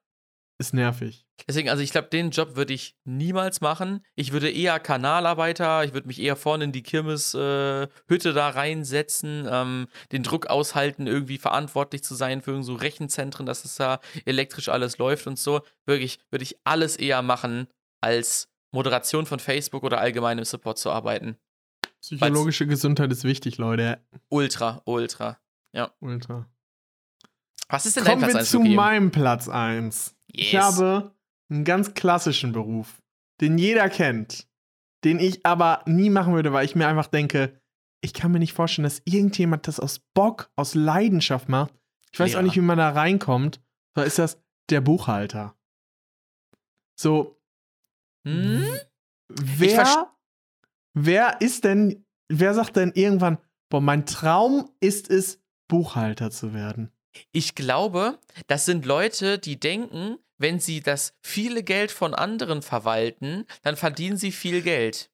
ist nervig. Deswegen, also ich glaube, den Job würde ich niemals machen. Ich würde eher Kanalarbeiter, ich würde mich eher vorne in die Kirmeshütte äh, da reinsetzen, ähm, den Druck aushalten, irgendwie verantwortlich zu sein für so Rechenzentren, dass es da elektrisch alles läuft und so. Wirklich, würde ich alles eher machen, als Moderation von Facebook oder allgemein im Support zu arbeiten. Psychologische Gesundheit ist wichtig, Leute. Ultra, ultra. Ultra. Was ist denn Kommen dein wir Platz zu 1, Luki? meinem Platz 1. Ich Yes. habe einen ganz klassischen Beruf, den jeder kennt, den ich aber nie machen würde, weil ich mir einfach denke, ich kann mir nicht vorstellen, dass irgendjemand das aus Bock, aus Leidenschaft macht. Ich weiß auch Lehrer. nicht, wie man da reinkommt. Da ist das der Buchhalter. So, Hm? wer, wer ist denn, wer sagt denn irgendwann, boah, mein Traum ist es, Buchhalter zu werden? Ich glaube, das sind Leute, die denken, wenn sie das viele Geld von anderen verwalten, dann verdienen sie viel Geld.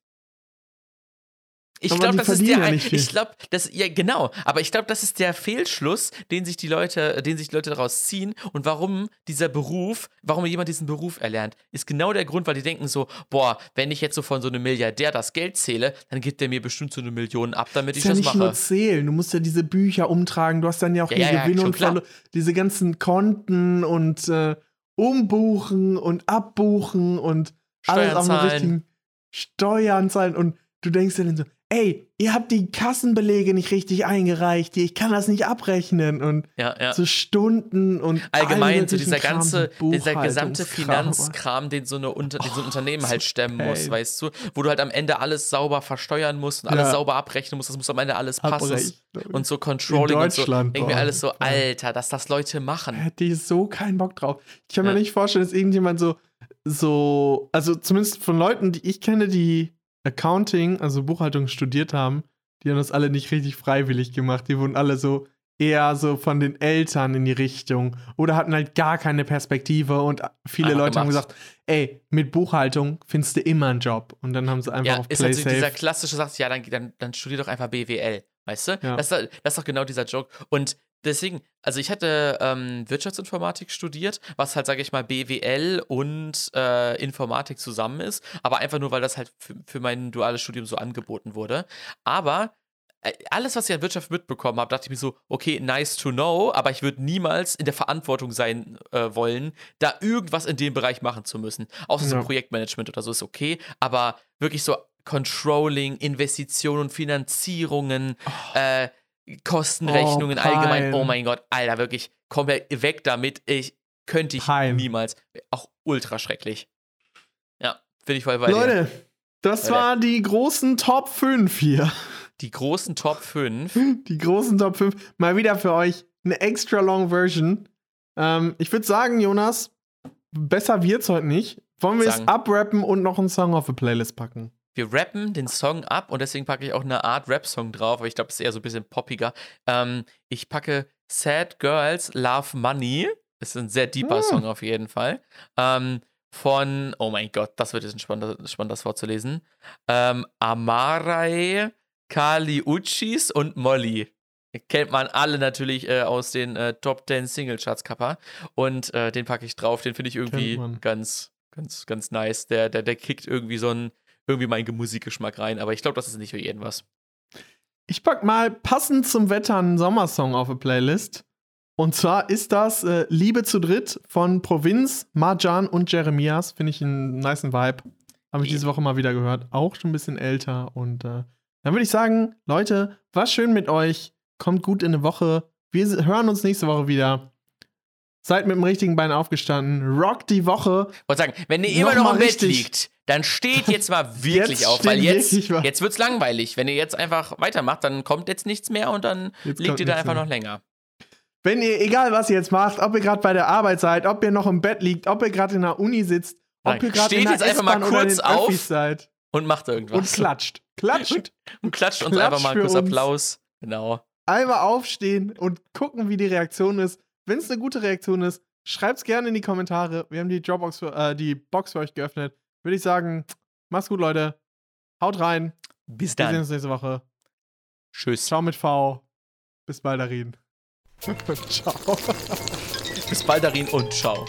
Ich glaube, die das ist der. ja. Ich glaube, das ja genau. Aber ich glaube, das ist der Fehlschluss, den sich die Leute, den sich die Leute daraus ziehen und warum dieser Beruf, warum jemand diesen Beruf erlernt, ist genau der Grund, weil die denken so, boah, wenn ich jetzt so von so einem Milliardär das Geld zähle, dann gibt der mir bestimmt so eine Million ab, damit ist ich ja das nicht nur mache. zählen, du musst ja diese Bücher umtragen, du hast dann ja auch Ja, hier ja, ja, Gewinn schon und. Verlust, diese ganzen Konten und äh, umbuchen und abbuchen und alles Steuern auf zahlen. richtigen Steuern zahlen und du denkst dir dann so, ey, ihr habt die Kassenbelege nicht richtig eingereicht, ich kann das nicht abrechnen und Ja, ja. so Stunden und allgemein so dieser Kram, ganze, dieser gesamte. Finanzkram, den so, eine Unter den so ein Unternehmen so halt stemmen muss, pain. weißt du, wo du halt am Ende alles sauber versteuern musst und alles Ja. sauber abrechnen musst, das muss am Ende alles passen und so Controlling und so. Boah, alles so. Alter, dass das Leute machen. hätte ich so keinen Bock drauf. Ich kann mir nicht vorstellen, dass irgendjemand so, so, also zumindest von Leuten, die ich kenne, die Accounting, also Buchhaltung studiert haben, die haben das alle nicht richtig freiwillig gemacht. Die wurden alle so eher so von den Eltern in die Richtung oder hatten halt gar keine Perspektive und viele Einfach Leute haben gemacht. gesagt, ey, mit Buchhaltung findest du immer einen Job und dann haben sie einfach Ja, auf ist Play natürlich dieser klassische Satz, ja, dann, dann, dann studier doch einfach BWL, weißt du? Ja. Das, ist, das ist doch genau dieser Joke. Und deswegen, also ich hatte ähm, Wirtschaftsinformatik studiert, was halt, sage ich mal, BWL und äh, Informatik zusammen ist, aber einfach nur, weil das halt für, für mein duales Studium so angeboten wurde. Aber äh, alles, was ich an Wirtschaft mitbekommen habe, dachte ich mir so, okay, nice to know, aber ich würde niemals in der Verantwortung sein äh, wollen, da irgendwas in dem Bereich machen zu müssen. Außer so Ja. Projektmanagement oder so ist okay, aber wirklich so Controlling, Investitionen, Finanzierungen, äh, Kostenrechnungen Oh, allgemein. Oh mein Gott, Alter, wirklich, komm weg damit. Ich könnte ich Pein. niemals. Auch ultra schrecklich. Ja, finde ich voll bei dir. Leute, das Leute. war die großen Top 5 hier. Die großen Top 5. Die großen Top 5. Mal wieder für euch eine extra long Version. Ähm, ich würde sagen, Jonas, besser wird's heute nicht. Wollen wir es abrappen und noch einen Song auf die Playlist packen? Wir rappen den Song ab und deswegen packe ich auch eine Art Rap-Song drauf, aber ich glaube, es ist eher so ein bisschen poppiger. Ähm, ich packe Sad Girls Love Money. Das ist ein sehr deeper Ah. Song auf jeden Fall. Ähm, von, oh mein Gott, das wird jetzt ein spannender das Wort zu lesen. Ähm, Amarai, Kali Uchis und Molly. Kennt man alle natürlich äh, aus den äh, Top 10 Single Charts Kappa. Und äh, den packe ich drauf. Den finde ich irgendwie ganz, ganz, ganz nice. Der, der, der kickt irgendwie so ein, irgendwie meinen Musikgeschmack rein. Aber ich glaube, das ist nicht für jeden was. Ich pack mal passend zum Wetter einen Sommersong auf die Playlist. Und zwar ist das äh, Liebe zu dritt von Provinz, Marjan und Jeremias. Finde ich einen niceen Vibe. Habe ich diese Woche mal wieder gehört. Auch schon ein bisschen älter. Und äh, dann würde ich sagen, Leute, war schön mit euch. Kommt gut in eine Woche. Wir hören uns nächste Woche wieder. Seid mit dem richtigen Bein aufgestanden. Rock die Woche. Ich wollte sagen, wenn ihr immer Noch noch mal im Bett liegt, dann steht jetzt mal wirklich Jetzt auf, weil jetzt, jetzt wird's langweilig. Wenn ihr jetzt einfach weitermacht, dann kommt jetzt nichts mehr und dann Jetzt liegt ihr da einfach mehr. noch länger. Wenn ihr, egal was ihr jetzt macht, ob ihr gerade bei der Arbeit seid, ob ihr noch im Bett liegt, ob ihr gerade in der Uni sitzt, ob Nein, ihr gerade in steht der jetzt einfach mal kurz auf Öffis seid Und macht irgendwas. und klatscht. Klatscht. Und klatscht uns Klatsch einfach mal kurz uns. Applaus. Genau. Einmal aufstehen und gucken, wie die Reaktion ist. Wenn es eine gute Reaktion ist, schreibt's gerne in die Kommentare. Wir haben die Dropbox für, äh, die Box für euch geöffnet. Würde ich sagen, macht's gut, Leute. Haut rein. Bis Wir sehen dann. uns nächste Woche. Tschüss. Ciao mit V. Bis bald, Darin. Ciao. Bis bald, Darin, und ciao.